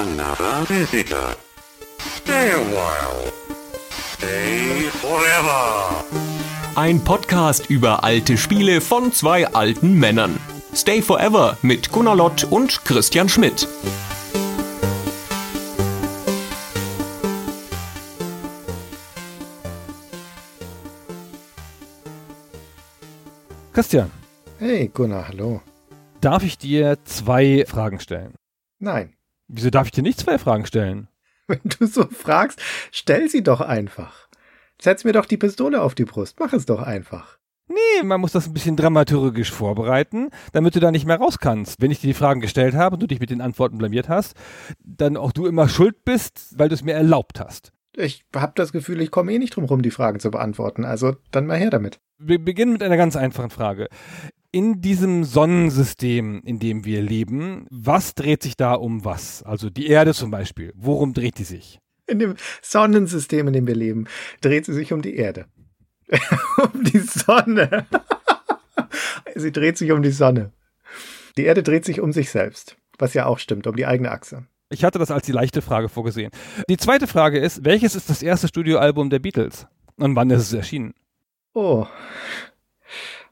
another visitor. Stay a while. Stay forever. Ein Podcast über alte Spiele von zwei alten Männern. Stay Forever mit Gunnar Lott und Christian Schmidt. Christian, Hey Gunnar, hallo. darf ich dir zwei Fragen stellen? Nein, Wieso darf ich dir nicht zwei Fragen stellen? wenn du so fragst, stell sie doch einfach. Setz mir doch die Pistole auf die Brust, mach es doch einfach. Nee, man muss das ein bisschen dramaturgisch vorbereiten, damit du da nicht mehr raus kannst. Wenn ich dir die Fragen gestellt habe und du dich mit den Antworten blamiert hast, dann auch du immer schuld bist, weil du es mir erlaubt hast. Ich hab das Gefühl, ich komme eh nicht drum rum, die Fragen zu beantworten, also dann mal her damit. Wir beginnen mit einer ganz einfachen Frage. In diesem Sonnensystem, in dem wir leben, was dreht sich da um was? Also die Erde zum Beispiel. Worum dreht die sich? In dem Sonnensystem, in dem wir leben, dreht sie sich um die Erde. um die Sonne. sie dreht sich um die Sonne. Die Erde dreht sich um sich selbst, was ja auch stimmt, um die eigene Achse. Ich hatte das als die leichte Frage vorgesehen. Die zweite Frage ist, welches ist das erste Studioalbum der Beatles? Und wann ist es erschienen? Oh.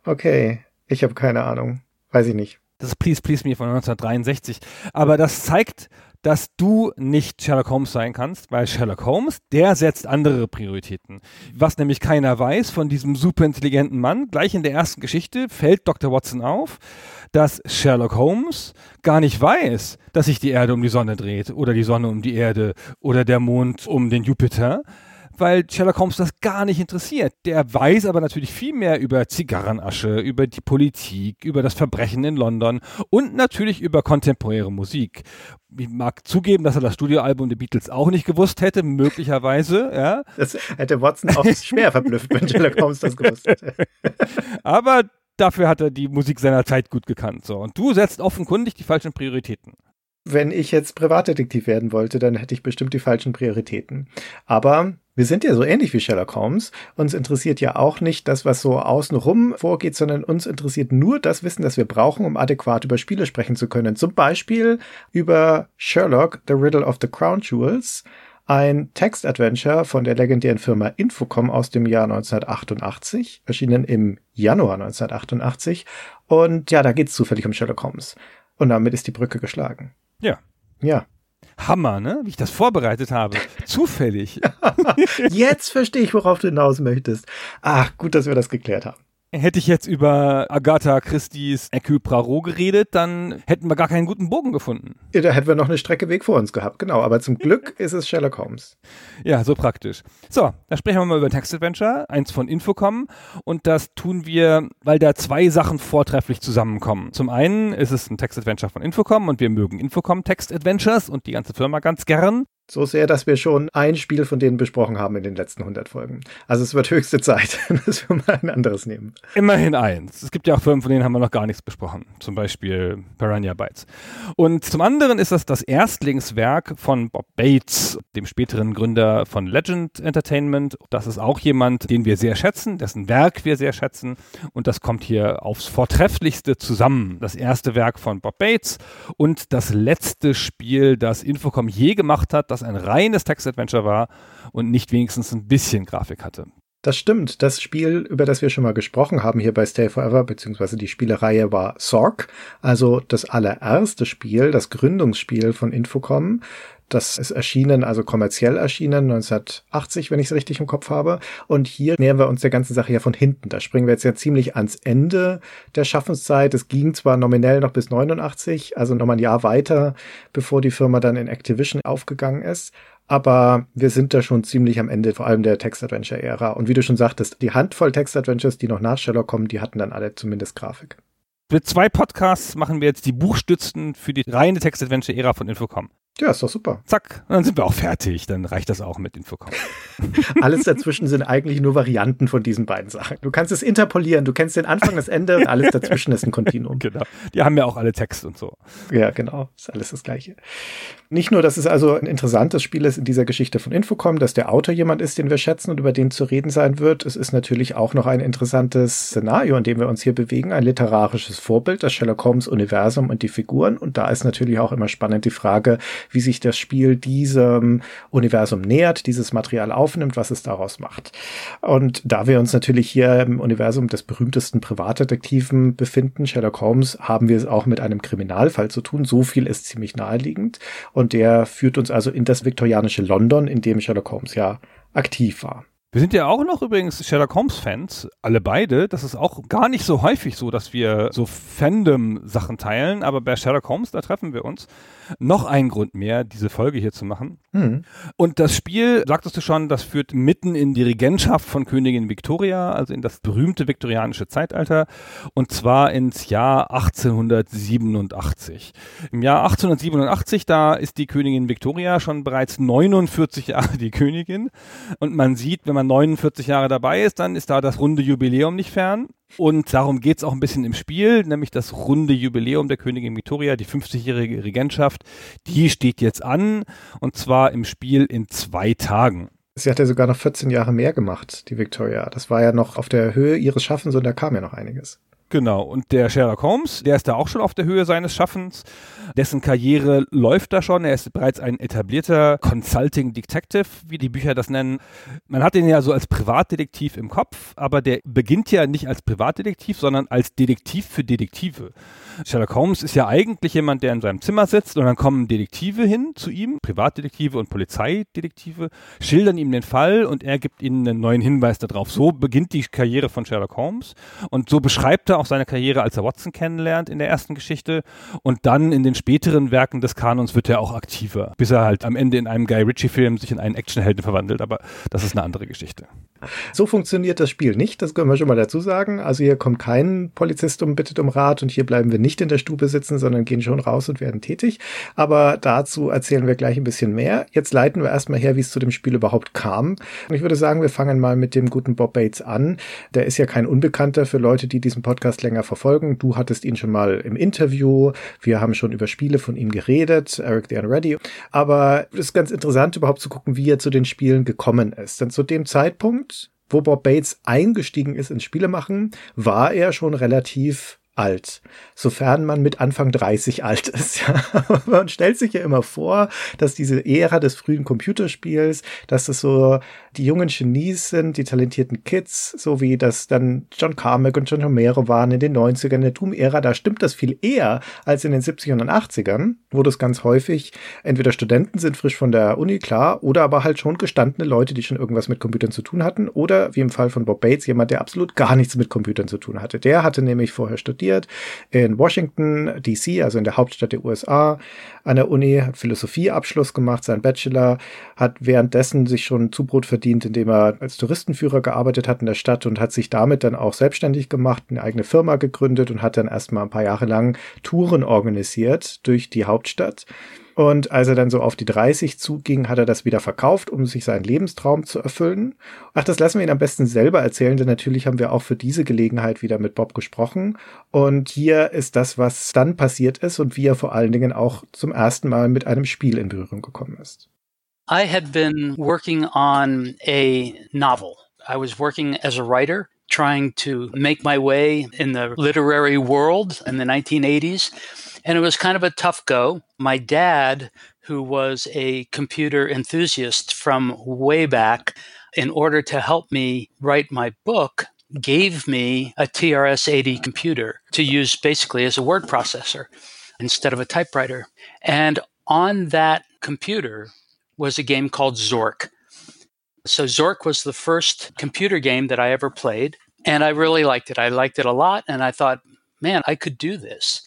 Okay, ich habe keine Ahnung. Weiß ich nicht. Das ist Please Please Me von 1963. Aber das zeigt, dass du nicht Sherlock Holmes sein kannst, weil Sherlock Holmes, der setzt andere Prioritäten. Was nämlich keiner weiß von diesem superintelligenten Mann, gleich in der ersten Geschichte fällt Dr. Watson auf, dass Sherlock Holmes gar nicht weiß, dass sich die Erde um die Sonne dreht oder die Sonne um die Erde oder der Mond um den Jupiter, weil Sherlock Holmes das gar nicht interessiert. Der weiß aber natürlich viel mehr über Zigarrenasche, über die Politik, über das Verbrechen in London und natürlich über kontemporäre Musik. Ich mag zugeben, dass er das Studioalbum der Beatles auch nicht gewusst hätte, möglicherweise, ja. Das hätte Watson auch schwer verblüfft, wenn Sherlock Holmes das gewusst hätte. Aber dafür hat er die Musik seiner Zeit gut gekannt. So. Und du setzt offenkundig die falschen Prioritäten. Wenn ich jetzt Privatdetektiv werden wollte, dann hätte ich bestimmt die falschen Prioritäten. Aber wir sind ja so ähnlich wie Sherlock Holmes. Uns interessiert ja auch nicht das, was so außenrum vorgeht, sondern uns interessiert nur das Wissen, das wir brauchen, um adäquat über Spiele sprechen zu können. Zum Beispiel über Sherlock, The Riddle of the Crown Jewels, ein Text-Adventure von der legendären Firma Infocom aus dem Jahr 1988, erschienen im Januar 1988. Und ja, da geht es zufällig um Sherlock Holmes. Und damit ist die Brücke geschlagen. Ja. Ja. Hammer, ne? Wie ich das vorbereitet habe. Zufällig. Jetzt verstehe ich, worauf du hinaus möchtest. Ach, gut, dass wir das geklärt haben. Hätte ich jetzt über Agatha Christie's Poirot geredet, dann hätten wir gar keinen guten Bogen gefunden. Ja, Da hätten wir noch eine Strecke Weg vor uns gehabt, genau. Aber zum Glück ist es Sherlock Holmes. Ja, so praktisch. So, da sprechen wir mal über ein Text-Adventure, eins von Infocom. Und das tun wir, weil da zwei Sachen vortrefflich zusammenkommen. Zum einen ist es ein Text-Adventure von Infocom und wir mögen Infocom Text-Adventures und die ganze Firma ganz gern. So sehr, dass wir schon ein Spiel von denen besprochen haben in den letzten 100 Folgen. Also es wird höchste Zeit, dass wir mal ein anderes nehmen. Immerhin eins. Es gibt ja auch Firmen, von denen haben wir noch gar nichts besprochen. Zum Beispiel Piranha Bytes. Und zum anderen ist das das Erstlingswerk von Bob Bates, dem späteren Gründer von Legend Entertainment. Das ist auch jemand, den wir sehr schätzen, dessen Werk wir sehr schätzen. Und das kommt hier aufs Vortrefflichste zusammen. Das erste Werk von Bob Bates und das letzte Spiel, das Infocom je gemacht hat, das ein reines Text-Adventure war und nicht wenigstens ein bisschen Grafik hatte. Das stimmt. Das Spiel, über das wir schon mal gesprochen haben hier bei Stay Forever, beziehungsweise die Spielereihe war Sorg, also das allererste Spiel, das Gründungsspiel von Infocom. Das ist erschienen, also kommerziell erschienen, 1980, wenn ich es richtig im Kopf habe. Und hier nähern wir uns der ganzen Sache ja von hinten. Da springen wir jetzt ja ziemlich ans Ende der Schaffenszeit. Es ging zwar nominell noch bis 89, also nochmal ein Jahr weiter, bevor die Firma dann in Activision aufgegangen ist. Aber wir sind da schon ziemlich am Ende, vor allem der Text-Adventure-Ära. Und wie du schon sagtest, die Handvoll Text-Adventures, die noch nach Sherlock kommen, die hatten dann alle zumindest Grafik. Mit zwei Podcasts machen wir jetzt die Buchstützen für die reine Text-Adventure-Ära von Infocom. Ja, ist doch super. Zack, und dann sind wir auch fertig. Dann reicht das auch mit Infocom. Alles dazwischen sind eigentlich nur Varianten von diesen beiden Sachen. Du kannst es interpolieren, du kennst den Anfang, das Ende und alles dazwischen ist ein Kontinuum. genau. Die haben ja auch alle Text und so. Ja, genau. Ist alles das Gleiche. Nicht nur, dass es also ein interessantes Spiel ist in dieser Geschichte von Infocom, dass der Autor jemand ist, den wir schätzen und über den zu reden sein wird. Es ist natürlich auch noch ein interessantes Szenario, in dem wir uns hier bewegen. Ein literarisches Vorbild, das Sherlock Holmes Universum und die Figuren. Und da ist natürlich auch immer spannend die Frage, wie sich das Spiel diesem Universum nähert, dieses Material aufnimmt, was es daraus macht. Und da wir uns natürlich hier im Universum des berühmtesten Privatdetektiven befinden, Sherlock Holmes, haben wir es auch mit einem Kriminalfall zu tun. So viel ist ziemlich naheliegend. Und der führt uns also in das viktorianische London, in dem Sherlock Holmes ja aktiv war. Wir sind ja auch noch übrigens Sherlock Holmes-Fans, alle beide. Das ist auch gar nicht so häufig so, dass wir so Fandom-Sachen teilen, aber bei Sherlock Holmes, da treffen wir uns. Noch ein Grund mehr, diese Folge hier zu machen. Mhm. Und das Spiel, sagtest du schon, das führt mitten in die Regentschaft von Königin Victoria, also in das berühmte viktorianische Zeitalter, und zwar ins Jahr 1887. Im Jahr 1887, da ist die Königin Victoria schon bereits 49 Jahre die Königin. Und man sieht, wenn man 49 Jahre dabei ist, dann ist da das runde Jubiläum nicht fern. Und darum geht es auch ein bisschen im Spiel, nämlich das runde Jubiläum der Königin Victoria, die 50-jährige Regentschaft, die steht jetzt an und zwar im Spiel in zwei Tagen. Sie hat ja sogar noch 14 Jahre mehr gemacht, die Victoria. Das war ja noch auf der Höhe ihres Schaffens und da kam ja noch einiges. Genau, und der Sherlock Holmes, der ist da auch schon auf der Höhe seines Schaffens. Dessen Karriere läuft da schon. Er ist bereits ein etablierter Consulting Detective, wie die Bücher das nennen. Man hat ihn ja so als Privatdetektiv im Kopf, aber der beginnt ja nicht als Privatdetektiv, sondern als Detektiv für Detektive. Sherlock Holmes ist ja eigentlich jemand, der in seinem Zimmer sitzt und dann kommen Detektive hin zu ihm, Privatdetektive und Polizeidetektive, schildern ihm den Fall und er gibt ihnen einen neuen Hinweis darauf. So beginnt die Karriere von Sherlock Holmes und so beschreibt er auch seine Karriere, als er Watson kennenlernt in der ersten Geschichte und dann in den späteren Werken des Kanons wird er auch aktiver, bis er halt am Ende in einem Guy Ritchie-Film sich in einen Actionhelden verwandelt, aber das ist eine andere Geschichte. So funktioniert das Spiel nicht, das können wir schon mal dazu sagen. Also hier kommt kein Polizist und bittet um Rat und hier bleiben wir nicht in der Stube sitzen, sondern gehen schon raus und werden tätig. Aber dazu erzählen wir gleich ein bisschen mehr. Jetzt leiten wir erstmal her, wie es zu dem Spiel überhaupt kam. Und ich würde sagen, wir fangen mal mit dem guten Bob Bates an. Der ist ja kein Unbekannter für Leute, die diesen Podcast länger verfolgen. Du hattest ihn schon mal im Interview. Wir haben schon über Spiele von ihm geredet, Eric the Unready. Aber es ist ganz interessant, überhaupt zu gucken, wie er zu den Spielen gekommen ist. Denn zu dem Zeitpunkt, wo Bob Bates eingestiegen ist ins Spielemachen, war er schon relativ alt, sofern man mit Anfang 30 alt ist. man stellt sich ja immer vor, dass diese Ära des frühen Computerspiels, dass es so die jungen Genies sind, die talentierten Kids, so wie das dann John Carmack und John Romero waren in den 90ern, in der Doom-Ära, da stimmt das viel eher als in den 70ern und 80ern, wo das ganz häufig entweder Studenten sind, frisch von der Uni, klar, oder aber halt schon gestandene Leute, die schon irgendwas mit Computern zu tun hatten, oder wie im Fall von Bob Bates, jemand, der absolut gar nichts mit Computern zu tun hatte. Der hatte nämlich vorher studiert in Washington, DC, also in der Hauptstadt der USA, an der Uni, hat Philosophieabschluss gemacht, sein Bachelor, hat währenddessen sich schon Zubrot verdient, indem er als Touristenführer gearbeitet hat in der Stadt und hat sich damit dann auch selbstständig gemacht, eine eigene Firma gegründet und hat dann erstmal ein paar Jahre lang Touren organisiert durch die Hauptstadt. Und als er dann so auf die 30 zuging, hat er das wieder verkauft, um sich seinen Lebenstraum zu erfüllen. Ach, das lassen wir ihn am besten selber erzählen, denn natürlich haben wir auch für diese Gelegenheit wieder mit Bob gesprochen. Und hier ist das, was dann passiert ist und wie er vor allen Dingen auch zum ersten Mal mit einem Spiel in Berührung gekommen ist. I had been working on a novel. I was working as a writer, trying to make my way in the literary world in the 1980s. And it was kind of a tough go. My dad, who was a computer enthusiast from way back, in order to help me write my book, gave me a TRS 80 computer to use basically as a word processor instead of a typewriter. And on that computer was a game called Zork. So, Zork was the first computer game that I ever played. And I really liked it. I liked it a lot. And I thought, man, I could do this.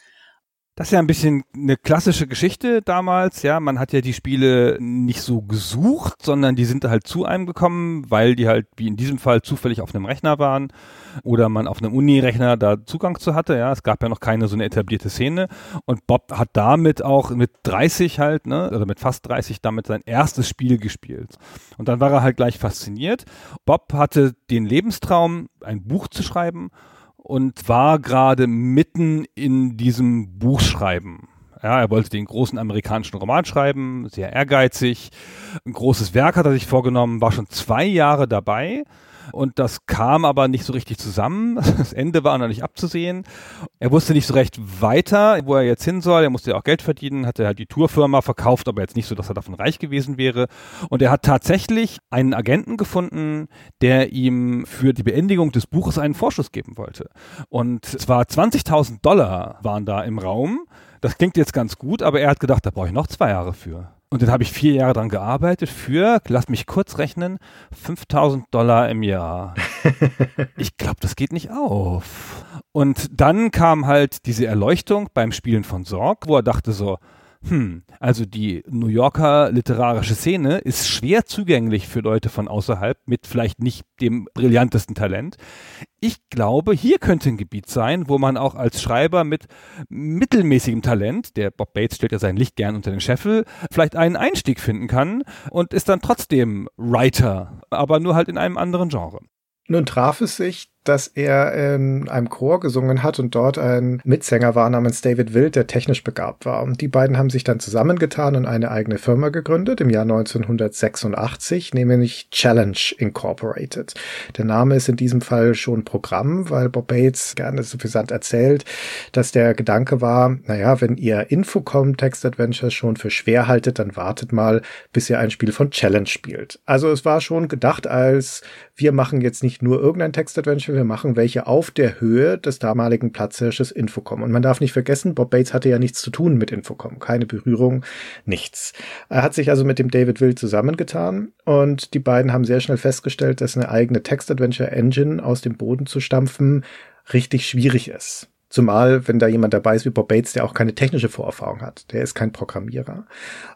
Das ist ja ein bisschen eine klassische Geschichte damals, ja. Man hat ja die Spiele nicht so gesucht, sondern die sind halt zu einem gekommen, weil die halt, wie in diesem Fall, zufällig auf einem Rechner waren oder man auf einem Uni-Rechner da Zugang zu hatte, ja. Es gab ja noch keine so eine etablierte Szene und Bob hat damit auch mit 30 halt, ne, oder mit fast 30 damit sein erstes Spiel gespielt. Und dann war er halt gleich fasziniert. Bob hatte den Lebenstraum, ein Buch zu schreiben und war gerade mitten in diesem Buchschreiben. Ja, er wollte den großen amerikanischen Roman schreiben, sehr ehrgeizig. Ein großes Werk hat er sich vorgenommen, war schon zwei Jahre dabei Und das kam aber nicht so richtig zusammen. Das Ende war noch nicht abzusehen. Er wusste nicht so recht weiter, wo er jetzt hin soll. Er musste ja auch Geld verdienen, hatte halt die Tourfirma verkauft, aber jetzt nicht so, dass er davon reich gewesen wäre. Und er hat tatsächlich einen Agenten gefunden, der ihm für die Beendigung des Buches einen Vorschuss geben wollte. Und zwar 20.000 Dollar waren da im Raum. Das klingt jetzt ganz gut, aber er hat gedacht, da brauche ich noch zwei Jahre für. Und dann habe ich vier Jahre dran gearbeitet für, lass mich kurz rechnen, 5000 Dollar im Jahr. ich glaube, das geht nicht auf. Und dann kam halt diese Erleuchtung beim Spielen von Sorg, wo er dachte so, hm, also die New Yorker literarische Szene ist schwer zugänglich für Leute von außerhalb mit vielleicht nicht dem brillantesten Talent. Ich glaube, hier könnte ein Gebiet sein, wo man auch als Schreiber mit mittelmäßigem Talent, der Bob Bates stellt ja sein Licht gern unter den Scheffel, vielleicht einen Einstieg finden kann und ist dann trotzdem Writer, aber nur halt in einem anderen Genre. Nun traf es sich, dass er in einem Chor gesungen hat und dort ein Mitsänger war namens David Wild, der technisch begabt war. Und die beiden haben sich dann zusammengetan und eine eigene Firma gegründet im Jahr 1986, nämlich Challenge Incorporated. Der Name ist in diesem Fall schon Programm, weil Bob Bates gerne suffisant erzählt, dass der Gedanke war, naja, wenn ihr Infocom Text Adventures schon für schwer haltet, dann wartet mal, bis ihr ein Spiel von Challenge spielt. Also es war schon gedacht als, wir machen jetzt nicht nur irgendein Text Adventure, wir machen welche auf der Höhe des damaligen Platzhirsches Infocom. Und man darf nicht vergessen, Bob Bates hatte ja nichts zu tun mit Infocom. Keine Berührung, nichts. Er hat sich also mit dem David Will zusammengetan und die beiden haben sehr schnell festgestellt, dass eine eigene Text-Adventure-Engine aus dem Boden zu stampfen richtig schwierig ist. Zumal, wenn da jemand dabei ist wie Bob Bates, der auch keine technische Vorerfahrung hat. Der ist kein Programmierer.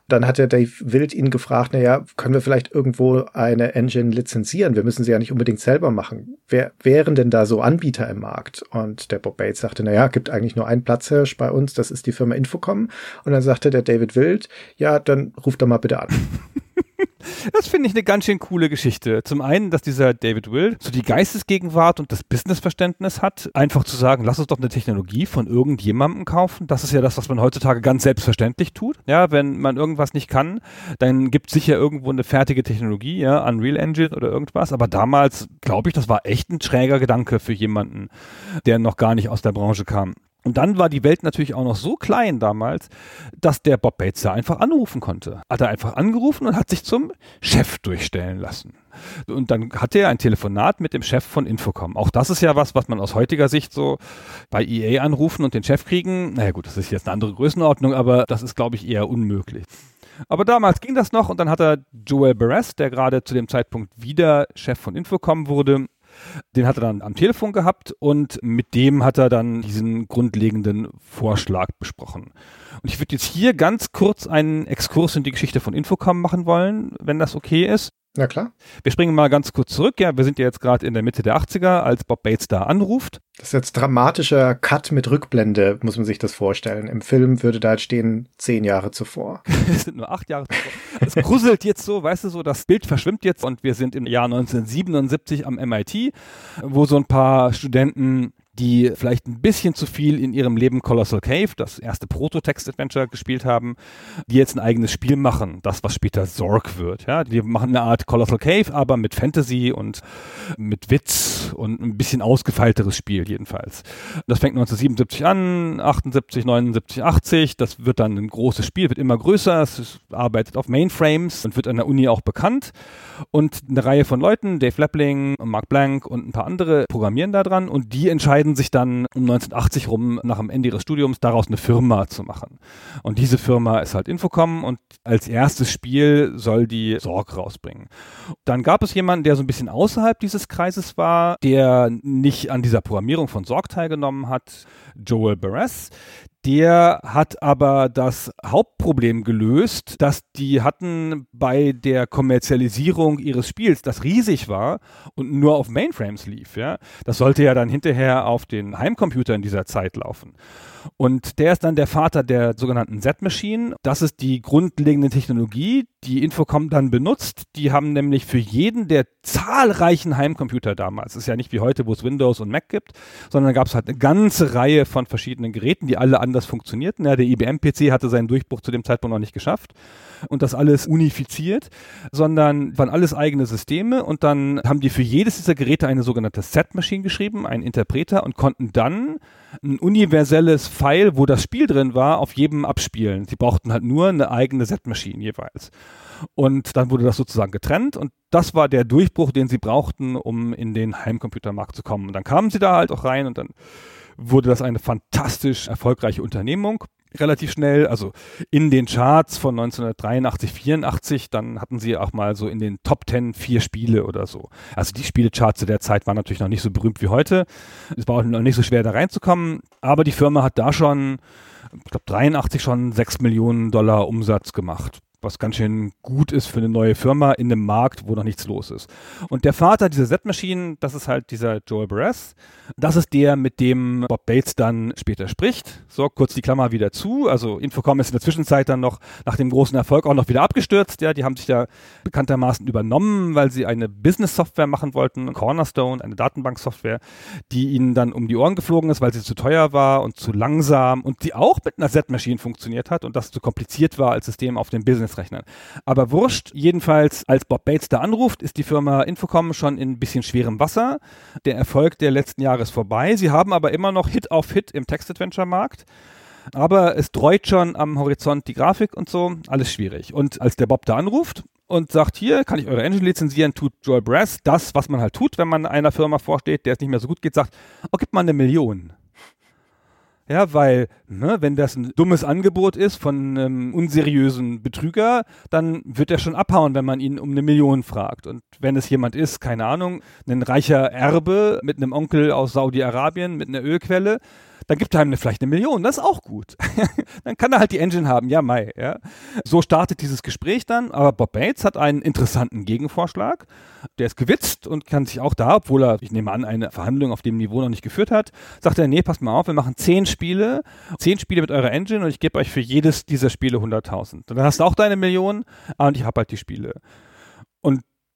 Dann hat der Dave Wild ihn gefragt, na ja, können wir vielleicht irgendwo eine Engine lizenzieren? Wir müssen sie ja nicht unbedingt selber machen. Wer wären denn da so Anbieter im Markt? Und der Bob Bates sagte, na ja, gibt eigentlich nur einen Platzhirsch bei uns, das ist die Firma Infocom. Und dann sagte der David Wild, ja, dann ruft doch mal bitte an. Das finde ich eine ganz schön coole Geschichte. Zum einen, dass dieser David Will so die Geistesgegenwart und das Businessverständnis hat, einfach zu sagen, lass uns doch eine Technologie von irgendjemandem kaufen. Das ist ja das, was man heutzutage ganz selbstverständlich tut. Ja, wenn man irgendwas nicht kann, dann gibt es sicher irgendwo eine fertige Technologie, ja, Unreal Engine oder irgendwas. Aber damals, glaube ich, das war echt ein schräger Gedanke für jemanden, der noch gar nicht aus der Branche kam. Und dann war die Welt natürlich auch noch so klein damals, dass der Bob Bates da einfach anrufen konnte. Hat er einfach angerufen und hat sich zum Chef durchstellen lassen. Und dann hatte er ein Telefonat mit dem Chef von Infocom. Auch das ist ja was, was man aus heutiger Sicht so bei EA anrufen und den Chef kriegen. Naja gut, das ist jetzt eine andere Größenordnung, aber das ist, glaube ich, eher unmöglich. Aber damals ging das noch und dann hat er Joel Beres, der gerade zu dem Zeitpunkt wieder Chef von Infocom wurde, den hat er dann am Telefon gehabt und mit dem hat er dann diesen grundlegenden Vorschlag besprochen. Und ich würde jetzt hier ganz kurz einen Exkurs in die Geschichte von Infocom machen wollen, wenn das okay ist. Na klar. Wir springen mal ganz kurz zurück. Ja, wir sind ja jetzt gerade in der Mitte der 80er, als Bob Bates da anruft. Das ist jetzt dramatischer Cut mit Rückblende, muss man sich das vorstellen. Im Film würde da stehen zehn Jahre zuvor. es sind nur acht Jahre zuvor. Es gruselt jetzt so, weißt du so, das Bild verschwimmt jetzt und wir sind im Jahr 1977 am MIT, wo so ein paar Studenten die vielleicht ein bisschen zu viel in ihrem Leben Colossal Cave, das erste Proto-Text-Adventure gespielt haben, die jetzt ein eigenes Spiel machen, das was später Zork wird. Ja, die machen eine Art Colossal Cave, aber mit Fantasy und mit Witz und ein bisschen ausgefeilteres Spiel jedenfalls. Das fängt 1977 an, 78, 79, 80. Das wird dann ein großes Spiel, wird immer größer. Es arbeitet auf Mainframes und wird an der Uni auch bekannt. Und eine Reihe von Leuten, Dave Lappling, Mark Blank und ein paar andere programmieren da dran und die entscheiden entscheiden sich dann um 1980 rum, nach dem Ende ihres Studiums, daraus eine Firma zu machen. Und diese Firma ist halt Infocom und als erstes Spiel soll die Sorg rausbringen. Dann gab es jemanden, der so ein bisschen außerhalb dieses Kreises war, der nicht an dieser Programmierung von Sorg teilgenommen hat, Joel Beres. Der hat aber das Hauptproblem gelöst, dass die hatten bei der Kommerzialisierung ihres Spiels, das riesig war und nur auf Mainframes lief. Ja? Das sollte ja dann hinterher auf den Heimcomputern dieser Zeit laufen. Und der ist dann der Vater der sogenannten Z-Machine. Das ist die grundlegende Technologie, die Infocom dann benutzt. Die haben nämlich für jeden der zahlreichen Heimcomputer damals, ist ja nicht wie heute, wo es Windows und Mac gibt, sondern da gab es halt eine ganze Reihe von verschiedenen Geräten, die alle anders funktionierten. Ja, der IBM-PC hatte seinen Durchbruch zu dem Zeitpunkt noch nicht geschafft. Und das alles unifiziert, sondern waren alles eigene Systeme und dann haben die für jedes dieser Geräte eine sogenannte Set-Machine geschrieben, einen Interpreter und konnten dann ein universelles File, wo das Spiel drin war, auf jedem abspielen. Sie brauchten halt nur eine eigene Set-Machine jeweils. Und dann wurde das sozusagen getrennt und das war der Durchbruch, den sie brauchten, um in den Heimcomputermarkt zu kommen. Und dann kamen sie da halt auch rein und dann wurde das eine fantastisch erfolgreiche Unternehmung relativ schnell, also in den Charts von 1983, 84, dann hatten sie auch mal so in den Top 10 vier Spiele oder so. Also die Spielecharts zu der Zeit waren natürlich noch nicht so berühmt wie heute. Es war auch noch nicht so schwer da reinzukommen, aber die Firma hat da schon, ich glaube 83 schon 6 Millionen Dollar Umsatz gemacht was ganz schön gut ist für eine neue Firma in einem Markt, wo noch nichts los ist. Und der Vater dieser Z-Maschinen, das ist halt dieser Joel Barres. Das ist der, mit dem Bob Bates dann später spricht. So, kurz die Klammer wieder zu. Also Infocom ist in der Zwischenzeit dann noch nach dem großen Erfolg auch noch wieder abgestürzt. Ja, die haben sich ja bekanntermaßen übernommen, weil sie eine Business-Software machen wollten, Cornerstone, eine Datenbank-Software, die ihnen dann um die Ohren geflogen ist, weil sie zu teuer war und zu langsam und die auch mit einer Z-Maschine funktioniert hat und das zu kompliziert war als System auf dem Business Rechnern. Aber wurscht, jedenfalls, als Bob Bates da anruft, ist die Firma Infocom schon in ein bisschen schwerem Wasser. Der Erfolg der letzten Jahre ist vorbei. Sie haben aber immer noch Hit auf Hit im Text-Adventure-Markt. Aber es dreut schon am Horizont die Grafik und so, alles schwierig. Und als der Bob da anruft und sagt, hier kann ich eure Engine lizenzieren, tut Joel Brass das, was man halt tut, wenn man einer Firma vorsteht, der es nicht mehr so gut geht, sagt, oh, gib mal eine Million. Ja, weil, ne, wenn das ein dummes Angebot ist von einem unseriösen Betrüger, dann wird er schon abhauen, wenn man ihn um eine Million fragt. Und wenn es jemand ist, keine Ahnung, ein reicher Erbe mit einem Onkel aus Saudi-Arabien mit einer Ölquelle, dann gibt er ihm vielleicht eine Million, das ist auch gut. dann kann er halt die Engine haben, ja, Mai. Ja. So startet dieses Gespräch dann, aber Bob Bates hat einen interessanten Gegenvorschlag. Der ist gewitzt und kann sich auch da, obwohl er, ich nehme an, eine Verhandlung auf dem Niveau noch nicht geführt hat, sagt er, nee, passt mal auf, wir machen zehn Spiele, zehn Spiele mit eurer Engine und ich gebe euch für jedes dieser Spiele 100.000. Dann hast du auch deine Million und ich habe halt die Spiele.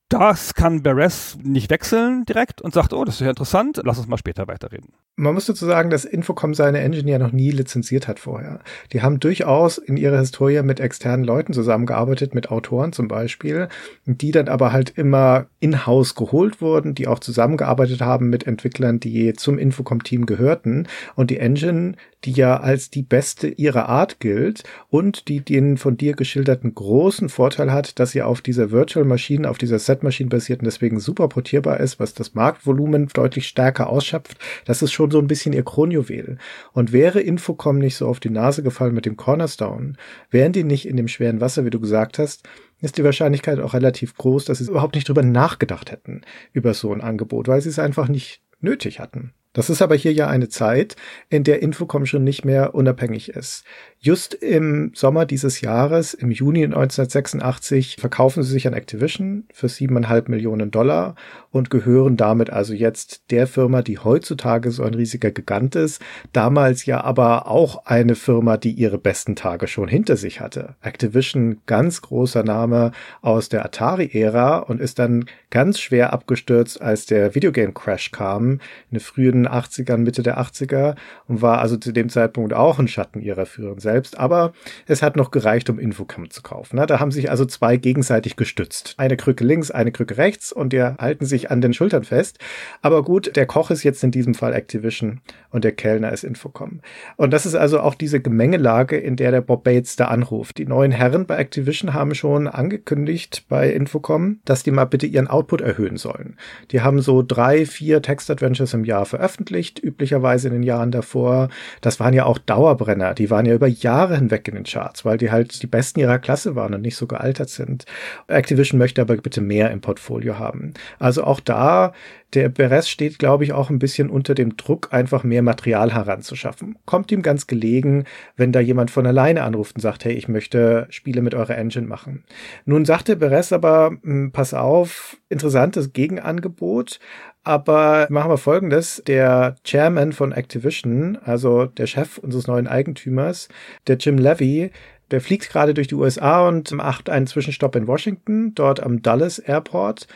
Das kann Beres nicht wechseln direkt und sagt, oh, das ist ja interessant, lass uns mal später weiterreden. Man muss dazu sagen, dass Infocom seine Engine ja noch nie lizenziert hat vorher. Die haben durchaus in ihrer Historie mit externen Leuten zusammengearbeitet, mit Autoren zum Beispiel, die dann aber halt immer in-house geholt wurden, die auch zusammengearbeitet haben mit Entwicklern, die zum Infocom-Team gehörten. Und die Engine, die ja als die beste ihrer Art gilt und die den von dir geschilderten großen Vorteil hat, dass sie auf dieser Virtual Maschine, auf dieser Set Machine basiert und deswegen super portierbar ist, was das Marktvolumen deutlich stärker ausschöpft. Das ist schon so ein bisschen ihr Kronjuwel. Und wäre Infocom nicht so auf die Nase gefallen mit dem Cornerstone, wären die nicht in dem schweren Wasser, wie du gesagt hast, ist die Wahrscheinlichkeit auch relativ groß, dass sie überhaupt nicht drüber nachgedacht hätten über so ein Angebot, weil sie es einfach nicht nötig hatten. Das ist aber hier ja eine Zeit, in der Infocom schon nicht mehr unabhängig ist. Just im Sommer dieses Jahres, im Juni 1986, verkaufen sie sich an Activision für siebeneinhalb Millionen Dollar und gehören damit also jetzt der Firma, die heutzutage so ein riesiger Gigant ist, damals ja aber auch eine Firma, die ihre besten Tage schon hinter sich hatte. Activision, ganz großer Name aus der Atari-Ära und ist dann ganz schwer abgestürzt, als der Videogame Crash kam, in den frühen 80ern, Mitte der 80er und war also zu dem Zeitpunkt auch ein Schatten ihrer Führung selbst, aber es hat noch gereicht, um Infocom zu kaufen. Ne? Da haben sich also zwei gegenseitig gestützt. Eine Krücke links, eine Krücke rechts und die halten sich an den Schultern fest. Aber gut, der Koch ist jetzt in diesem Fall Activision und der Kellner ist Infocom. Und das ist also auch diese Gemengelage, in der der Bob Bates da anruft. Die neuen Herren bei Activision haben schon angekündigt bei Infocom, dass die mal bitte ihren Output erhöhen sollen. Die haben so drei, vier Text-Adventures im Jahr veröffentlicht, üblicherweise in den Jahren davor. Das waren ja auch Dauerbrenner. Die waren ja über Jahre hinweg in den Charts, weil die halt die besten ihrer Klasse waren und nicht so gealtert sind. Activision möchte aber bitte mehr im Portfolio haben. Also auch da, der Beres steht, glaube ich, auch ein bisschen unter dem Druck, einfach mehr Material heranzuschaffen. Kommt ihm ganz gelegen, wenn da jemand von alleine anruft und sagt, hey, ich möchte Spiele mit eurer Engine machen. Nun sagt der Beres aber, hm, pass auf, interessantes Gegenangebot, aber machen wir folgendes. Der Chairman von Activision, also der Chef unseres neuen Eigentümers, der Jim Levy, der fliegt gerade durch die USA und macht einen Zwischenstopp in Washington, dort am Dulles Airport.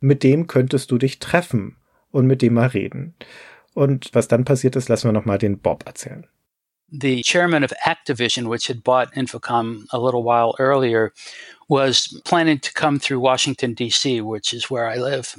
Mit dem könntest du dich treffen und mit dem mal reden. Und was dann passiert ist, lassen wir nochmal den Bob erzählen. the chairman of Activision, which had bought Infocom a little while earlier, was planning to come through Washington, D.C., which is where I live.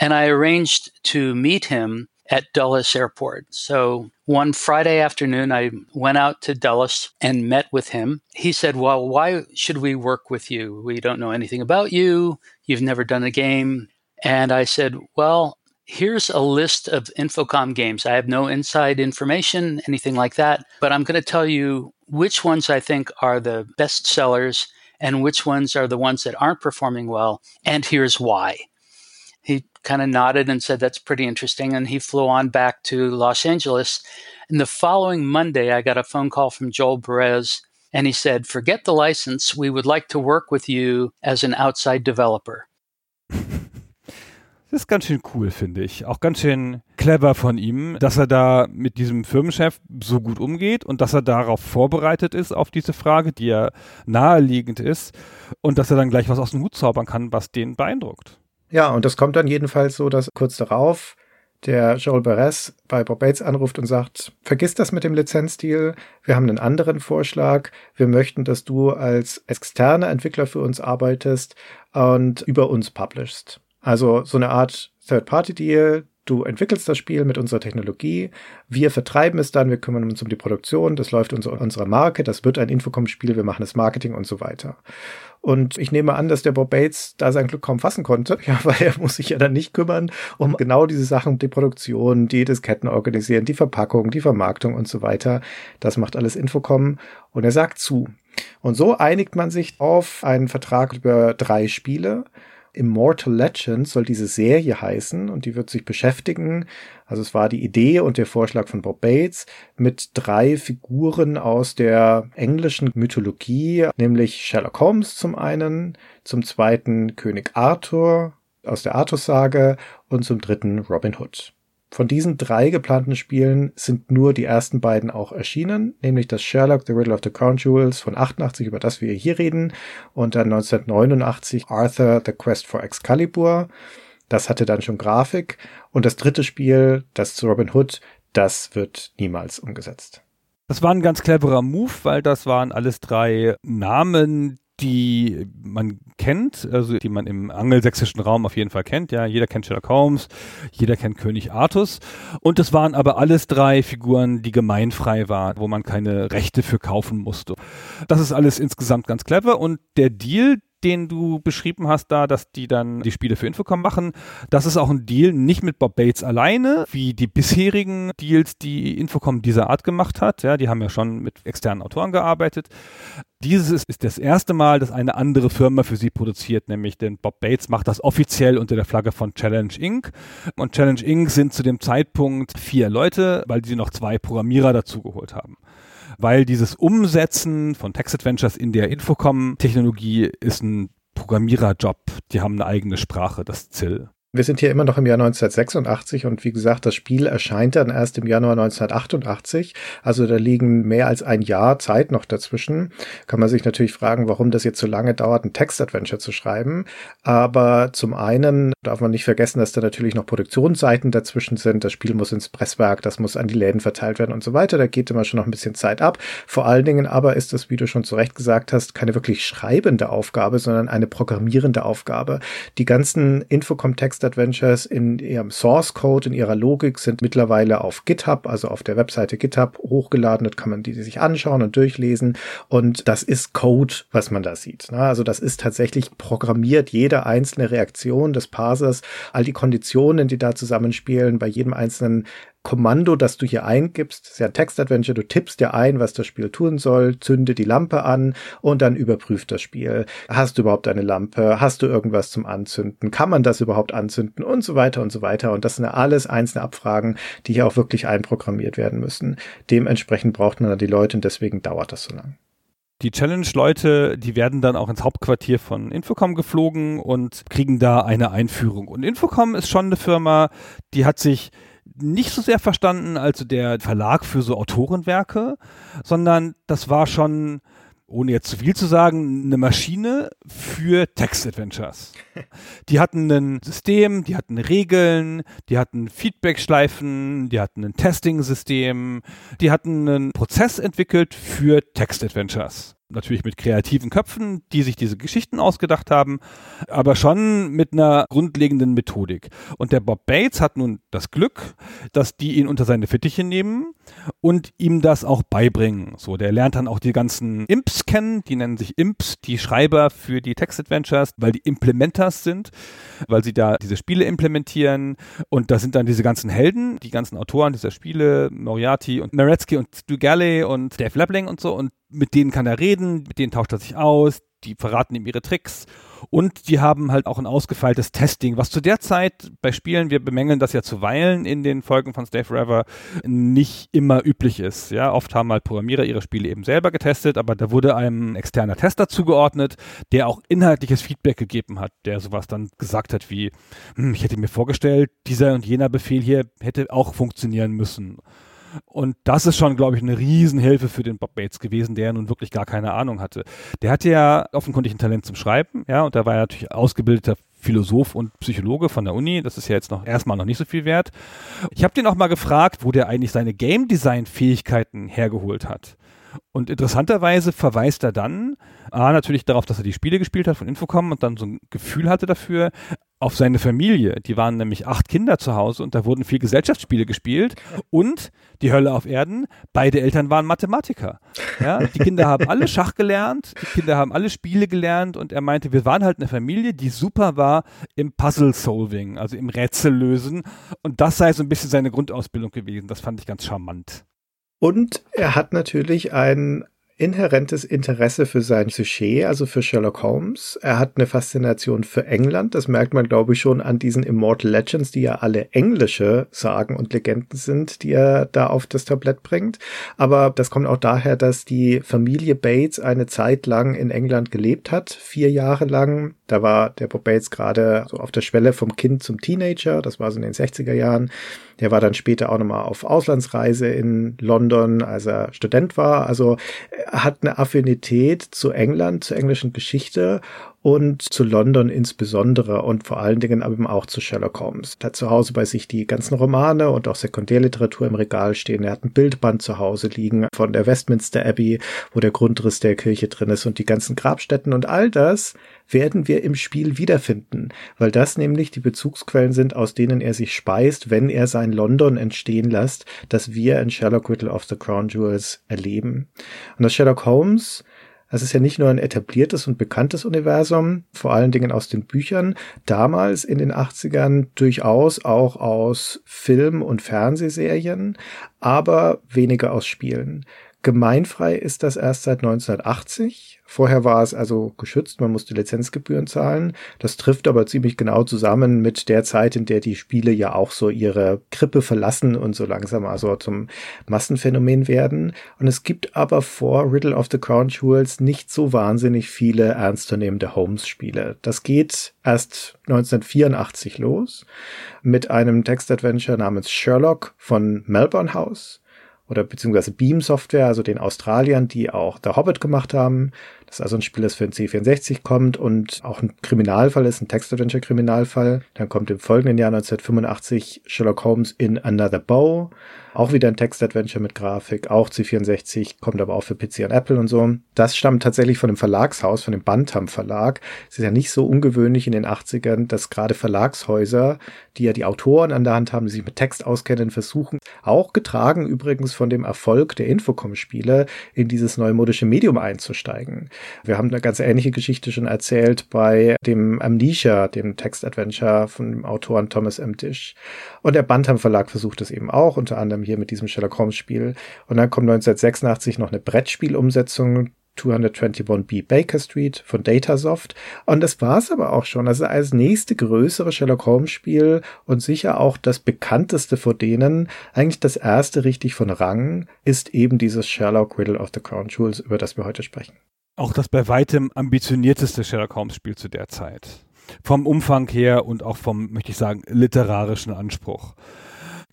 And I arranged to meet him at Dulles Airport. So one Friday afternoon, I went out to Dulles and met with him. He said, Well, why should we work with you? We don't know anything about you. You've never done a game. And I said, Well, here's a list of Infocom games. I have no inside information, anything like that, but I'm going to tell you which ones I think are the best sellers and which ones are the ones that aren't performing well. And here's why he kind of nodded and said, That's pretty interesting. And he flew on back to Los Angeles. And the following Monday, I got a phone call from Joel Perez, and he said, Forget the license. We would like to work with you as an outside developer. Das ist ganz schön cool, finde ich. Auch ganz schön clever von ihm, dass er da mit diesem Firmenchef so gut umgeht und dass er darauf vorbereitet ist, auf diese Frage, die ja naheliegend ist und dass er dann gleich was aus dem Hut zaubern kann, was den beeindruckt. Ja, und das kommt dann jedenfalls so, dass kurz darauf der Joel Beres bei Bob Bates anruft und sagt, vergiss das mit dem Lizenzdeal, wir haben einen anderen Vorschlag, wir möchten, dass du als externer Entwickler für uns arbeitest und über uns publishst. Also so eine Art Third-Party-Deal, du entwickelst das Spiel mit unserer Technologie, wir vertreiben es dann, wir kümmern uns um die Produktion, das läuft unter unserer Marke, das wird ein Infocom-Spiel, wir machen das Marketing und so weiter. Und ich nehme an, dass der Bob Bates da sein Glück kaum fassen konnte, ja, weil er muss sich ja dann nicht kümmern um genau diese Sachen, die Produktion, die Disketten organisieren, die Verpackung, die Vermarktung und so weiter. Das macht alles Infocom. Und er sagt zu. Und so einigt man sich auf einen Vertrag über drei Spiele Immortal Legends soll diese Serie heißen und die wird sich beschäftigen. Also es war die Idee und der Vorschlag von Bob Bates mit drei Figuren aus der englischen Mythologie, nämlich Sherlock Holmes zum einen, zum zweiten König Arthur aus der Arthur-Sage und zum dritten Robin Hood. Von diesen drei geplanten Spielen sind nur die ersten beiden auch erschienen, nämlich das Sherlock The Riddle of the Crown Jewels von 88, über das wir hier reden, und dann 1989 Arthur The Quest for Excalibur. Das hatte dann schon Grafik. Und das dritte Spiel, das zu Robin Hood, das wird niemals umgesetzt. Das war ein ganz cleverer Move, weil das waren alles drei Namen, die man kennt, also die man im angelsächsischen Raum auf jeden Fall kennt. Ja, jeder kennt Sherlock Holmes, jeder kennt König Artus. Und es waren aber alles drei Figuren, die gemeinfrei waren, wo man keine Rechte für kaufen musste. Das ist alles insgesamt ganz clever. Und der Deal, den du beschrieben hast da, dass die dann die Spiele für Infocom machen. Das ist auch ein Deal nicht mit Bob Bates alleine, wie die bisherigen Deals, die Infocom dieser Art gemacht hat. Ja, die haben ja schon mit externen Autoren gearbeitet. Dieses ist das erste Mal, dass eine andere Firma für sie produziert, nämlich denn Bob Bates macht das offiziell unter der Flagge von Challenge Inc. Und Challenge Inc. sind zu dem Zeitpunkt vier Leute, weil sie noch zwei Programmierer dazugeholt haben weil dieses Umsetzen von Text Adventures in der Infocom-Technologie ist ein Programmiererjob. Die haben eine eigene Sprache, das ZIL. Wir sind hier immer noch im Jahr 1986 und wie gesagt, das Spiel erscheint dann erst im Januar 1988. Also da liegen mehr als ein Jahr Zeit noch dazwischen. Kann man sich natürlich fragen, warum das jetzt so lange dauert, ein Textadventure zu schreiben. Aber zum einen darf man nicht vergessen, dass da natürlich noch Produktionsseiten dazwischen sind. Das Spiel muss ins Presswerk, das muss an die Läden verteilt werden und so weiter. Da geht immer schon noch ein bisschen Zeit ab. Vor allen Dingen aber ist das, wie du schon zu Recht gesagt hast, keine wirklich schreibende Aufgabe, sondern eine programmierende Aufgabe. Die ganzen Infocom-Text Adventures in ihrem Source Code, in ihrer Logik sind mittlerweile auf GitHub, also auf der Webseite GitHub hochgeladen. Dort kann man die sich anschauen und durchlesen. Und das ist Code, was man da sieht. Also das ist tatsächlich programmiert. Jede einzelne Reaktion des Parsers, all die Konditionen, die da zusammenspielen, bei jedem einzelnen Kommando, das du hier eingibst, ist ja ein Textadventure, du tippst dir ein, was das Spiel tun soll, zünde die Lampe an und dann überprüft das Spiel. Hast du überhaupt eine Lampe? Hast du irgendwas zum Anzünden? Kann man das überhaupt anzünden? Und so weiter und so weiter. Und das sind alles einzelne Abfragen, die hier auch wirklich einprogrammiert werden müssen. Dementsprechend braucht man da die Leute und deswegen dauert das so lang. Die Challenge-Leute, die werden dann auch ins Hauptquartier von Infocom geflogen und kriegen da eine Einführung. Und Infocom ist schon eine Firma, die hat sich nicht so sehr verstanden als der Verlag für so Autorenwerke, sondern das war schon ohne jetzt zu viel zu sagen, eine Maschine für Text-Adventures. Die hatten ein System, die hatten Regeln, die hatten Feedback-Schleifen, die hatten ein Testing-System, die hatten einen Prozess entwickelt für Text-Adventures natürlich mit kreativen Köpfen, die sich diese Geschichten ausgedacht haben, aber schon mit einer grundlegenden Methodik. Und der Bob Bates hat nun das Glück, dass die ihn unter seine Fittiche nehmen und ihm das auch beibringen. So, der lernt dann auch die ganzen Imps kennen, die nennen sich Imps, die Schreiber für die Text-Adventures, weil die Implementers sind, weil sie da diese Spiele implementieren und da sind dann diese ganzen Helden, die ganzen Autoren dieser Spiele, Moriarty und Maretsky und Stu Galley und Dave Lebling und so und mit denen kann er reden, mit denen tauscht er sich aus, die verraten ihm ihre Tricks und die haben halt auch ein ausgefeiltes Testing, was zu der Zeit bei Spielen, wir bemängeln das ja zuweilen in den Folgen von Stay Forever, nicht immer üblich ist. Ja, oft haben halt Programmierer ihre Spiele eben selber getestet, aber da wurde einem externer Tester zugeordnet, der auch inhaltliches Feedback gegeben hat, der sowas dann gesagt hat wie, hm, ich hätte mir vorgestellt, dieser und jener Befehl hier hätte auch funktionieren müssen. Und das ist schon, glaube ich, eine Riesenhilfe für den Bob Bates gewesen, der nun wirklich gar keine Ahnung hatte. Der hatte ja offenkundig ein Talent zum Schreiben, ja, und da war er natürlich ausgebildeter Philosoph und Psychologe von der Uni. Das ist ja jetzt noch erstmal noch nicht so viel wert. Ich habe den auch mal gefragt, wo der eigentlich seine Game Design Fähigkeiten hergeholt hat. Und interessanterweise verweist er dann A, natürlich darauf, dass er die Spiele gespielt hat von Infocom und dann so ein Gefühl hatte dafür, auf seine Familie. Die waren nämlich acht Kinder zu Hause und da wurden viel Gesellschaftsspiele gespielt und die Hölle auf Erden, beide Eltern waren Mathematiker. Ja, die Kinder haben alle Schach gelernt, die Kinder haben alle Spiele gelernt und er meinte, wir waren halt eine Familie, die super war im Puzzle-Solving, also im Rätsellösen und das sei so ein bisschen seine Grundausbildung gewesen. Das fand ich ganz charmant. Und er hat natürlich ein inhärentes Interesse für sein Sujet, also für Sherlock Holmes. Er hat eine Faszination für England. Das merkt man, glaube ich, schon an diesen Immortal Legends, die ja alle englische Sagen und Legenden sind, die er da auf das Tablett bringt. Aber das kommt auch daher, dass die Familie Bates eine Zeit lang in England gelebt hat, vier Jahre lang. Da war der Bob Bates gerade so auf der Schwelle vom Kind zum Teenager. Das war so in den 60er Jahren. Der war dann später auch nochmal auf Auslandsreise in London, als er Student war. Also er hat eine Affinität zu England, zur englischen Geschichte und zu London insbesondere und vor allen Dingen eben auch zu Sherlock Holmes. Hat zu Hause bei sich die ganzen Romane und auch Sekundärliteratur im Regal stehen. Er hat ein Bildband zu Hause liegen von der Westminster Abbey, wo der Grundriss der Kirche drin ist und die ganzen Grabstätten und all das werden wir im Spiel wiederfinden, weil das nämlich die Bezugsquellen sind, aus denen er sich speist, wenn er sein London entstehen lässt, das wir in Sherlock Riddle of the Crown Jewels erleben. Und das Sherlock Holmes es ist ja nicht nur ein etabliertes und bekanntes Universum, vor allen Dingen aus den Büchern, damals in den 80ern durchaus auch aus Film- und Fernsehserien, aber weniger aus Spielen. Gemeinfrei ist das erst seit 1980. Vorher war es also geschützt, man musste Lizenzgebühren zahlen. Das trifft aber ziemlich genau zusammen mit der Zeit, in der die Spiele ja auch so ihre Krippe verlassen und so langsam also zum Massenphänomen werden. Und es gibt aber vor Riddle of the Crown Jewels nicht so wahnsinnig viele ernstzunehmende Holmes-Spiele. Das geht erst 1984 los mit einem Textadventure namens Sherlock von Melbourne House oder beziehungsweise Beam Software, also den Australiern, die auch The Hobbit gemacht haben. Das ist also ein Spiel, das für den C64 kommt und auch ein Kriminalfall ist, ein Text-Adventure-Kriminalfall. Dann kommt im folgenden Jahr 1985 Sherlock Holmes in Another Bow. Auch wieder ein Text-Adventure mit Grafik, auch C64, kommt aber auch für PC und Apple und so. Das stammt tatsächlich von dem Verlagshaus, von dem Bantam Verlag. Es ist ja nicht so ungewöhnlich in den 80ern, dass gerade Verlagshäuser, die ja die Autoren an der Hand haben, die sich mit Text auskennen, versuchen, auch getragen übrigens von dem Erfolg der Infocom-Spiele, in dieses neumodische Medium einzusteigen. Wir haben eine ganz ähnliche Geschichte schon erzählt bei dem Amnesia, dem Text-Adventure von dem Autoren Thomas M. Dish. Und der Bantam Verlag versucht es eben auch, unter anderem hier mit diesem Sherlock Holmes Spiel. Und dann kommt 1986 noch eine Brettspielumsetzung 221b Baker Street von Datasoft. Und das war's aber auch schon. Also als nächste größere Sherlock Holmes Spiel und sicher auch das bekannteste vor denen, eigentlich das erste richtig von Rang, ist eben dieses Sherlock Riddle of the Crown Jewels, über das wir heute sprechen. Auch das bei weitem ambitionierteste Sherlock Holmes Spiel zu der Zeit. Vom Umfang her und auch vom, möchte ich sagen, literarischen Anspruch.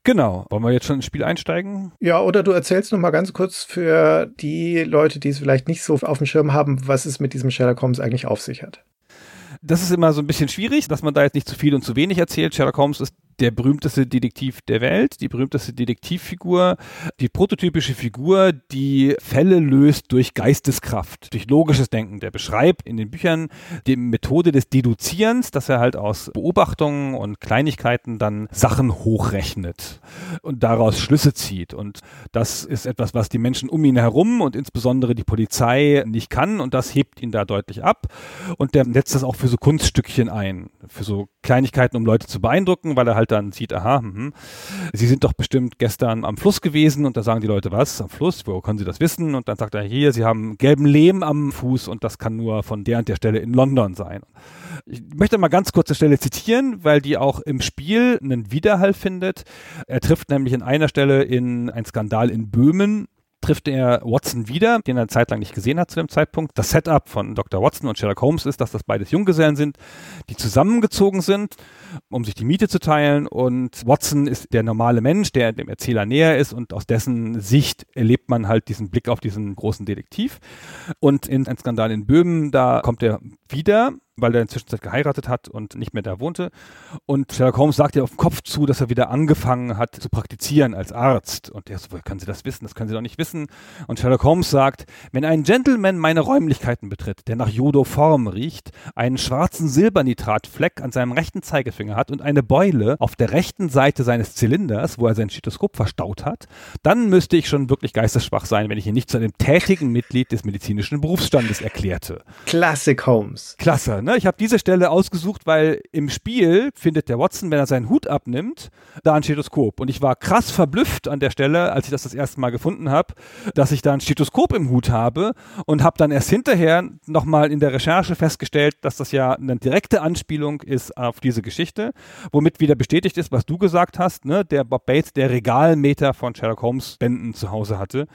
Genau. Wollen wir jetzt schon ins Spiel einsteigen? Ja, oder du erzählst noch mal ganz kurz für die Leute, die es vielleicht nicht so auf dem Schirm haben, was es mit diesem Sherlock Holmes eigentlich auf sich hat. Das ist immer so ein bisschen schwierig, dass man da jetzt nicht zu viel und zu wenig erzählt. Sherlock Holmes ist der berühmteste Detektiv der Welt, die berühmteste Detektivfigur, die prototypische Figur, die Fälle löst durch Geisteskraft, durch logisches Denken. Der beschreibt in den Büchern die Methode des Deduzierens, dass er halt aus Beobachtungen und Kleinigkeiten dann Sachen hochrechnet und daraus Schlüsse zieht. Und das ist etwas, was die Menschen um ihn herum und insbesondere die Polizei nicht kann und das hebt ihn da deutlich ab. Und der setzt das auch für so Kunststückchen ein, für so Kleinigkeiten, um Leute zu beeindrucken, weil er halt dann sieht, aha, mh, Sie sind doch bestimmt gestern am Fluss gewesen und da sagen die Leute, was, am Fluss, wo können Sie das wissen? Und dann sagt er, hier, Sie haben gelben Lehm am Fuß und das kann nur von der und der Stelle in London sein. Ich möchte mal ganz kurz eine Stelle zitieren, weil die auch im Spiel einen Widerhall findet. Er trifft nämlich in einer Stelle in einen Skandal in Böhmen trifft er Watson wieder, den er eine Zeit lang nicht gesehen hat zu dem Zeitpunkt. Das Setup von Dr. Watson und Sherlock Holmes ist, dass das beides Junggesellen sind, die zusammengezogen sind, um sich die Miete zu teilen. Und Watson ist der normale Mensch, der dem Erzähler näher ist und aus dessen Sicht erlebt man halt diesen Blick auf diesen großen Detektiv. Und in ein Skandal in Böhmen, da kommt er wieder weil er inzwischen geheiratet hat und nicht mehr da wohnte. Und Sherlock Holmes sagt ihr auf den Kopf zu, dass er wieder angefangen hat zu praktizieren als Arzt. Und er so, woher können Sie das wissen? Das können Sie doch nicht wissen. Und Sherlock Holmes sagt, wenn ein Gentleman meine Räumlichkeiten betritt, der nach Jodoform riecht, einen schwarzen Silbernitratfleck an seinem rechten Zeigefinger hat und eine Beule auf der rechten Seite seines Zylinders, wo er sein Stethoskop verstaut hat, dann müsste ich schon wirklich geistesschwach sein, wenn ich ihn nicht zu einem tätigen Mitglied des medizinischen Berufsstandes erklärte. Classic Holmes. Klasse, ne? Ne, ich habe diese Stelle ausgesucht, weil im Spiel findet der Watson, wenn er seinen Hut abnimmt, da ein Stethoskop. Und ich war krass verblüfft an der Stelle, als ich das das erste Mal gefunden habe, dass ich da ein Stethoskop im Hut habe und habe dann erst hinterher nochmal in der Recherche festgestellt, dass das ja eine direkte Anspielung ist auf diese Geschichte, womit wieder bestätigt ist, was du gesagt hast, ne? der Bob Bates, der Regalmeter von Sherlock Holmes Bänden zu Hause hatte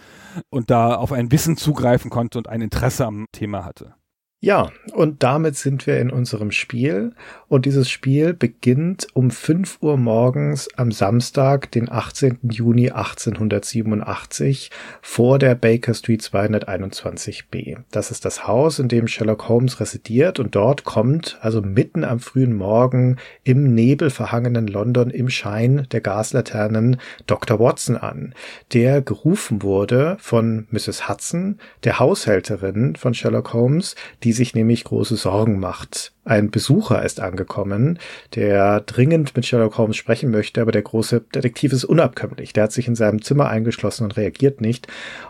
und da auf ein Wissen zugreifen konnte und ein Interesse am Thema hatte. Ja, und damit sind wir in unserem Spiel. Und dieses Spiel beginnt um 5 Uhr morgens am Samstag, den 18. Juni 1887, vor der Baker Street 221b. Das ist das Haus, in dem Sherlock Holmes residiert und dort kommt, also mitten am frühen Morgen, im nebelverhangenen London im Schein der Gaslaternen Dr. Watson an, der gerufen wurde von Mrs. Hudson, der Haushälterin von Sherlock Holmes, die sich nämlich große Sorgen macht. Ein Besucher ist angekommen, der dringend mit Sherlock Holmes sprechen möchte, aber der große Detektiv ist unabkömmlich. Der hat sich in seinem Zimmer eingeschlossen und reagiert nicht.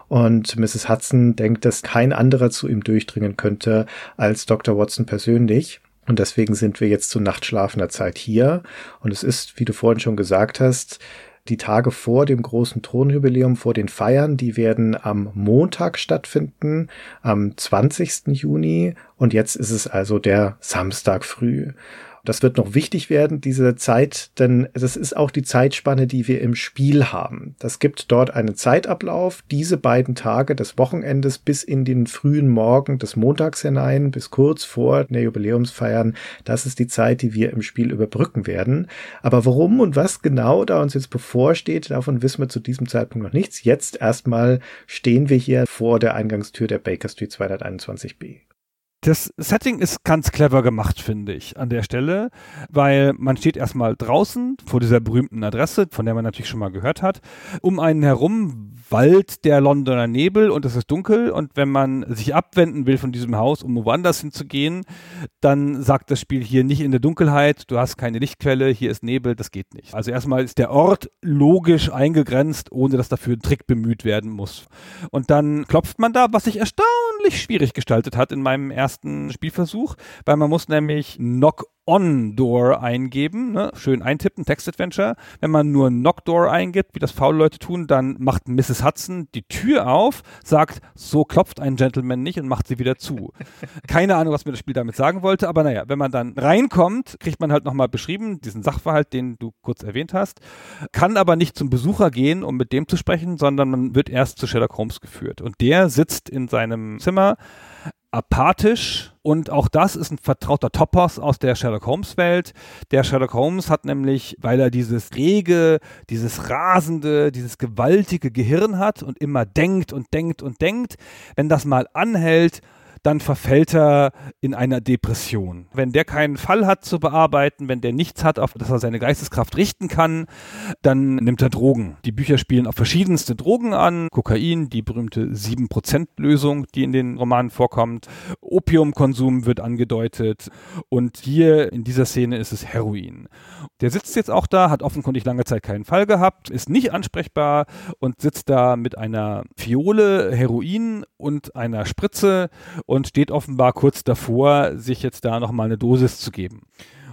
Und Mrs. Hudson denkt, dass kein anderer zu ihm durchdringen könnte als Dr. Watson persönlich. Und deswegen sind wir jetzt zu nachtschlafender Zeit hier. Und es ist, wie du vorhin schon gesagt hast, die Tage vor dem großen Thronjubiläum, vor den Feiern, die werden am Montag stattfinden, am 20. Juni. Und jetzt ist es also der Samstag früh. Das wird noch wichtig werden, diese Zeit, denn das ist auch die Zeitspanne, die wir im Spiel haben. Das gibt dort einen Zeitablauf, diese beiden Tage des Wochenendes bis in den frühen Morgen des Montags hinein, bis kurz vor der Jubiläumsfeiern. Das ist die Zeit, die wir im Spiel überbrücken werden. Aber warum und was genau da uns jetzt bevorsteht, davon wissen wir zu diesem Zeitpunkt noch nichts. Jetzt erstmal stehen wir hier vor der Eingangstür der Baker Street 221b. Das Setting ist ganz clever gemacht, finde ich, an der Stelle, weil man steht erstmal draußen vor dieser berühmten Adresse, von der man natürlich schon mal gehört hat. Um einen herum Wald der Londoner Nebel und es ist dunkel und wenn man sich abwenden will von diesem Haus, um woanders hinzugehen, dann sagt das Spiel hier nicht in der Dunkelheit, du hast keine Lichtquelle, hier ist Nebel, das geht nicht. Also erstmal ist der Ort logisch eingegrenzt, ohne dass dafür ein Trick bemüht werden muss. Und dann klopft man da, was sich erstaunlich schwierig gestaltet hat in meinem ersten Spielversuch, weil man muss nämlich Knock On-Door eingeben, ne? schön eintippen, Text-Adventure. Wenn man nur Knock-Door eingibt, wie das faule Leute tun, dann macht Mrs. Hudson die Tür auf, sagt, so klopft ein Gentleman nicht und macht sie wieder zu. Keine Ahnung, was mir das Spiel damit sagen wollte, aber naja, wenn man dann reinkommt, kriegt man halt nochmal beschrieben, diesen Sachverhalt, den du kurz erwähnt hast, kann aber nicht zum Besucher gehen, um mit dem zu sprechen, sondern man wird erst zu Sherlock Holmes geführt. Und der sitzt in seinem Zimmer apathisch und auch das ist ein vertrauter Topos aus der Sherlock Holmes Welt. Der Sherlock Holmes hat nämlich, weil er dieses rege, dieses rasende, dieses gewaltige Gehirn hat und immer denkt und denkt und denkt, wenn das mal anhält, dann verfällt er in einer Depression. Wenn der keinen Fall hat zu bearbeiten, wenn der nichts hat, auf das er seine Geisteskraft richten kann, dann nimmt er Drogen. Die Bücher spielen auf verschiedenste Drogen an. Kokain, die berühmte 7%-Lösung, die in den Romanen vorkommt. Opiumkonsum wird angedeutet. Und hier in dieser Szene ist es Heroin. Der sitzt jetzt auch da, hat offenkundig lange Zeit keinen Fall gehabt, ist nicht ansprechbar und sitzt da mit einer Fiole Heroin und einer Spritze und steht offenbar kurz davor, sich jetzt da nochmal eine Dosis zu geben.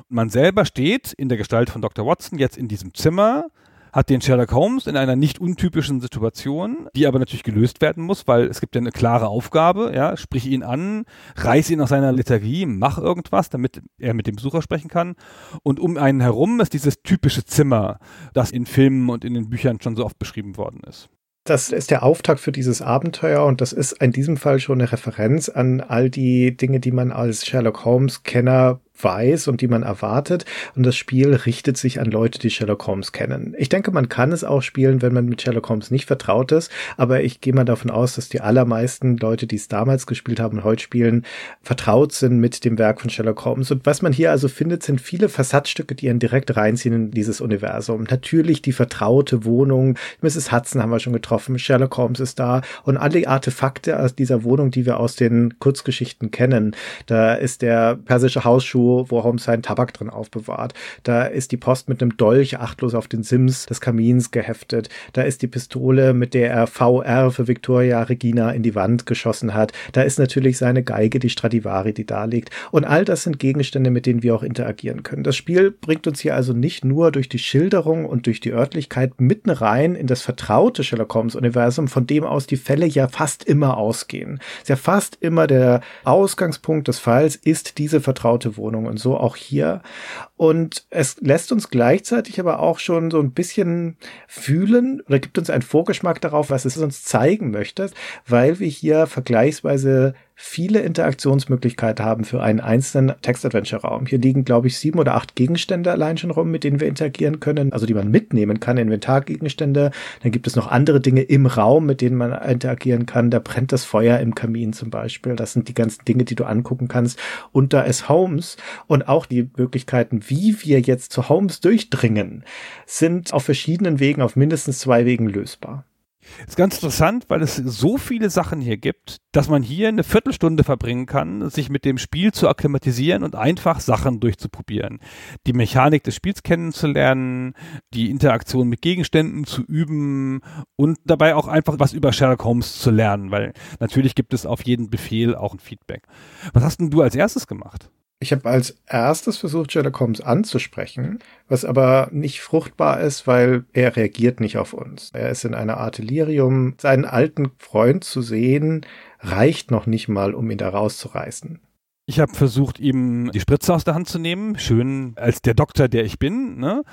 Und man selber steht in der Gestalt von Dr. Watson jetzt in diesem Zimmer, hat den Sherlock Holmes in einer nicht untypischen Situation, die aber natürlich gelöst werden muss, weil es gibt ja eine klare Aufgabe, ja, sprich ihn an, reiß ihn aus seiner Lethargie, mach irgendwas, damit er mit dem Besucher sprechen kann. Und um einen herum ist dieses typische Zimmer, das in Filmen und in den Büchern schon so oft beschrieben worden ist. Das ist der Auftakt für dieses Abenteuer und das ist in diesem Fall schon eine Referenz an all die Dinge, die man als Sherlock Holmes Kenner weiß und die man erwartet. Und das Spiel richtet sich an Leute, die Sherlock Holmes kennen. Ich denke, man kann es auch spielen, wenn man mit Sherlock Holmes nicht vertraut ist. Aber ich gehe mal davon aus, dass die allermeisten Leute, die es damals gespielt haben und heute spielen, vertraut sind mit dem Werk von Sherlock Holmes. Und was man hier also findet, sind viele Versatzstücke, die einen direkt reinziehen in dieses Universum. Natürlich die vertraute Wohnung. Mrs. Hudson haben wir schon getroffen. Sherlock Holmes ist da. Und alle Artefakte aus dieser Wohnung, die wir aus den Kurzgeschichten kennen. Da ist der persische Hausschuh wo Holmes seinen Tabak drin aufbewahrt. Da ist die Post mit einem Dolch achtlos auf den Sims des Kamins geheftet. Da ist die Pistole, mit der er VR für Victoria Regina in die Wand geschossen hat. Da ist natürlich seine Geige, die Stradivari, die da liegt. Und all das sind Gegenstände, mit denen wir auch interagieren können. Das Spiel bringt uns hier also nicht nur durch die Schilderung und durch die Örtlichkeit mitten rein in das vertraute Sherlock Holmes Universum, von dem aus die Fälle ja fast immer ausgehen. Ist ja fast immer der Ausgangspunkt des Falls ist diese vertraute Wohnung. Ordnung und so auch hier. Und es lässt uns gleichzeitig aber auch schon so ein bisschen fühlen oder gibt uns einen Vorgeschmack darauf, was es uns zeigen möchte, weil wir hier vergleichsweise viele Interaktionsmöglichkeiten haben für einen einzelnen Text-Adventure-Raum. Hier liegen, glaube ich, sieben oder acht Gegenstände allein schon rum, mit denen wir interagieren können, also die man mitnehmen kann, Inventargegenstände. Dann gibt es noch andere Dinge im Raum, mit denen man interagieren kann. Da brennt das Feuer im Kamin zum Beispiel. Das sind die ganzen Dinge, die du angucken kannst. Und da ist Holmes und auch die Möglichkeiten, wie wir jetzt zu Holmes durchdringen, sind auf verschiedenen Wegen, auf mindestens zwei Wegen lösbar. Ist ganz interessant, weil es so viele Sachen hier gibt, dass man hier eine Viertelstunde verbringen kann, sich mit dem Spiel zu akklimatisieren und einfach Sachen durchzuprobieren. Die Mechanik des Spiels kennenzulernen, die Interaktion mit Gegenständen zu üben und dabei auch einfach was über Sherlock Holmes zu lernen, weil natürlich gibt es auf jeden Befehl auch ein Feedback. Was hast denn du als erstes gemacht? Ich habe als erstes versucht, Sherlock Holmes anzusprechen, was aber nicht fruchtbar ist, weil er reagiert nicht auf uns. Er ist in einer Art Delirium. Seinen alten Freund zu sehen, reicht noch nicht mal, um ihn da rauszureißen. Ich habe versucht, ihm die Spritze aus der Hand zu nehmen, schön als der Doktor, der ich bin. Ne?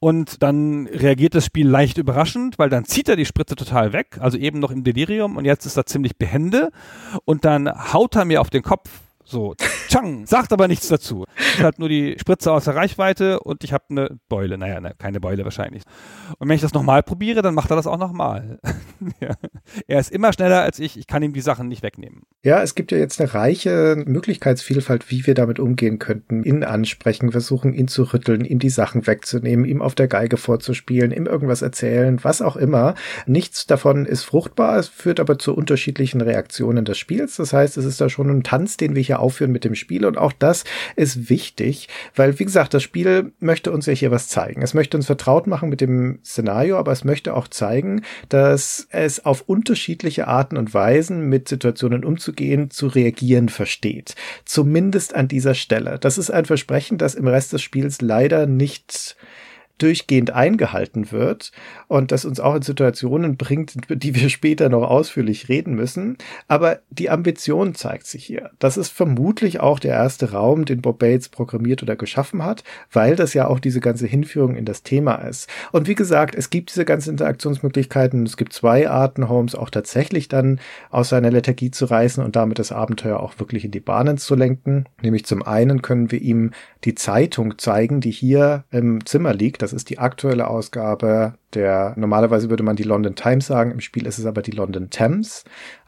Und dann reagiert das Spiel leicht überraschend, weil dann zieht er die Spritze total weg, also eben noch im Delirium und jetzt ist er ziemlich behende und dann haut er mir auf den Kopf so, tschang, sagt aber nichts dazu. Hat nur die Spritze außer Reichweite und ich habe eine Beule. Naja, ne, keine Beule wahrscheinlich. Und wenn ich das nochmal probiere, dann macht er das auch nochmal. ja. Er ist immer schneller als ich. Ich kann ihm die Sachen nicht wegnehmen. Ja, es gibt ja jetzt eine reiche Möglichkeitsvielfalt, wie wir damit umgehen könnten. Ihn ansprechen, versuchen, ihn zu rütteln, ihm die Sachen wegzunehmen, ihm auf der Geige vorzuspielen, ihm irgendwas erzählen, was auch immer. Nichts davon ist fruchtbar. Es führt aber zu unterschiedlichen Reaktionen des Spiels. Das heißt, es ist da schon ein Tanz, den wir hier aufführen mit dem Spiel. Und auch das ist wichtig, weil, wie gesagt, das Spiel möchte uns ja hier was zeigen. Es möchte uns vertraut machen mit dem Szenario, aber es möchte auch zeigen, dass es auf unterschiedliche Arten und Weisen mit Situationen umzugehen, zu reagieren versteht. Zumindest an dieser Stelle. Das ist ein Versprechen, das im Rest des Spiels leider nicht durchgehend eingehalten wird und das uns auch in Situationen bringt, die wir später noch ausführlich reden müssen. Aber die Ambition zeigt sich hier. Das ist vermutlich auch der erste Raum, den Bob Bates programmiert oder geschaffen hat, weil das ja auch diese ganze Hinführung in das Thema ist. Und wie gesagt, es gibt diese ganzen Interaktionsmöglichkeiten. Es gibt zwei Arten, Holmes auch tatsächlich dann aus seiner Lethargie zu reißen und damit das Abenteuer auch wirklich in die Bahnen zu lenken. Nämlich zum einen können wir ihm die Zeitung zeigen, die hier im Zimmer liegt. Das ist die aktuelle Ausgabe der, normalerweise würde man die London Times sagen, im Spiel ist es aber die London Thames.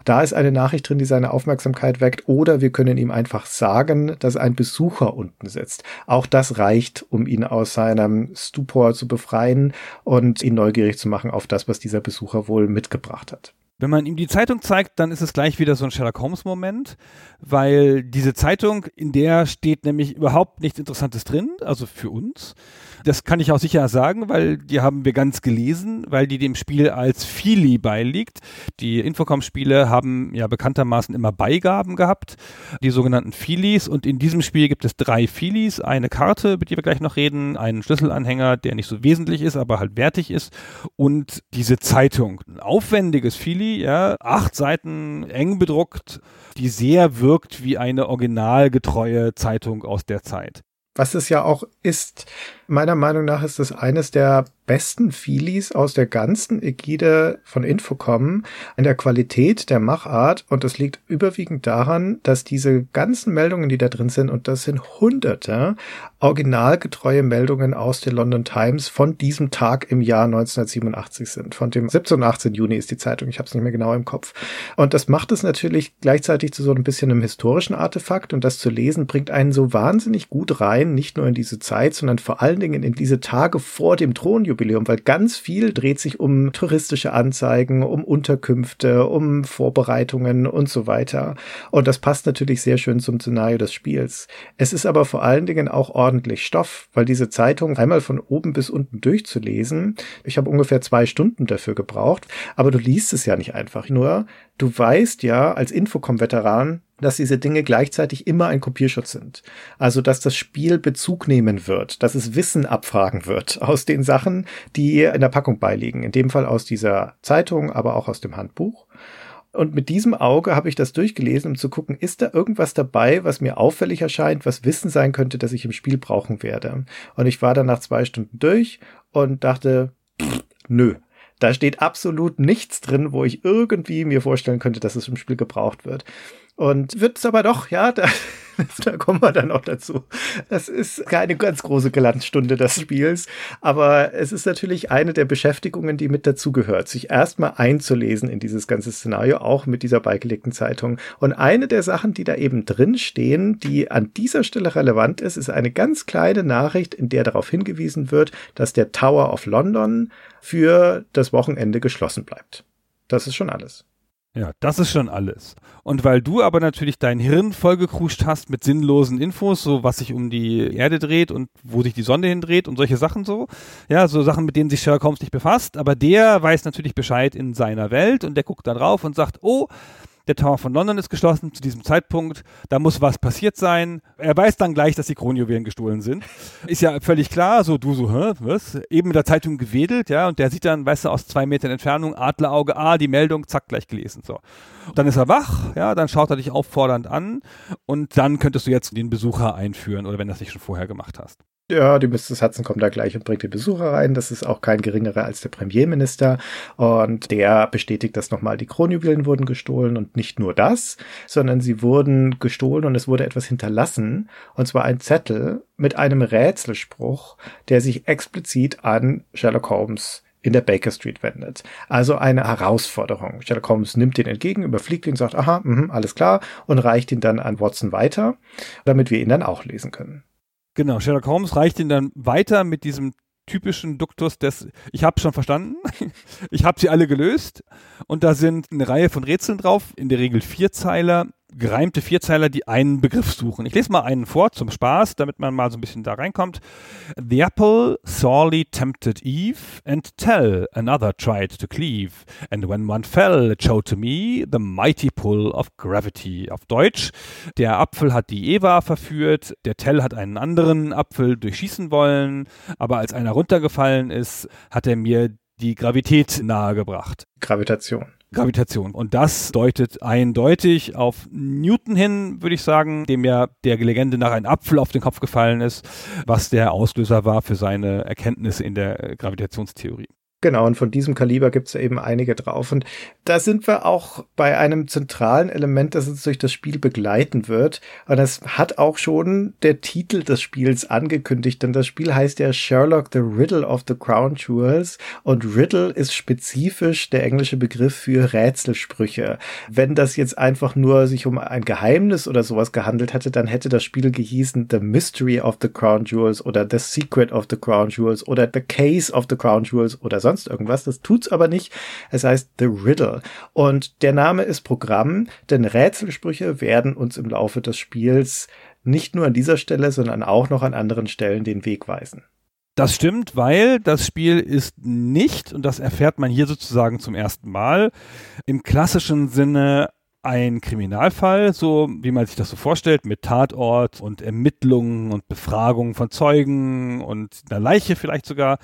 Da ist eine Nachricht drin, die seine Aufmerksamkeit weckt, oder wir können ihm einfach sagen, dass ein Besucher unten sitzt. Auch das reicht, um ihn aus seinem Stupor zu befreien und ihn neugierig zu machen auf das, was dieser Besucher wohl mitgebracht hat. Wenn man ihm die Zeitung zeigt, dann ist es gleich wieder so ein Sherlock Holmes-Moment, weil diese Zeitung, in der steht nämlich überhaupt nichts Interessantes drin, also für uns. Das kann ich auch sicher sagen, weil die haben wir ganz gelesen, weil die dem Spiel als Fili beiliegt. Die Infocom-Spiele haben ja bekanntermaßen immer Beigaben gehabt, die sogenannten Filis. Und in diesem Spiel gibt es drei Filis, eine Karte, über die wir gleich noch reden, einen Schlüsselanhänger, der nicht so wesentlich ist, aber halt wertig ist, und diese Zeitung. Ein aufwendiges Fili, ja, acht Seiten eng bedruckt, die sehr wirkt wie eine originalgetreue Zeitung aus der Zeit. Was es ja auch ist, meiner Meinung nach ist es eines der besten Feelies aus der ganzen Ägide von Infocom in der Qualität der Machart und das liegt überwiegend daran, dass diese ganzen Meldungen, die da drin sind, und das sind hunderte originalgetreue Meldungen aus der London Times von diesem Tag im Jahr 1987 sind. Von dem 17. und 18. Juni ist die Zeitung, ich habe es nicht mehr genau im Kopf. Und das macht es natürlich gleichzeitig zu so ein bisschen einem historischen Artefakt und das zu lesen bringt einen so wahnsinnig gut rein, nicht nur in diese Zeit, sondern vor allen Dingen in diese Tage vor dem Thronjubiläum Jubiläum, weil ganz viel dreht sich um touristische Anzeigen, um Unterkünfte, um Vorbereitungen und so weiter. Und das passt natürlich sehr schön zum Szenario des Spiels. Es ist aber vor allen Dingen auch ordentlich Stoff, weil diese Zeitung einmal von oben bis unten durchzulesen, ich habe ungefähr zwei Stunden dafür gebraucht, aber du liest es ja nicht einfach nur. Du weißt ja als Infocom-Veteran, dass diese Dinge gleichzeitig immer ein Kopierschutz sind. Also, dass das Spiel Bezug nehmen wird, dass es Wissen abfragen wird aus den Sachen, die in der Packung beiliegen. In dem Fall aus dieser Zeitung, aber auch aus dem Handbuch. Und mit diesem Auge habe ich das durchgelesen, um zu gucken, ist da irgendwas dabei, was mir auffällig erscheint, was Wissen sein könnte, das ich im Spiel brauchen werde. Und ich war dann nach zwei Stunden durch und dachte, pff, nö, da steht absolut nichts drin, wo ich irgendwie mir vorstellen könnte, dass es im Spiel gebraucht wird. Und wird es aber doch, ja, da, da kommen wir dann auch dazu. Das ist keine ganz große Glanzstunde des Spiels, aber es ist natürlich eine der Beschäftigungen, die mit dazugehört, sich erstmal einzulesen in dieses ganze Szenario, auch mit dieser beigelegten Zeitung. Und eine der Sachen, die da eben drin stehen, die an dieser Stelle relevant ist, ist eine ganz kleine Nachricht, in der darauf hingewiesen wird, dass der Tower of London für das Wochenende geschlossen bleibt. Das ist schon alles. Ja, das ist schon alles. Und weil du aber natürlich dein Hirn vollgekruscht hast mit sinnlosen Infos, so was sich um die Erde dreht und wo sich die Sonne hindreht und solche Sachen so, ja, so Sachen, mit denen sich Sherlock Holmes nicht befasst, aber der weiß natürlich Bescheid in seiner Welt und der guckt da drauf und sagt, oh, der Tower von London ist geschlossen zu diesem Zeitpunkt. Da muss was passiert sein. Er weiß dann gleich, dass die Kronjuwelen gestohlen sind. Ist ja völlig klar. So, du so, hä, was? Eben mit der Zeitung gewedelt, ja. Und der sieht dann, weißt du, aus zwei Metern Entfernung, Adlerauge, ah, die Meldung, zack, gleich gelesen, so. Dann ist er wach, ja, dann schaut er dich auffordernd an und dann könntest du jetzt den Besucher einführen oder wenn das nicht schon vorher gemacht hast. Ja, die Mrs. Hudson kommt da gleich und bringt den Besucher rein. Das ist auch kein geringerer als der Premierminister. Und der bestätigt, dass nochmal die Kronjuwelen wurden gestohlen. Und nicht nur das, sondern sie wurden gestohlen und es wurde etwas hinterlassen. Und zwar ein Zettel mit einem Rätselspruch, der sich explizit an Sherlock Holmes in der Baker Street wendet. Also eine Herausforderung. Sherlock Holmes nimmt den entgegen, überfliegt ihn, sagt, aha, mh, alles klar, und reicht ihn dann an Watson weiter, damit wir ihn dann auch lesen können. Genau, Sherlock Holmes reicht ihn dann weiter mit diesem typischen Duktus des, ich habe schon verstanden, ich habe sie alle gelöst und da sind eine Reihe von Rätseln drauf, in der Regel Vierzeiler, gereimte Vierzeiler, die einen Begriff suchen. Ich lese mal einen vor zum Spaß, damit man mal so ein bisschen da reinkommt. The apple sorely tempted Eve, and tell another tried to cleave. And when one fell, it showed to me the mighty pull of gravity. Auf Deutsch, der Apfel hat die Eva verführt, der Tell hat einen anderen Apfel durchschießen wollen, aber als einer runtergefallen ist, hat er mir die Gravität nahegebracht. Gravitation. Gravitation. Und das deutet eindeutig auf Newton hin, würde ich sagen, dem ja der Legende nach ein Apfel auf den Kopf gefallen ist, was der Auslöser war für seine Erkenntnisse in der Gravitationstheorie. Genau, und von diesem Kaliber gibt es eben einige drauf. Und da sind wir auch bei einem zentralen Element, das uns durch das Spiel begleiten wird. Und das hat auch schon der Titel des Spiels angekündigt, denn das Spiel heißt ja Sherlock the Riddle of the Crown Jewels. Und Riddle ist spezifisch der englische Begriff für Rätselsprüche. Wenn das jetzt einfach nur sich um ein Geheimnis oder sowas gehandelt hätte, dann hätte das Spiel gehießen The Mystery of the Crown Jewels oder The Secret of the Crown Jewels oder The Case of the Crown Jewels oder sonst irgendwas. Das tut's aber nicht. Es heißt The Riddle. Und der Name ist Programm, denn Rätselsprüche werden uns im Laufe des Spiels nicht nur an dieser Stelle, sondern auch noch an anderen Stellen den Weg weisen. Das stimmt, weil das Spiel ist nicht, und das erfährt man hier sozusagen zum ersten Mal, im klassischen Sinne ein Kriminalfall, so wie man sich das so vorstellt, mit Tatort und Ermittlungen und Befragungen von Zeugen und einer Leiche vielleicht sogar,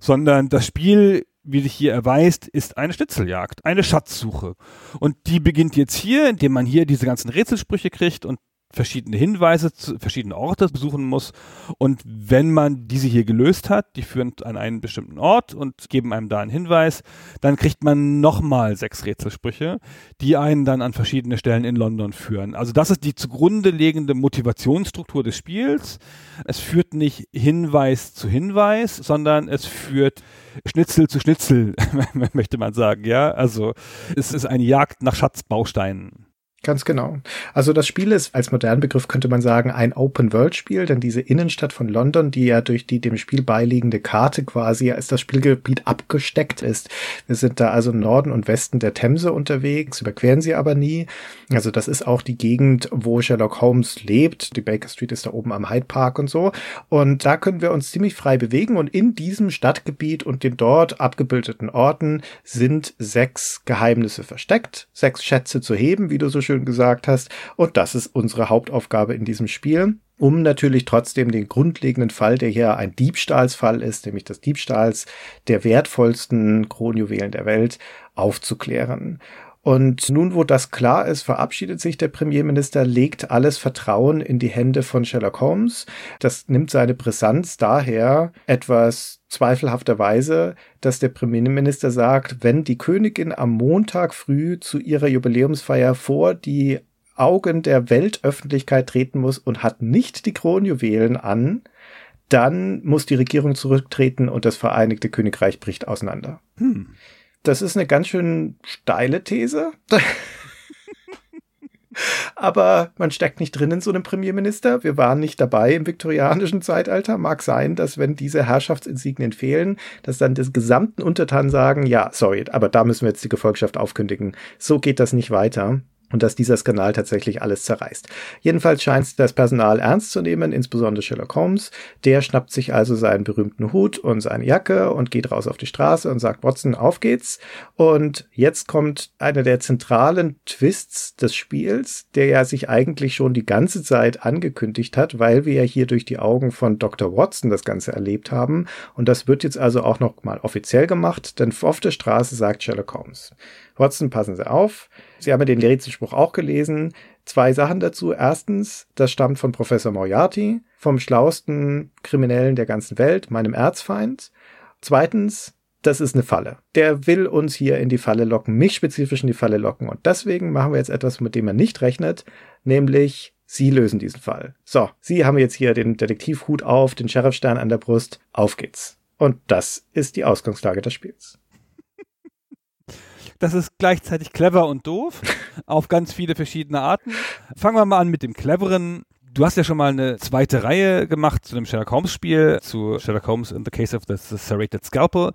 sondern das Spiel, wie sich hier erweist, ist eine Schnitzeljagd, eine Schatzsuche. Und die beginnt jetzt hier, indem man hier diese ganzen Rätselsprüche kriegt und verschiedene Hinweise zu verschiedene Orte besuchen muss. Und wenn man diese hier gelöst hat, die führen an einen bestimmten Ort und geben einem da einen Hinweis, dann kriegt man nochmal sechs Rätselsprüche, die einen dann an verschiedene Stellen in London führen. Also das ist die zugrunde liegende Motivationsstruktur des Spiels. Es führt nicht Hinweis zu Hinweis, sondern es führt Schnitzel zu Schnitzel, möchte man sagen, ja. Also es ist eine Jagd nach Schatzbausteinen. Ganz genau. Also das Spiel ist als modernen Begriff könnte man sagen ein Open-World-Spiel, denn diese Innenstadt von London, die ja durch die dem Spiel beiliegende Karte quasi als das Spielgebiet abgesteckt ist. Wir sind da also im Norden und Westen der Themse unterwegs, überqueren sie aber nie. Also das ist auch die Gegend, wo Sherlock Holmes lebt. Die Baker Street ist da oben am Hyde Park und so. Und da können wir uns ziemlich frei bewegen und in diesem Stadtgebiet und den dort abgebildeten Orten sind sechs Geheimnisse versteckt, sechs Schätze zu heben, wie du so schön schön gesagt hast. Und das ist unsere Hauptaufgabe in diesem Spiel um natürlich trotzdem den grundlegenden Fall, der hier ein Diebstahlsfall ist, nämlich des Diebstahls der wertvollsten Kronjuwelen der Welt, aufzuklären. Und nun, wo das klar ist, verabschiedet sich der Premierminister, legt alles Vertrauen in die Hände von Sherlock Holmes. Das nimmt seine Brisanz daher etwas zweifelhafterweise, dass der Premierminister sagt, wenn die Königin am Montag früh zu ihrer Jubiläumsfeier vor die Augen der Weltöffentlichkeit treten muss und hat nicht die Kronjuwelen an, dann muss die Regierung zurücktreten und das Vereinigte Königreich bricht auseinander. Hm. Das ist eine ganz schön steile These. Aber man steckt nicht drin in so einem Premierminister. Wir waren nicht dabei im viktorianischen Zeitalter. Mag sein, dass wenn diese Herrschaftsinsignien fehlen, dass dann des gesamten Untertanen sagen, ja, sorry, aber da müssen wir jetzt die Gefolgschaft aufkündigen. So geht das nicht weiter und dass dieser Skandal tatsächlich alles zerreißt. Jedenfalls scheint das Personal ernst zu nehmen, insbesondere Sherlock Holmes. Der schnappt sich also seinen berühmten Hut und seine Jacke und geht raus auf die Straße und sagt, Watson, auf geht's. Und jetzt kommt einer der zentralen Twists des Spiels, der ja sich eigentlich schon die ganze Zeit angekündigt hat, weil wir ja hier durch die Augen von Dr. Watson das Ganze erlebt haben. Und das wird jetzt also auch noch mal offiziell gemacht, denn auf der Straße sagt Sherlock Holmes. Watson, passen Sie auf. Sie haben ja den Rätselspruch auch gelesen. Zwei Sachen dazu. Erstens, das stammt von Professor Moriarty, vom schlausten Kriminellen der ganzen Welt, meinem Erzfeind. Zweitens, das ist eine Falle. Der will uns hier in die Falle locken, mich spezifisch in die Falle locken. Und deswegen machen wir jetzt etwas, mit dem er nicht rechnet, nämlich Sie lösen diesen Fall. So, Sie haben jetzt hier den Detektivhut auf, den Sheriffstern an der Brust. Auf geht's. Und das ist die Ausgangslage des Spiels. Das ist gleichzeitig clever und doof auf ganz viele verschiedene Arten. Fangen wir mal an mit dem cleveren. Du hast ja schon mal eine zweite Reihe gemacht zu einem Sherlock Holmes Spiel, zu Sherlock Holmes in the Case of the Serrated Scalpel.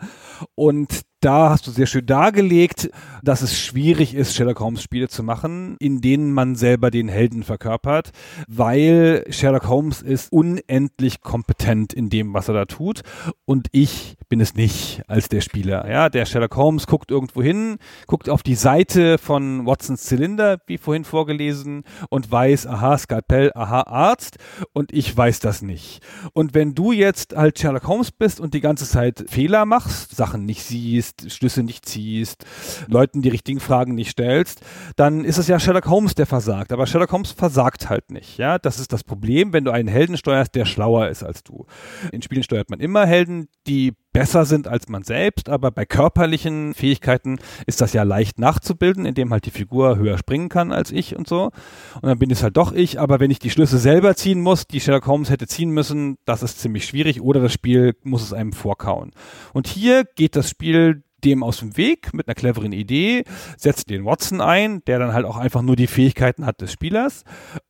Und da hast du sehr schön dargelegt, dass es schwierig ist, Sherlock Holmes Spiele zu machen, in denen man selber den Helden verkörpert, weil Sherlock Holmes ist unendlich kompetent in dem, was er da tut und ich bin es nicht als der Spieler. Ja, der Sherlock Holmes guckt irgendwo hin, guckt auf die Seite von Watsons Zylinder, wie vorhin vorgelesen, und weiß, aha, Skalpell, aha, Arzt und ich weiß das nicht. Und wenn du jetzt halt Sherlock Holmes bist und die ganze Zeit Fehler machst, Sachen nicht siehst, ziehst, Schlüsse nicht ziehst, Leuten die richtigen Fragen nicht stellst, dann ist es ja Sherlock Holmes, der versagt. Aber Sherlock Holmes versagt halt nicht. Ja, das ist das Problem, wenn du einen Helden steuerst, der schlauer ist als du. In Spielen steuert man immer Helden, die besser sind als man selbst, aber bei körperlichen Fähigkeiten ist das ja leicht nachzubilden, indem halt die Figur höher springen kann als ich und so. Und dann bin es halt doch ich, aber wenn ich die Schlüsse selber ziehen muss, die Sherlock Holmes hätte ziehen müssen, das ist ziemlich schwierig oder das Spiel muss es einem vorkauen. Und hier geht das Spiel dem aus dem Weg mit einer cleveren Idee, setzt den Watson ein, der dann halt auch einfach nur die Fähigkeiten hat des Spielers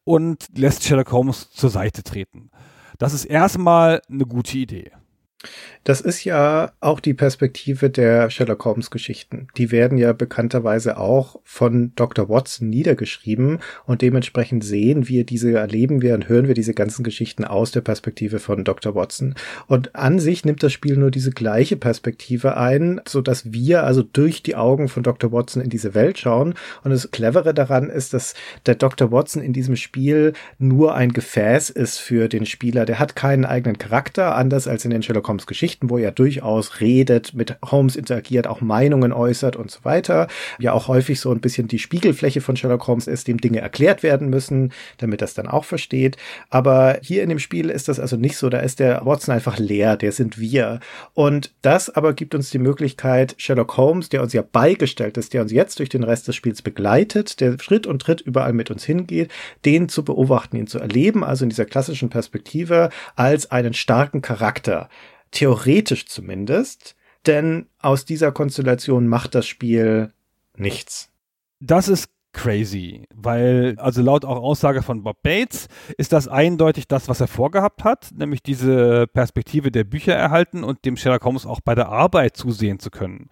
und lässt Sherlock Holmes zur Seite treten. Das ist erstmal eine gute Idee. Das ist ja auch die Perspektive der Sherlock Holmes Geschichten. Die werden ja bekannterweise auch von Dr. Watson niedergeschrieben und dementsprechend sehen wir diese, erleben wir und hören wir diese ganzen Geschichten aus der Perspektive von Dr. Watson. Und an sich nimmt das Spiel nur diese gleiche Perspektive ein, so dass wir also durch die Augen von Dr. Watson in diese Welt schauen. Und das Clevere daran ist, dass der Dr. Watson in diesem Spiel nur ein Gefäß ist für den Spieler. Der hat keinen eigenen Charakter, anders als in den Sherlock Holmes Geschichten, wo er durchaus redet, mit Holmes interagiert, auch Meinungen äußert und so weiter. Ja auch häufig so ein bisschen die Spiegelfläche von Sherlock Holmes ist, dem Dinge erklärt werden müssen, damit das dann auch versteht. Aber hier in dem Spiel ist das also nicht so. Da ist der Watson einfach leer, der sind wir. Und das aber gibt uns die Möglichkeit, Sherlock Holmes, der uns ja beigestellt ist, der uns jetzt durch den Rest des Spiels begleitet, der Schritt und Tritt überall mit uns hingeht, den zu beobachten, ihn zu erleben, also in dieser klassischen Perspektive als einen starken Charakter theoretisch zumindest, denn aus dieser Konstellation macht das Spiel nichts. Das ist crazy, weil, also laut auch Aussage von Bob Bates, ist das eindeutig das, was er vorgehabt hat, nämlich diese Perspektive der Bücher erhalten und dem Sherlock Holmes auch bei der Arbeit zusehen zu können.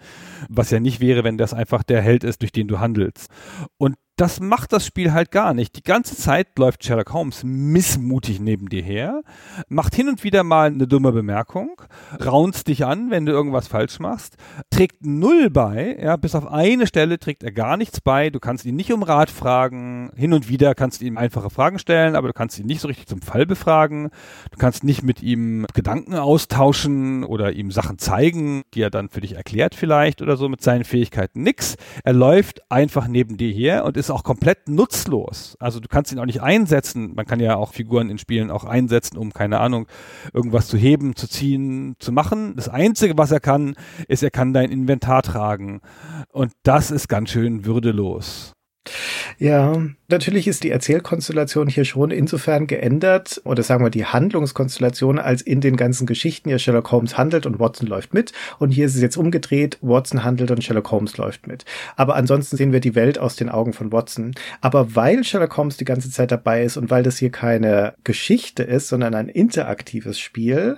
Was ja nicht wäre, wenn das einfach der Held ist, durch den du handelst. Und das macht das Spiel halt gar nicht. Die ganze Zeit läuft Sherlock Holmes missmutig neben dir her, macht hin und wieder mal eine dumme Bemerkung, raunzt dich an, wenn du irgendwas falsch machst, trägt null bei, ja, bis auf eine Stelle trägt er gar nichts bei. Du kannst ihn nicht um Rat fragen. Hin und wieder kannst du ihm einfache Fragen stellen, aber du kannst ihn nicht so richtig zum Fall befragen. Du kannst nicht mit ihm Gedanken austauschen oder ihm Sachen zeigen, die er dann für dich erklärt vielleicht oder so mit seinen Fähigkeiten. Nix. Er läuft einfach neben dir her und ist ist auch komplett nutzlos. Also du kannst ihn auch nicht einsetzen. Man kann ja auch Figuren in Spielen auch einsetzen, um, keine Ahnung, irgendwas zu heben, zu ziehen, zu machen. Das Einzige, was er kann, ist, er kann dein Inventar tragen. Und das ist ganz schön würdelos. Ja, natürlich ist die Erzählkonstellation hier schon insofern geändert, oder sagen wir die Handlungskonstellation, als in den ganzen Geschichten ja Sherlock Holmes handelt und Watson läuft mit. Und hier ist es jetzt umgedreht, Watson handelt und Sherlock Holmes läuft mit. Aber ansonsten sehen wir die Welt aus den Augen von Watson. Aber weil Sherlock Holmes die ganze Zeit dabei ist und weil das hier keine Geschichte ist, sondern ein interaktives Spiel,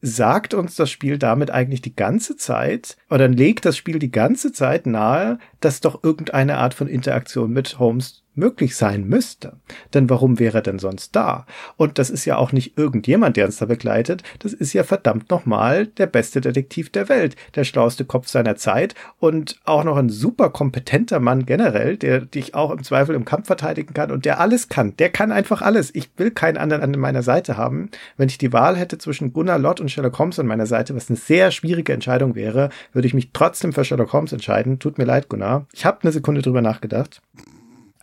sagt uns das Spiel damit eigentlich die ganze Zeit oder legt das Spiel die ganze Zeit nahe, dass doch irgendeine Art von Interaktion mit Holmes möglich sein müsste. Denn warum wäre er denn sonst da? Und das ist ja auch nicht irgendjemand, der uns da begleitet. Das ist ja verdammt nochmal der beste Detektiv der Welt, der schlauste Kopf seiner Zeit und auch noch ein super kompetenter Mann generell, der dich auch im Zweifel im Kampf verteidigen kann und der alles kann. Der kann einfach alles. Ich will keinen anderen an meiner Seite haben. Wenn ich die Wahl hätte zwischen Gunnar Lott und Sherlock Holmes an meiner Seite, was eine sehr schwierige Entscheidung wäre, würde ich mich trotzdem für Sherlock Holmes entscheiden. Tut mir leid, Gunnar. Ich habe eine Sekunde drüber nachgedacht.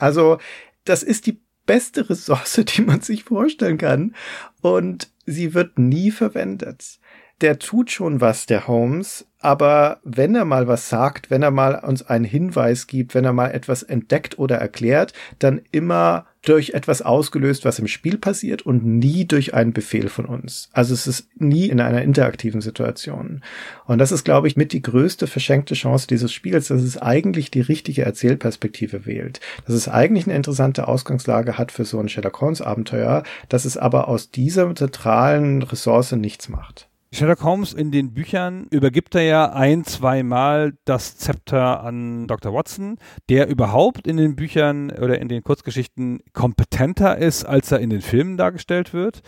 Also, das ist die beste Ressource, die man sich vorstellen kann. Und sie wird nie verwendet. Der tut schon was, der Holmes, aber wenn er mal was sagt, wenn er mal uns einen Hinweis gibt, wenn er mal etwas entdeckt oder erklärt, dann immer durch etwas ausgelöst, was im Spiel passiert und nie durch einen Befehl von uns. Also es ist nie in einer interaktiven Situation. Und das ist, glaube ich, mit die größte verschenkte Chance dieses Spiels, dass es eigentlich die richtige Erzählperspektive wählt. Dass es eigentlich eine interessante Ausgangslage hat für so ein Sherlock Holmes Abenteuer, dass es aber aus dieser zentralen Ressource nichts macht. Sherlock Holmes in den Büchern übergibt er ja ein, zweimal das Zepter an Dr. Watson, der überhaupt in den Büchern oder in den Kurzgeschichten kompetenter ist, als er in den Filmen dargestellt wird.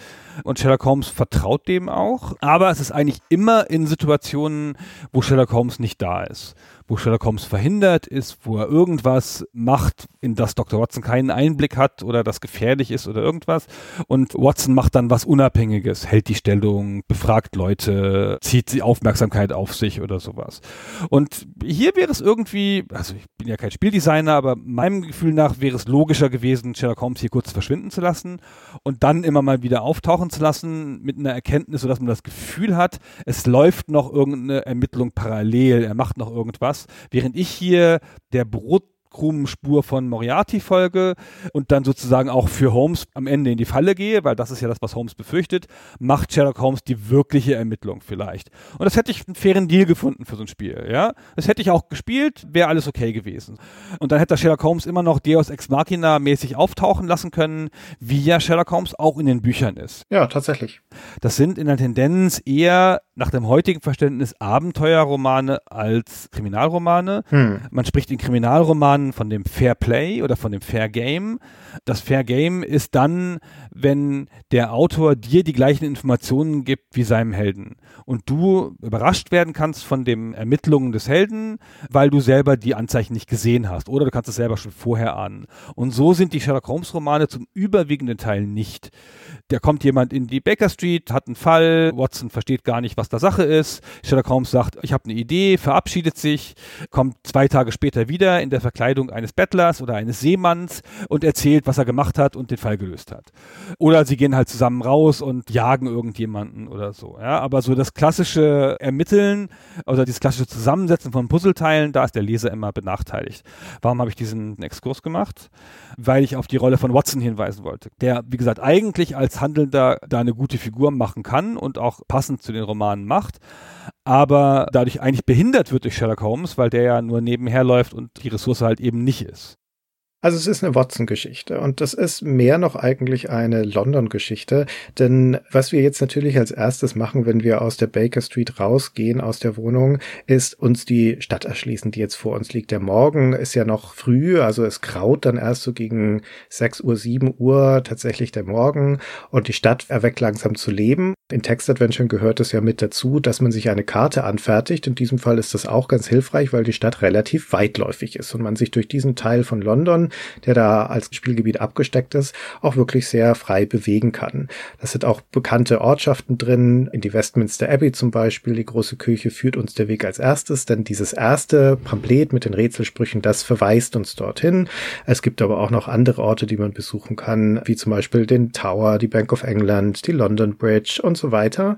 Und Sherlock Holmes vertraut dem auch. Aber es ist eigentlich immer in Situationen, wo Sherlock Holmes nicht da ist wo Sherlock Holmes verhindert ist, wo er irgendwas macht, in das Dr. Watson keinen Einblick hat oder das gefährlich ist oder irgendwas. Und Watson macht dann was Unabhängiges, hält die Stellung, befragt Leute, zieht die Aufmerksamkeit auf sich oder sowas. Und hier wäre es irgendwie, also ich bin ja kein Spieldesigner, aber meinem Gefühl nach wäre es logischer gewesen, Sherlock Holmes hier kurz verschwinden zu lassen und dann immer mal wieder auftauchen zu lassen mit einer Erkenntnis, sodass man das Gefühl hat, es läuft noch irgendeine Ermittlung parallel, er macht noch irgendwas was, während ich hier der Brot Krumenspur von Moriarty folge und dann sozusagen auch für Holmes am Ende in die Falle gehe, weil das ist ja das, was Holmes befürchtet, macht Sherlock Holmes die wirkliche Ermittlung vielleicht. Und das hätte ich einen fairen Deal gefunden für so ein Spiel, ja. Das hätte ich auch gespielt, wäre alles okay gewesen. Und dann hätte Sherlock Holmes immer noch Deus Ex Machina mäßig auftauchen lassen können, wie ja Sherlock Holmes auch in den Büchern ist. Ja, tatsächlich. Das sind in der Tendenz eher nach dem heutigen Verständnis Abenteuerromane als Kriminalromane. Hm. Man spricht in Kriminalromanen von dem Fair Play oder von dem Fair Game. Das Fair Game ist dann, wenn der Autor dir die gleichen Informationen gibt wie seinem Helden und du überrascht werden kannst von den Ermittlungen des Helden, weil du selber die Anzeichen nicht gesehen hast oder du kannst es selber schon vorher ahnen. Und so sind die Sherlock Holmes Romane zum überwiegenden Teil nicht. Da kommt jemand in die Baker Street, hat einen Fall, Watson versteht gar nicht, was da Sache ist. Sherlock Holmes sagt, ich habe eine Idee, verabschiedet sich, kommt zwei Tage später wieder in der Verkleidung eines Bettlers oder eines Seemanns und erzählt, was er gemacht hat und den Fall gelöst hat. Oder sie gehen halt zusammen raus und jagen irgendjemanden oder so. Ja, aber so das klassische Ermitteln oder dieses klassische Zusammensetzen von Puzzleteilen, da ist der Leser immer benachteiligt. Warum habe ich diesen Exkurs gemacht? Weil ich auf die Rolle von Watson hinweisen wollte, der, wie gesagt, eigentlich als Handelnder da eine gute Figur machen kann und auch passend zu den Romanen macht, aber dadurch eigentlich behindert wird durch Sherlock Holmes, weil der ja nur nebenher läuft und die Ressource halt eben nicht ist. Also es ist eine Watson-Geschichte und das ist mehr noch eigentlich eine London-Geschichte, denn was wir jetzt natürlich als erstes machen, wenn wir aus der Baker Street rausgehen, aus der Wohnung, ist uns die Stadt erschließen, die jetzt vor uns liegt. Der Morgen ist ja noch früh, also es graut dann erst so gegen 6 Uhr, 7 Uhr tatsächlich der Morgen und die Stadt erweckt langsam zu leben. In Text Adventure gehört es ja mit dazu, dass man sich eine Karte anfertigt. In diesem Fall ist das auch ganz hilfreich, weil die Stadt relativ weitläufig ist und man sich durch diesen Teil von London der da als Spielgebiet abgesteckt ist, auch wirklich sehr frei bewegen kann. Das sind auch bekannte Ortschaften drin. In die Westminster Abbey zum Beispiel, die große Kirche, führt uns der Weg als erstes, denn dieses erste Pamphlet mit den Rätselsprüchen, das verweist uns dorthin. Es gibt aber auch noch andere Orte, die man besuchen kann, wie zum Beispiel den Tower, die Bank of England, die London Bridge und so weiter.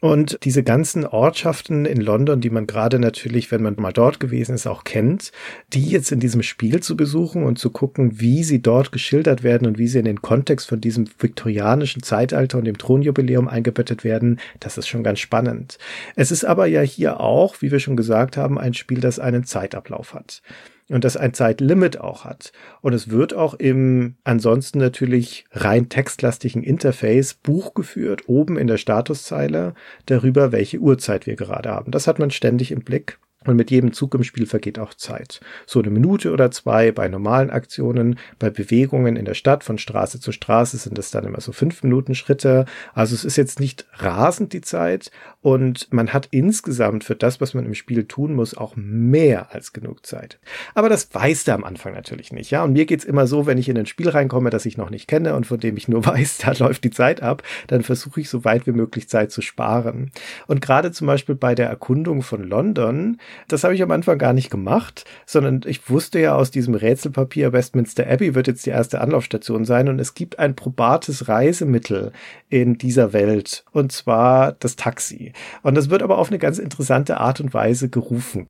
Und diese ganzen Ortschaften in London, die man gerade natürlich, wenn man mal dort gewesen ist, auch kennt, die jetzt in diesem Spiel zu besuchen und zu gucken, wie sie dort geschildert werden und wie sie in den Kontext von diesem viktorianischen Zeitalter und dem Thronjubiläum eingebettet werden, das ist schon ganz spannend. Es ist aber ja hier auch, wie wir schon gesagt haben, ein Spiel, das einen Zeitablauf hat und das ein Zeitlimit auch hat. Und es wird auch im ansonsten natürlich rein textlastigen Interface Buch geführt, oben in der Statuszeile darüber, welche Uhrzeit wir gerade haben. Das hat man ständig im Blick. Und mit jedem Zug im Spiel vergeht auch Zeit. So eine Minute oder zwei bei normalen Aktionen, bei Bewegungen in der Stadt von Straße zu Straße sind es dann immer so fünf Minuten Schritte. Also es ist jetzt nicht rasend die Zeit und man hat insgesamt für das, was man im Spiel tun muss, auch mehr als genug Zeit. Aber das weiß der am Anfang natürlich nicht. Ja, und mir geht's immer so, wenn ich in ein Spiel reinkomme, das ich noch nicht kenne und von dem ich nur weiß, da läuft die Zeit ab, dann versuche ich so weit wie möglich Zeit zu sparen. Und gerade zum Beispiel bei der Erkundung von London, das habe ich am Anfang gar nicht gemacht, sondern ich wusste ja aus diesem Rätselpapier, Westminster Abbey wird jetzt die erste Anlaufstation sein und es gibt ein probates Reisemittel in dieser Welt und zwar das Taxi. Und das wird aber auf eine ganz interessante Art und Weise gerufen.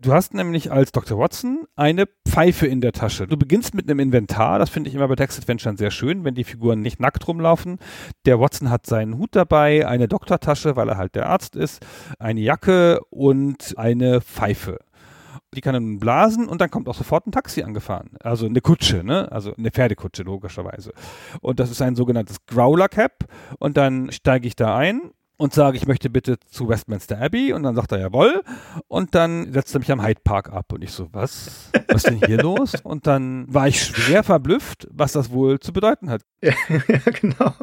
Du hast nämlich als Dr. Watson eine Pfeife in der Tasche. Du beginnst mit einem Inventar, das finde ich immer bei Text Adventure sehr schön, wenn die Figuren nicht nackt rumlaufen. Der Watson hat seinen Hut dabei, eine Doktortasche, weil er halt der Arzt ist, eine Jacke und eine Pfeife. Die kann er nun blasen und dann kommt auch sofort ein Taxi angefahren. Also eine Kutsche, ne? Also eine Pferdekutsche, logischerweise. Und das ist ein sogenanntes Growler Cap. Und dann steige ich da ein und sage, ich möchte bitte zu Westminster Abbey und dann sagt er jawohl und dann setzt er mich am Hyde Park ab und ich so, was? Was ist denn hier los? Und dann war ich schwer verblüfft, was das wohl zu bedeuten hat. Ja, genau.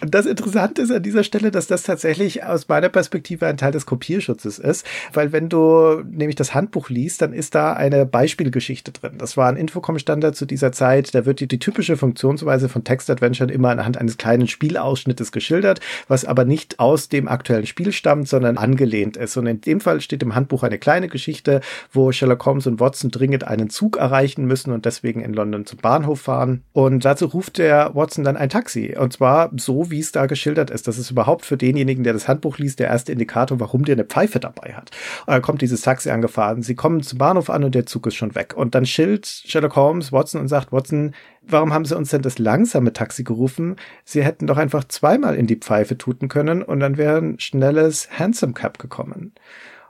Und das Interessante ist an dieser Stelle, dass das tatsächlich aus meiner Perspektive ein Teil des Kopierschutzes ist, weil wenn du nämlich das Handbuch liest, dann ist da eine Beispielgeschichte drin. Das war ein Infocom-Standard zu dieser Zeit, da wird die, die typische Funktionsweise von Text-Adventuren immer anhand eines kleinen Spielausschnittes geschildert, was aber nicht aus dem aktuellen Spiel stammt, sondern angelehnt ist. Und in dem Fall steht im Handbuch eine kleine Geschichte, wo Sherlock Holmes und Watson dringend einen Zug erreichen müssen und deswegen in London zum Bahnhof fahren. Und dazu ruft der Watson dann ein Taxi. Und zwar so, wie es da geschildert ist. Das ist überhaupt für denjenigen, der das Handbuch liest, der erste Indikator, warum der eine Pfeife dabei hat. Und dann kommt dieses Taxi angefahren. Sie kommen zum Bahnhof an und der Zug ist schon weg. Und dann schilt Sherlock Holmes Watson und sagt, Watson, warum haben sie uns denn das langsame Taxi gerufen? Sie hätten doch einfach zweimal in die Pfeife tuten können und dann wäre ein schnelles Handsome Cap gekommen.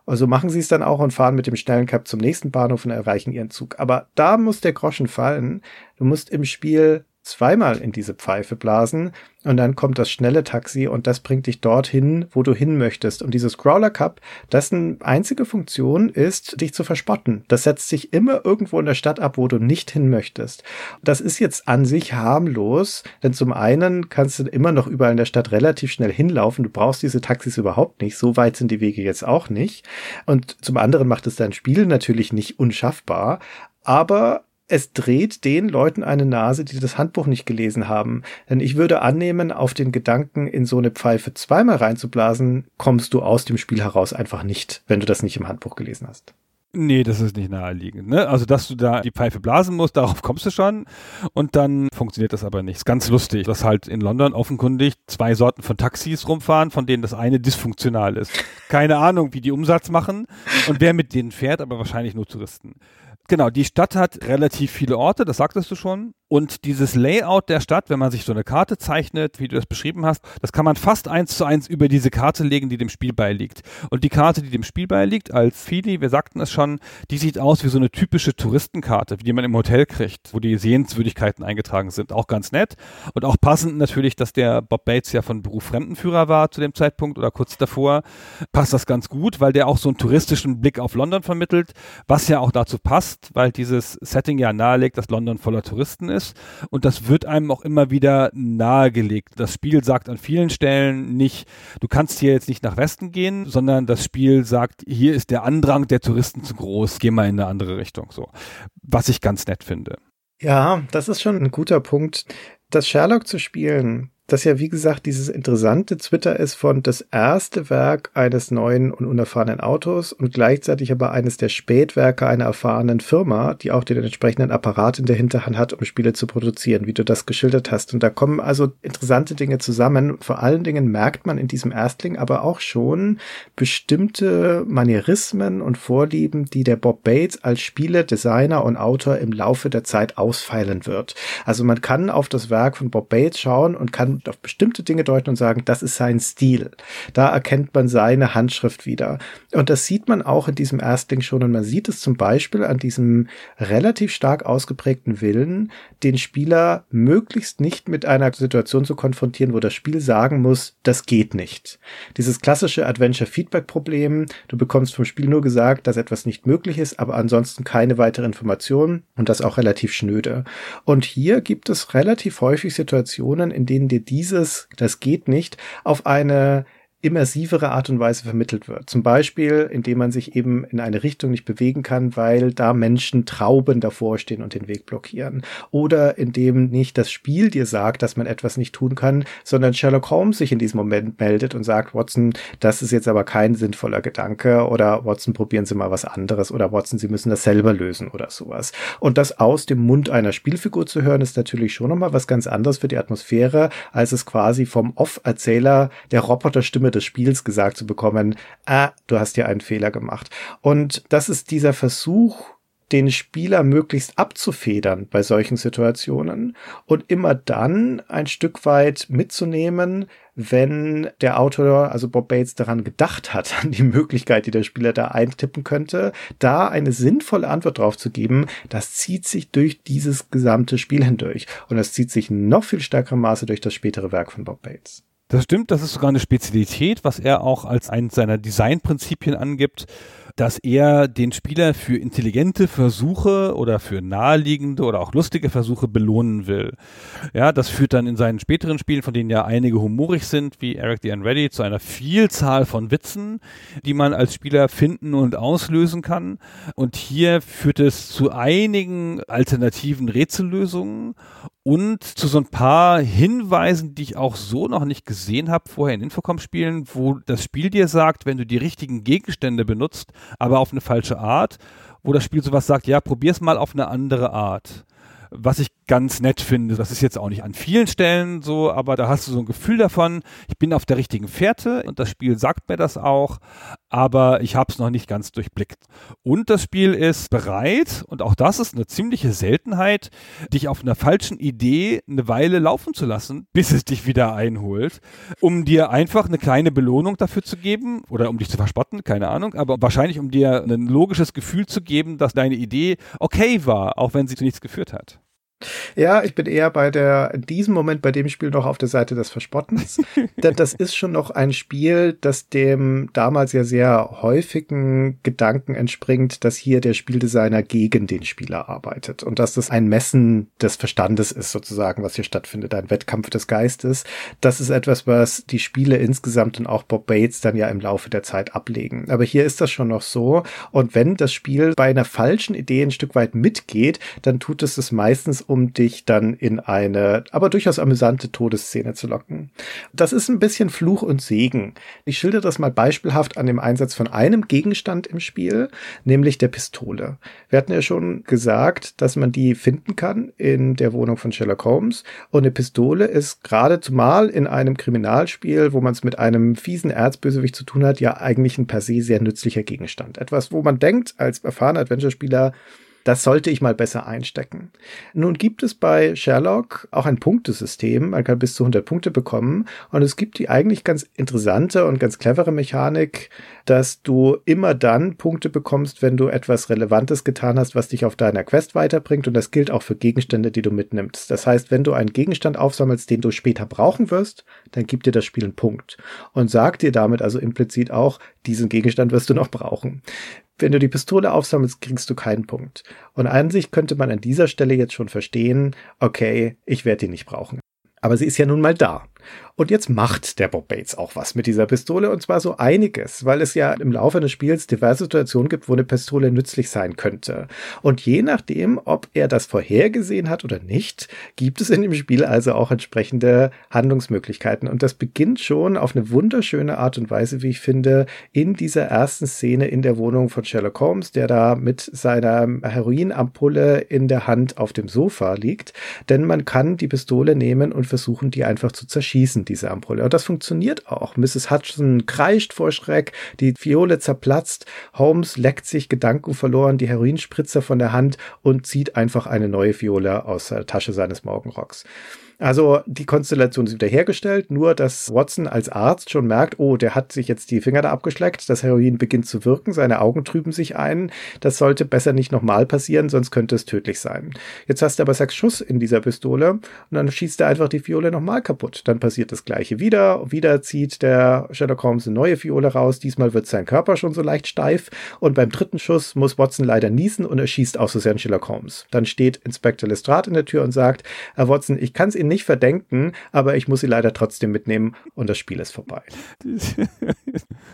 Also machen sie es dann auch und fahren mit dem schnellen Cap zum nächsten Bahnhof und erreichen ihren Zug. Aber da muss der Groschen fallen. Du musst im Spiel zweimal in diese Pfeife blasen und dann kommt das schnelle Taxi und das bringt dich dorthin, wo du hin möchtest. Und dieses Crawler Cup, dessen einzige Funktion ist, dich zu verspotten. Das setzt sich immer irgendwo in der Stadt ab, wo du nicht hin möchtest. Das ist jetzt an sich harmlos, denn zum einen kannst du immer noch überall in der Stadt relativ schnell hinlaufen. Du brauchst diese Taxis überhaupt nicht. So weit sind die Wege jetzt auch nicht. Und zum anderen macht es dein Spiel natürlich nicht unschaffbar. Aber es dreht den Leuten eine Nase, die das Handbuch nicht gelesen haben. Denn ich würde annehmen, auf den Gedanken, in so eine Pfeife zweimal reinzublasen, kommst du aus dem Spiel heraus einfach nicht, wenn du das nicht im Handbuch gelesen hast. Nee, das ist nicht naheliegend. Ne? Also, dass du da die Pfeife blasen musst, darauf kommst du schon. Und dann funktioniert das aber nicht. Ist ganz lustig, dass halt in London offenkundig zwei Sorten von Taxis rumfahren, von denen das eine dysfunktional ist. Keine Ahnung, wie die Umsatz machen und wer mit denen fährt, aber wahrscheinlich nur Touristen. Genau, die Stadt hat relativ viele Orte, das sagtest du schon. Und dieses Layout der Stadt, wenn man sich so eine Karte zeichnet, wie du das beschrieben hast, das kann man fast eins zu eins über diese Karte legen, die dem Spiel beiliegt. Und die Karte, die dem Spiel beiliegt, als Fili, wir sagten es schon, die sieht aus wie so eine typische Touristenkarte, die man im Hotel kriegt, wo die Sehenswürdigkeiten eingetragen sind. Auch ganz nett. Und auch passend natürlich, dass der Bob Bates ja von Beruf Fremdenführer war zu dem Zeitpunkt oder kurz davor, passt das ganz gut, weil der auch so einen touristischen Blick auf London vermittelt, was ja auch dazu passt, weil dieses Setting ja nahelegt, dass London voller Touristen ist ist. Und das wird einem auch immer wieder nahegelegt. Das Spiel sagt an vielen Stellen nicht, du kannst hier jetzt nicht nach Westen gehen, sondern das Spiel sagt, hier ist der Andrang der Touristen zu groß, geh mal in eine andere Richtung. So. Was ich ganz nett finde. Ja, das ist schon ein guter Punkt. Das Sherlock zu spielen, das ja, wie gesagt, dieses interessante Twitter ist von das erste Werk eines neuen und unerfahrenen Autos und gleichzeitig aber eines der Spätwerke einer erfahrenen Firma, die auch den entsprechenden Apparat in der Hinterhand hat, um Spiele zu produzieren, wie du das geschildert hast. Und da kommen also interessante Dinge zusammen. Vor allen Dingen merkt man in diesem Erstling aber auch schon bestimmte Manierismen und Vorlieben, die der Bob Bates als Spiele, Designer und Autor im Laufe der Zeit ausfeilen wird. Also man kann auf das Werk von Bob Bates schauen und kann auf bestimmte Dinge deuten und sagen, das ist sein Stil. Da erkennt man seine Handschrift wieder. Und das sieht man auch in diesem Erstling schon. Und man sieht es zum Beispiel an diesem relativ stark ausgeprägten Willen, den Spieler möglichst nicht mit einer Situation zu konfrontieren, wo das Spiel sagen muss, das geht nicht. Dieses klassische Adventure-Feedback-Problem, du bekommst vom Spiel nur gesagt, dass etwas nicht möglich ist, aber ansonsten keine weitere Information und das auch relativ schnöde. Und hier gibt es relativ häufig Situationen, in denen dir dieses, das geht nicht, auf eine immersivere Art und Weise vermittelt wird. Zum Beispiel, indem man sich eben in eine Richtung nicht bewegen kann, weil da Menschen Trauben davor stehen und den Weg blockieren. Oder indem nicht das Spiel dir sagt, dass man etwas nicht tun kann, sondern Sherlock Holmes sich in diesem Moment meldet und sagt, Watson, das ist jetzt aber kein sinnvoller Gedanke oder Watson, probieren Sie mal was anderes oder Watson, Sie müssen das selber lösen oder sowas. Und das aus dem Mund einer Spielfigur zu hören, ist natürlich schon nochmal was ganz anderes für die Atmosphäre, als es quasi vom Off-Erzähler der Roboterstimme des Spiels gesagt zu bekommen, ah, du hast ja einen Fehler gemacht. Und das ist dieser Versuch, den Spieler möglichst abzufedern bei solchen Situationen und immer dann ein Stück weit mitzunehmen, wenn der Autor, also Bob Bates, daran gedacht hat, an die Möglichkeit, die der Spieler da eintippen könnte, da eine sinnvolle Antwort drauf zu geben, das zieht sich durch dieses gesamte Spiel hindurch. Und das zieht sich noch viel stärkerem Maße durch das spätere Werk von Bob Bates. Das stimmt, das ist sogar eine Spezialität, was er auch als eines seiner Designprinzipien angibt dass er den Spieler für intelligente Versuche oder für naheliegende oder auch lustige Versuche belohnen will. Ja, das führt dann in seinen späteren Spielen, von denen ja einige humorig sind, wie Eric the Unready, zu einer Vielzahl von Witzen, die man als Spieler finden und auslösen kann. Und hier führt es zu einigen alternativen Rätsellösungen und zu so ein paar Hinweisen, die ich auch so noch nicht gesehen habe vorher in Infocom-Spielen, wo das Spiel dir sagt, wenn du die richtigen Gegenstände benutzt, aber auf eine falsche Art, wo das Spiel sowas sagt, ja, probier's mal auf eine andere Art was ich ganz nett finde. Das ist jetzt auch nicht an vielen Stellen so, aber da hast du so ein Gefühl davon, ich bin auf der richtigen Fährte und das Spiel sagt mir das auch, aber ich habe es noch nicht ganz durchblickt. Und das Spiel ist bereit, und auch das ist eine ziemliche Seltenheit, dich auf einer falschen Idee eine Weile laufen zu lassen, bis es dich wieder einholt, um dir einfach eine kleine Belohnung dafür zu geben oder um dich zu verspotten, keine Ahnung, aber wahrscheinlich um dir ein logisches Gefühl zu geben, dass deine Idee okay war, auch wenn sie zu nichts geführt hat. Ja, ich bin eher bei der, in diesem Moment bei dem Spiel noch auf der Seite des Verspottens. Denn das ist schon noch ein Spiel, das dem damals ja sehr häufigen Gedanken entspringt, dass hier der Spieldesigner gegen den Spieler arbeitet und dass das ein Messen des Verstandes ist sozusagen, was hier stattfindet, ein Wettkampf des Geistes. Das ist etwas, was die Spiele insgesamt und auch Bob Bates dann ja im Laufe der Zeit ablegen. Aber hier ist das schon noch so. Und wenn das Spiel bei einer falschen Idee ein Stück weit mitgeht, dann tut es es meistens um dich dann in eine, aber durchaus amüsante Todesszene zu locken. Das ist ein bisschen Fluch und Segen. Ich schilder das mal beispielhaft an dem Einsatz von einem Gegenstand im Spiel, nämlich der Pistole. Wir hatten ja schon gesagt, dass man die finden kann in der Wohnung von Sherlock Holmes. Und eine Pistole ist gerade zumal in einem Kriminalspiel, wo man es mit einem fiesen Erzbösewicht zu tun hat, ja eigentlich ein per se sehr nützlicher Gegenstand. Etwas, wo man denkt, als erfahrener Adventure-Spieler, das sollte ich mal besser einstecken. Nun gibt es bei Sherlock auch ein Punktesystem. Man kann bis zu 100 Punkte bekommen. Und es gibt die eigentlich ganz interessante und ganz clevere Mechanik, dass du immer dann Punkte bekommst, wenn du etwas Relevantes getan hast, was dich auf deiner Quest weiterbringt. Und das gilt auch für Gegenstände, die du mitnimmst. Das heißt, wenn du einen Gegenstand aufsammelst, den du später brauchen wirst, dann gibt dir das Spiel einen Punkt. Und sagt dir damit also implizit auch, diesen Gegenstand wirst du noch brauchen. Wenn du die Pistole aufsammelst, kriegst du keinen Punkt. Und an sich könnte man an dieser Stelle jetzt schon verstehen, okay, ich werde die nicht brauchen. Aber sie ist ja nun mal da. Und jetzt macht der Bob Bates auch was mit dieser Pistole und zwar so einiges, weil es ja im Laufe des Spiels diverse Situationen gibt, wo eine Pistole nützlich sein könnte. Und je nachdem, ob er das vorhergesehen hat oder nicht, gibt es in dem Spiel also auch entsprechende Handlungsmöglichkeiten. Und das beginnt schon auf eine wunderschöne Art und Weise, wie ich finde, in dieser ersten Szene in der Wohnung von Sherlock Holmes, der da mit seiner Heroinampulle in der Hand auf dem Sofa liegt. Denn man kann die Pistole nehmen und versuchen, die einfach zu zerschießen diese Ampulle. Und das funktioniert auch. Mrs. Hutchinson kreischt vor Schreck, die Fiole zerplatzt, Holmes leckt sich Gedanken verloren, die Heroinspritzer von der Hand und zieht einfach eine neue Fiole aus der Tasche seines Morgenrocks. Also die Konstellation ist wiederhergestellt, nur dass Watson als Arzt schon merkt, oh, der hat sich jetzt die Finger da abgeschleckt, das Heroin beginnt zu wirken, seine Augen trüben sich ein. Das sollte besser nicht nochmal passieren, sonst könnte es tödlich sein. Jetzt hast du aber sechs Schuss in dieser Pistole und dann schießt er einfach die Fiole nochmal kaputt. Dann passiert das gleiche wieder. Wieder zieht der Sherlock Holmes eine neue Fiole raus. Diesmal wird sein Körper schon so leicht steif und beim dritten Schuss muss Watson leider niesen und er schießt aus Versehen Sherlock Holmes. Dann steht Inspector Lestrade in der Tür und sagt, Herr Watson, ich kann es Ihnen nicht verdenken, aber ich muss sie leider trotzdem mitnehmen und das Spiel ist vorbei.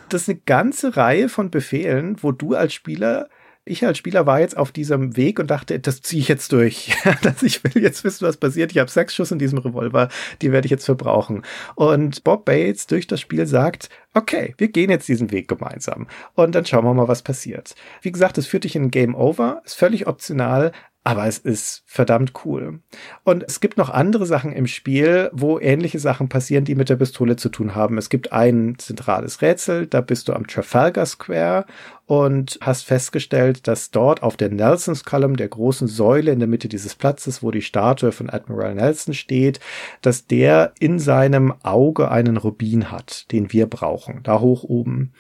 das ist eine ganze Reihe von Befehlen, wo du als Spieler ich als Spieler war jetzt auf diesem Weg und dachte, das ziehe ich jetzt durch. dass ich will jetzt wissen, was passiert. Ich habe sechs Schuss in diesem Revolver, die werde ich jetzt verbrauchen. Und Bob Bates durch das Spiel sagt, okay, wir gehen jetzt diesen Weg gemeinsam. Und dann schauen wir mal, was passiert. Wie gesagt, es führt dich in Game Over, ist völlig optional, aber es ist verdammt cool. Und es gibt noch andere Sachen im Spiel, wo ähnliche Sachen passieren, die mit der Pistole zu tun haben. Es gibt ein zentrales Rätsel, da bist du am Trafalgar Square und hast festgestellt, dass dort auf der Nelson's Column, der großen Säule in der Mitte dieses Platzes, wo die Statue von Admiral Nelson steht, dass der in seinem Auge einen Rubin hat, den wir brauchen, da hoch oben.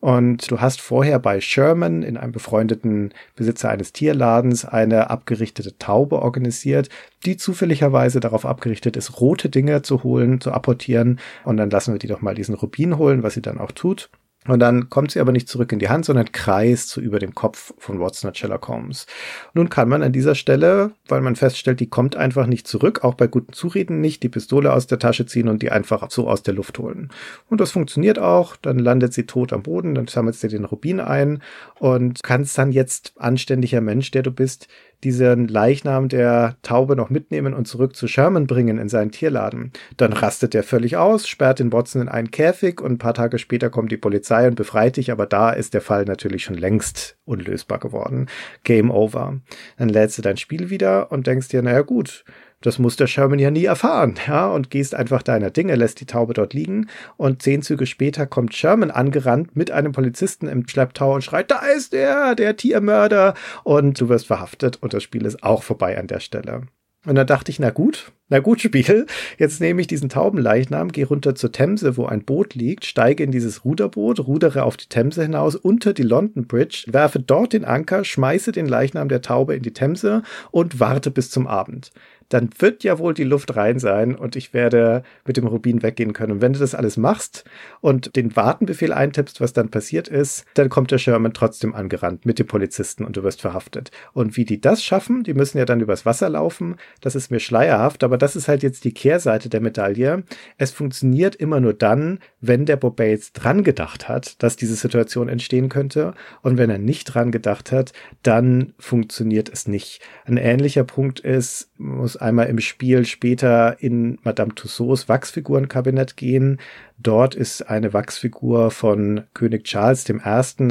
Und du hast vorher bei Sherman, in einem befreundeten Besitzer eines Tierladens, eine abgerichtete Taube organisiert, die zufälligerweise darauf abgerichtet ist, rote Dinge zu holen, zu apportieren. Und dann lassen wir die doch mal diesen Rubin holen, was sie dann auch tut. Und dann kommt sie aber nicht zurück in die Hand, sondern kreist so über dem Kopf von Watson und Sherlock Holmes. Nun kann man an dieser Stelle, weil man feststellt, die kommt einfach nicht zurück, auch bei guten Zureden nicht, die Pistole aus der Tasche ziehen und die einfach so aus der Luft holen. Und das funktioniert auch, dann landet sie tot am Boden, dann sammelt sie den Rubin ein und kannst dann jetzt, anständiger Mensch, der du bist, diesen Leichnam der Taube noch mitnehmen und zurück zu Sherman bringen in seinen Tierladen. Dann rastet er völlig aus, sperrt den Watson in einen Käfig und ein paar Tage später kommt die Polizei und befreit dich, aber da ist der Fall natürlich schon längst unlösbar geworden. Game over. Dann lädst du dein Spiel wieder und denkst dir, naja gut, das muss der Sherman ja nie erfahren, ja, und gehst einfach deiner Dinge, lässt die Taube dort liegen und zehn Züge später kommt Sherman angerannt mit einem Polizisten im Schlepptau und schreit, da ist er, der Tiermörder und du wirst verhaftet und das Spiel ist auch vorbei an der Stelle. Und dann dachte ich, na gut, na gut, Spiel. Jetzt nehme ich diesen Taubenleichnam, gehe runter zur Themse, wo ein Boot liegt, steige in dieses Ruderboot, rudere auf die Themse hinaus unter die London Bridge, werfe dort den Anker, schmeiße den Leichnam der Taube in die Themse und warte bis zum Abend dann wird ja wohl die Luft rein sein und ich werde mit dem Rubin weggehen können. Und wenn du das alles machst und den Wartenbefehl eintippst, was dann passiert ist, dann kommt der Sherman trotzdem angerannt mit dem Polizisten und du wirst verhaftet. Und wie die das schaffen, die müssen ja dann übers Wasser laufen, das ist mir schleierhaft, aber das ist halt jetzt die Kehrseite der Medaille. Es funktioniert immer nur dann, wenn der Bob Bates dran gedacht hat, dass diese Situation entstehen könnte. Und wenn er nicht dran gedacht hat, dann funktioniert es nicht. Ein ähnlicher Punkt ist, muss einmal im Spiel später in Madame Tussauds Wachsfigurenkabinett gehen. Dort ist eine Wachsfigur von König Charles I.,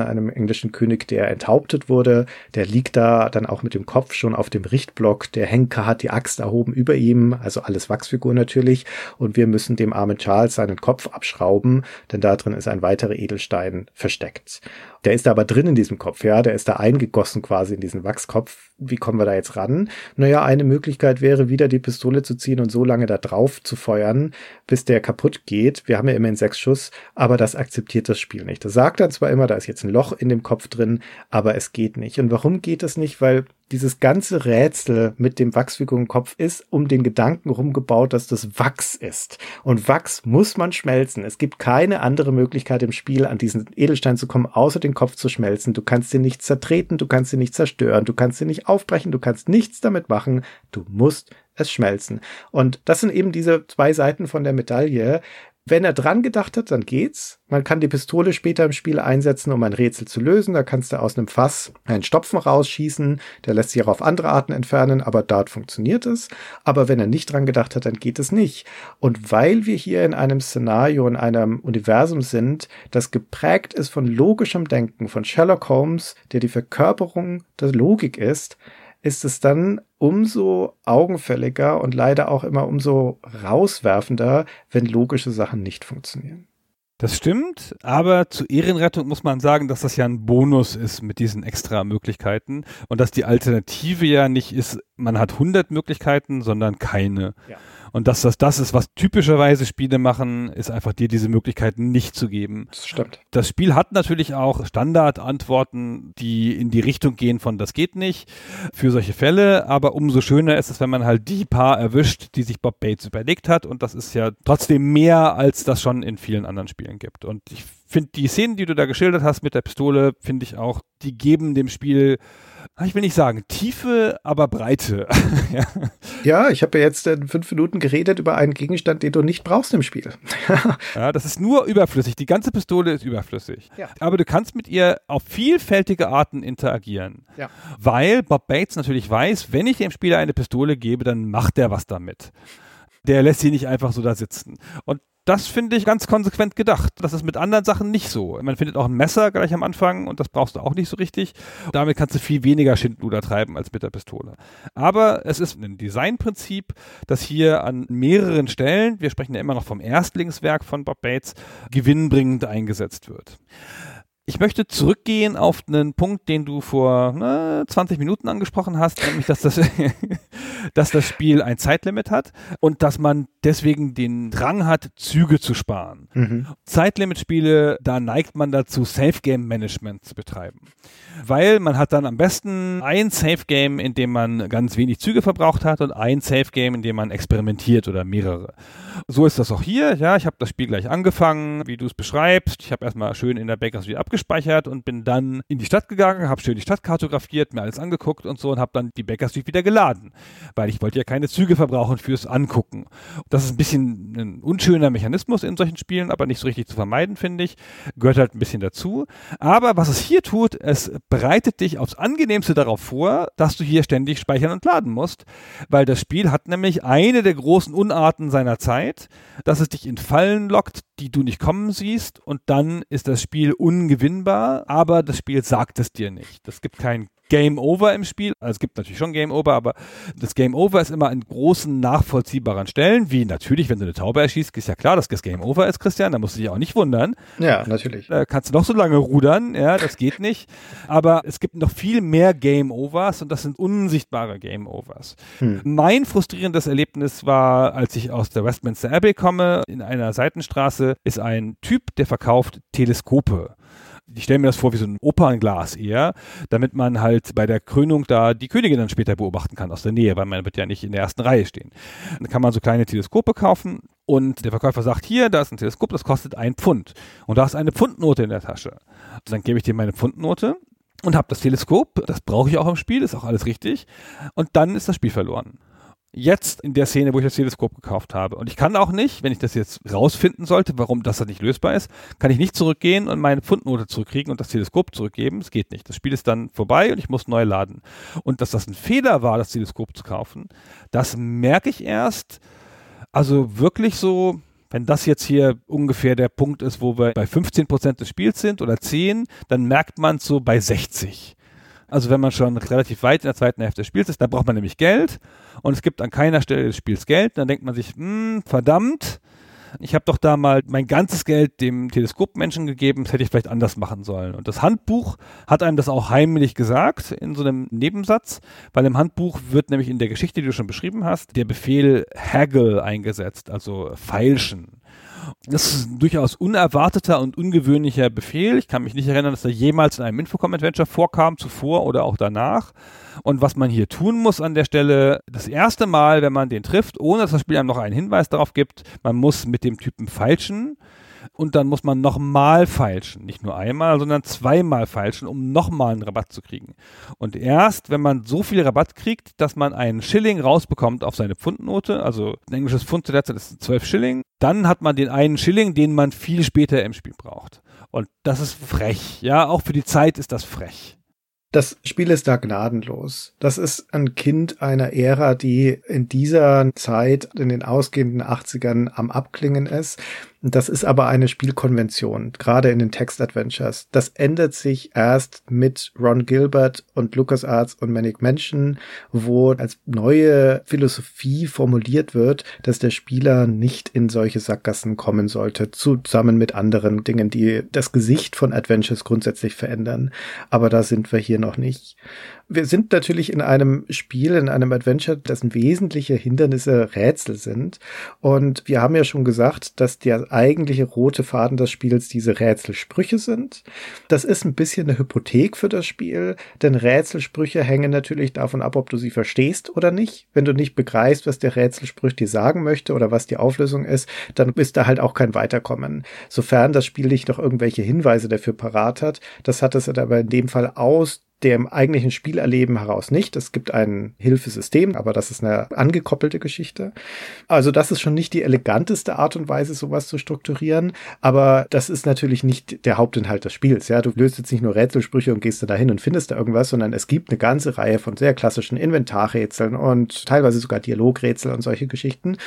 einem englischen König, der enthauptet wurde. Der liegt da dann auch mit dem Kopf schon auf dem Richtblock. Der Henker hat die Axt erhoben über ihm, also alles Wachsfigur natürlich. Und wir müssen dem armen Charles seinen Kopf abschrauben, denn da drin ist ein weiterer Edelstein versteckt. Der ist da aber drin in diesem Kopf, ja, der ist da eingegossen quasi in diesen Wachskopf. Wie kommen wir da jetzt ran? Naja, eine Möglichkeit wäre, wieder die Pistole zu ziehen und so lange da drauf zu feuern, bis der kaputt geht. Wir haben ja immerhin sechs Schuss, aber das akzeptiert das Spiel nicht. Das sagt dann zwar immer, da ist jetzt ein Loch in dem Kopf drin, aber es geht nicht. Und warum geht es nicht? Weil dieses ganze Rätsel mit dem Wachsfigurenkopf ist um den Gedanken rumgebaut, dass das Wachs ist. Und Wachs muss man schmelzen. Es gibt keine andere Möglichkeit im Spiel, an diesen Edelstein zu kommen, außer den Kopf zu schmelzen. Du kannst den nicht zertreten, du kannst ihn nicht zerstören, du kannst ihn nicht aufbrechen, du kannst nichts damit machen. Du musst es schmelzen. Und das sind eben diese zwei Seiten von der Medaille. Wenn er dran gedacht hat, dann geht's. Man kann die Pistole später im Spiel einsetzen, um ein Rätsel zu lösen. Da kannst du aus einem Fass einen Stopfen rausschießen. Der lässt sich auch auf andere Arten entfernen, aber dort funktioniert es. Aber wenn er nicht dran gedacht hat, dann geht es nicht. Und weil wir hier in einem Szenario, in einem Universum sind, das geprägt ist von logischem Denken, von Sherlock Holmes, der die Verkörperung der Logik ist, ist es dann umso augenfälliger und leider auch immer umso rauswerfender, wenn logische Sachen nicht funktionieren. Das stimmt, aber zur Ehrenrettung muss man sagen, dass das ja ein Bonus ist mit diesen extra Möglichkeiten und dass die Alternative ja nicht ist, man hat 100 Möglichkeiten, sondern keine. Ja. Und dass das das ist, was typischerweise Spiele machen, ist einfach dir diese Möglichkeiten nicht zu geben. Das stimmt. Das Spiel hat natürlich auch Standardantworten, die in die Richtung gehen von das geht nicht für solche Fälle, aber umso schöner ist es, wenn man halt die paar erwischt, die sich Bob Bates überlegt hat und das ist ja trotzdem mehr, als das schon in vielen anderen Spielen gibt. Und ich finde die Szenen, die du da geschildert hast mit der Pistole, finde ich auch, die geben dem Spiel ich will nicht sagen Tiefe, aber Breite. ja. ja, ich habe ja jetzt in fünf Minuten geredet über einen Gegenstand, den du nicht brauchst im Spiel. ja, das ist nur überflüssig. Die ganze Pistole ist überflüssig. Ja. Aber du kannst mit ihr auf vielfältige Arten interagieren. Ja. Weil Bob Bates natürlich weiß, wenn ich dem Spieler eine Pistole gebe, dann macht er was damit. Der lässt sie nicht einfach so da sitzen. Und das finde ich ganz konsequent gedacht. Das ist mit anderen Sachen nicht so. Man findet auch ein Messer gleich am Anfang und das brauchst du auch nicht so richtig. Damit kannst du viel weniger Schindluder treiben als mit der Pistole. Aber es ist ein Designprinzip, das hier an mehreren Stellen, wir sprechen ja immer noch vom Erstlingswerk von Bob Bates, gewinnbringend eingesetzt wird. Ich möchte zurückgehen auf einen Punkt, den du vor ne, 20 Minuten angesprochen hast, nämlich, dass das, dass das Spiel ein Zeitlimit hat und dass man deswegen den Drang hat, Züge zu sparen. Mhm. Zeitlimit-Spiele, da neigt man dazu, Safe-Game-Management zu betreiben. Weil man hat dann am besten ein Safe-Game, in dem man ganz wenig Züge verbraucht hat und ein Safe-Game, in dem man experimentiert oder mehrere. So ist das auch hier. Ja, ich habe das Spiel gleich angefangen, wie du es beschreibst. Ich habe erstmal schön in der Baker Street abgespeichert und bin dann in die Stadt gegangen, habe schön die Stadt kartografiert, mir alles angeguckt und so und habe dann die Street wieder geladen, weil ich wollte ja keine Züge verbrauchen fürs Angucken. Das ist ein bisschen ein unschöner Mechanismus in solchen Spielen, aber nicht so richtig zu vermeiden, finde ich. Gehört halt ein bisschen dazu. Aber was es hier tut, es bereitet dich aufs angenehmste darauf vor, dass du hier ständig speichern und laden musst, weil das Spiel hat nämlich eine der großen Unarten seiner Zeit, dass es dich in Fallen lockt, die du nicht kommen siehst und dann ist das Spiel ungewinnbar, aber das Spiel sagt es dir nicht. Es gibt kein Game Over im Spiel. Also es gibt natürlich schon Game Over, aber das Game Over ist immer an großen, nachvollziehbaren Stellen, wie natürlich, wenn du eine Taube erschießt, ist ja klar, dass das Game Over ist, Christian, da musst du dich auch nicht wundern. Ja, natürlich. Da kannst du noch so lange rudern, ja, das geht nicht. Aber es gibt noch viel mehr Game Overs und das sind unsichtbare Game Overs. Hm. Mein frustrierendes Erlebnis war, als ich aus der Westminster Abbey komme, in einer Seitenstraße ist ein Typ, der verkauft Teleskope ich stelle mir das vor wie so ein Opernglas eher, damit man halt bei der Krönung da die Königin dann später beobachten kann aus der Nähe, weil man wird ja nicht in der ersten Reihe stehen. Dann kann man so kleine Teleskope kaufen und der Verkäufer sagt, hier, da ist ein Teleskop, das kostet ein Pfund. Und da ist eine Pfundnote in der Tasche. Also dann gebe ich dir meine Pfundnote und habe das Teleskop, das brauche ich auch im Spiel, ist auch alles richtig. Und dann ist das Spiel verloren jetzt in der Szene, wo ich das Teleskop gekauft habe. Und ich kann auch nicht, wenn ich das jetzt rausfinden sollte, warum das nicht lösbar ist, kann ich nicht zurückgehen und meine Pfundnote zurückkriegen und das Teleskop zurückgeben. Es geht nicht. Das Spiel ist dann vorbei und ich muss neu laden. Und dass das ein Fehler war, das Teleskop zu kaufen, das merke ich erst. Also wirklich so, wenn das jetzt hier ungefähr der Punkt ist, wo wir bei 15 Prozent des Spiels sind oder 10, dann merkt man es so bei 60. Also wenn man schon relativ weit in der zweiten Hälfte des Spiels ist, da braucht man nämlich Geld und es gibt an keiner Stelle des Spiels Geld. Dann denkt man sich, hm, verdammt, ich habe doch da mal mein ganzes Geld dem Teleskopmenschen gegeben, das hätte ich vielleicht anders machen sollen. Und das Handbuch hat einem das auch heimlich gesagt in so einem Nebensatz, weil im Handbuch wird nämlich in der Geschichte, die du schon beschrieben hast, der Befehl Haggle eingesetzt, also feilschen. Das ist ein durchaus unerwarteter und ungewöhnlicher Befehl. Ich kann mich nicht erinnern, dass er jemals in einem Infocom-Adventure vorkam, zuvor oder auch danach. Und was man hier tun muss an der Stelle, das erste Mal, wenn man den trifft, ohne dass das Spiel einem noch einen Hinweis darauf gibt, man muss mit dem Typen feilschen und dann muss man nochmal feilschen. Nicht nur einmal, sondern zweimal feilschen, um nochmal einen Rabatt zu kriegen. Und erst, wenn man so viel Rabatt kriegt, dass man einen Schilling rausbekommt auf seine Pfundnote, also ein englisches Pfund zu der Zeit ist 12 Schilling, dann hat man den einen Schilling, den man viel später im Spiel braucht. Und das ist frech. Ja, auch für die Zeit ist das frech. Das Spiel ist da gnadenlos. Das ist ein Kind einer Ära, die in dieser Zeit, in den ausgehenden 80ern am Abklingen ist. Das ist aber eine Spielkonvention, gerade in den Text-Adventures. Das ändert sich erst mit Ron Gilbert und LucasArts und Manic Mansion, wo als neue Philosophie formuliert wird, dass der Spieler nicht in solche Sackgassen kommen sollte, zusammen mit anderen Dingen, die das Gesicht von Adventures grundsätzlich verändern. Aber da sind wir hier noch nicht. Wir sind natürlich in einem Spiel, in einem Adventure, dessen wesentliche Hindernisse Rätsel sind. Und wir haben ja schon gesagt, dass der eigentliche rote Faden des Spiels diese Rätselsprüche sind. Das ist ein bisschen eine Hypothek für das Spiel, denn Rätselsprüche hängen natürlich davon ab, ob du sie verstehst oder nicht. Wenn du nicht begreifst, was der Rätselspruch dir sagen möchte oder was die Auflösung ist, dann ist da halt auch kein Weiterkommen. Sofern das Spiel nicht noch irgendwelche Hinweise dafür parat hat, das hat es aber in dem Fall aus dem eigentlichen Spielerleben heraus nicht. Es gibt ein Hilfesystem, aber das ist eine angekoppelte Geschichte. Also das ist schon nicht die eleganteste Art und Weise, sowas zu strukturieren, aber das ist natürlich nicht der Hauptinhalt des Spiels. Ja, du löst jetzt nicht nur Rätselsprüche und gehst da dahin und findest da irgendwas, sondern es gibt eine ganze Reihe von sehr klassischen Inventarrätseln und teilweise sogar Dialogrätsel und solche Geschichten.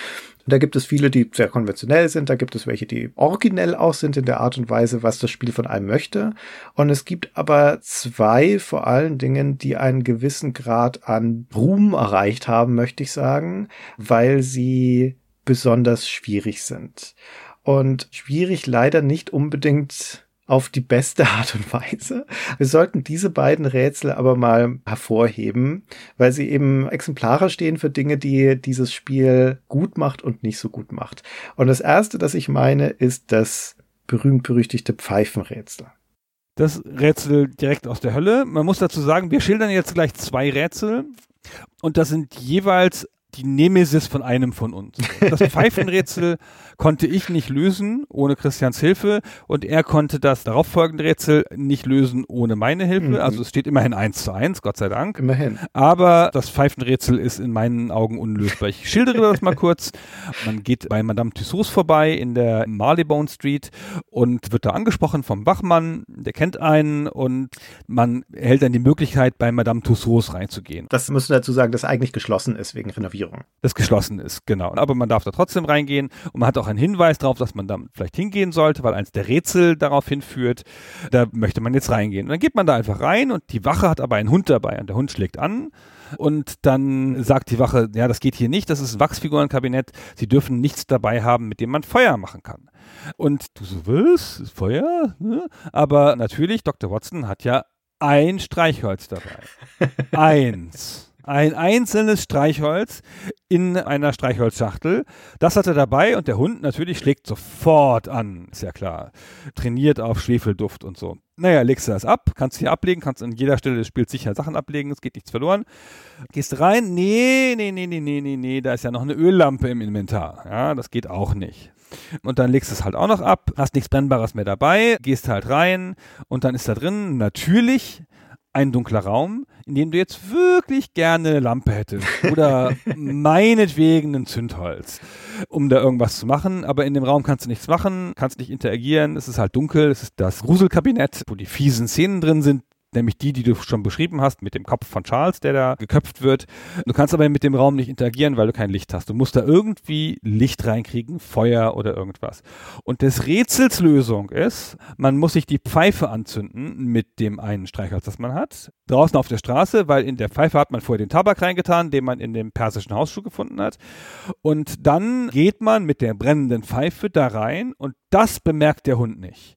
Da gibt es viele, die sehr konventionell sind, da gibt es welche, die originell auch sind in der Art und Weise, was das Spiel von einem möchte. Und es gibt aber zwei vor allen Dingen, die einen gewissen Grad an Ruhm erreicht haben, möchte ich sagen, weil sie besonders schwierig sind. Und schwierig leider nicht unbedingt auf die beste Art und Weise. Wir sollten diese beiden Rätsel aber mal hervorheben, weil sie eben exemplarisch stehen für Dinge, die dieses Spiel gut macht und nicht so gut macht. Und das erste, das ich meine, ist das berühmt-berüchtigte Pfeifenrätsel. Das Rätsel direkt aus der Hölle. Man muss dazu sagen, wir schildern jetzt gleich zwei Rätsel und das sind jeweils die Nemesis von einem von uns. Das Pfeifenrätsel konnte ich nicht lösen ohne Christians Hilfe und er konnte das darauffolgende Rätsel nicht lösen ohne meine Hilfe. Mhm. Also es steht immerhin eins zu eins, Gott sei Dank. Immerhin. Aber das Pfeifenrätsel ist in meinen Augen unlösbar. Ich schildere das mal kurz. Man geht bei Madame Tussauds vorbei in der Marleybone Street und wird da angesprochen vom Wachmann, der kennt einen und man erhält dann die Möglichkeit, bei Madame Tussauds reinzugehen. Das müssen wir dazu sagen, dass eigentlich geschlossen ist wegen Renovierung. Reservierung. Das geschlossen ist, genau. Aber man darf da trotzdem reingehen und man hat auch einen Hinweis darauf, dass man da vielleicht hingehen sollte, weil eins der Rätsel darauf hinführt, da möchte man jetzt reingehen. Und dann geht man da einfach rein und die Wache hat aber einen Hund dabei und der Hund schlägt an und dann sagt die Wache, ja, das geht hier nicht, das ist ein Wachsfigurenkabinett, sie dürfen nichts dabei haben, mit dem man Feuer machen kann. Und du so, was? Feuer? Aber natürlich, Dr. Watson hat ja ein Streichholz dabei. Eins ein einzelnes Streichholz in einer Streichholzschachtel. Das hat er dabei und der Hund natürlich schlägt sofort an, ist ja klar. Trainiert auf Schwefelduft und so. Naja, legst du das ab, kannst hier ablegen, kannst an jeder Stelle des Spiels sicher Sachen ablegen, es geht nichts verloren. Gehst rein, nee, nee, nee, nee, nee, nee, nee, da ist ja noch eine Öllampe im Inventar. Ja, das geht auch nicht. Und dann legst du es halt auch noch ab, hast nichts Brennbares mehr dabei, gehst halt rein und dann ist da drin natürlich ein dunkler Raum, in dem du jetzt wirklich gerne eine Lampe hättest oder meinetwegen ein Zündholz, um da irgendwas zu machen. Aber in dem Raum kannst du nichts machen, kannst nicht interagieren. Es ist halt dunkel. Es ist das Gruselkabinett, wo die fiesen Szenen drin sind, nämlich die, die du schon beschrieben hast, mit dem Kopf von Charles, der da geköpft wird. Du kannst aber mit dem Raum nicht interagieren, weil du kein Licht hast. Du musst da irgendwie Licht reinkriegen, Feuer oder irgendwas. Und des Rätsels Lösung ist, man muss sich die Pfeife anzünden mit dem einen Streichholz, das man hat, draußen auf der Straße, weil in der Pfeife hat man vorher den Tabak reingetan, den man in dem persischen Hausschuh gefunden hat. Und dann geht man mit der brennenden Pfeife da rein und das bemerkt der Hund nicht.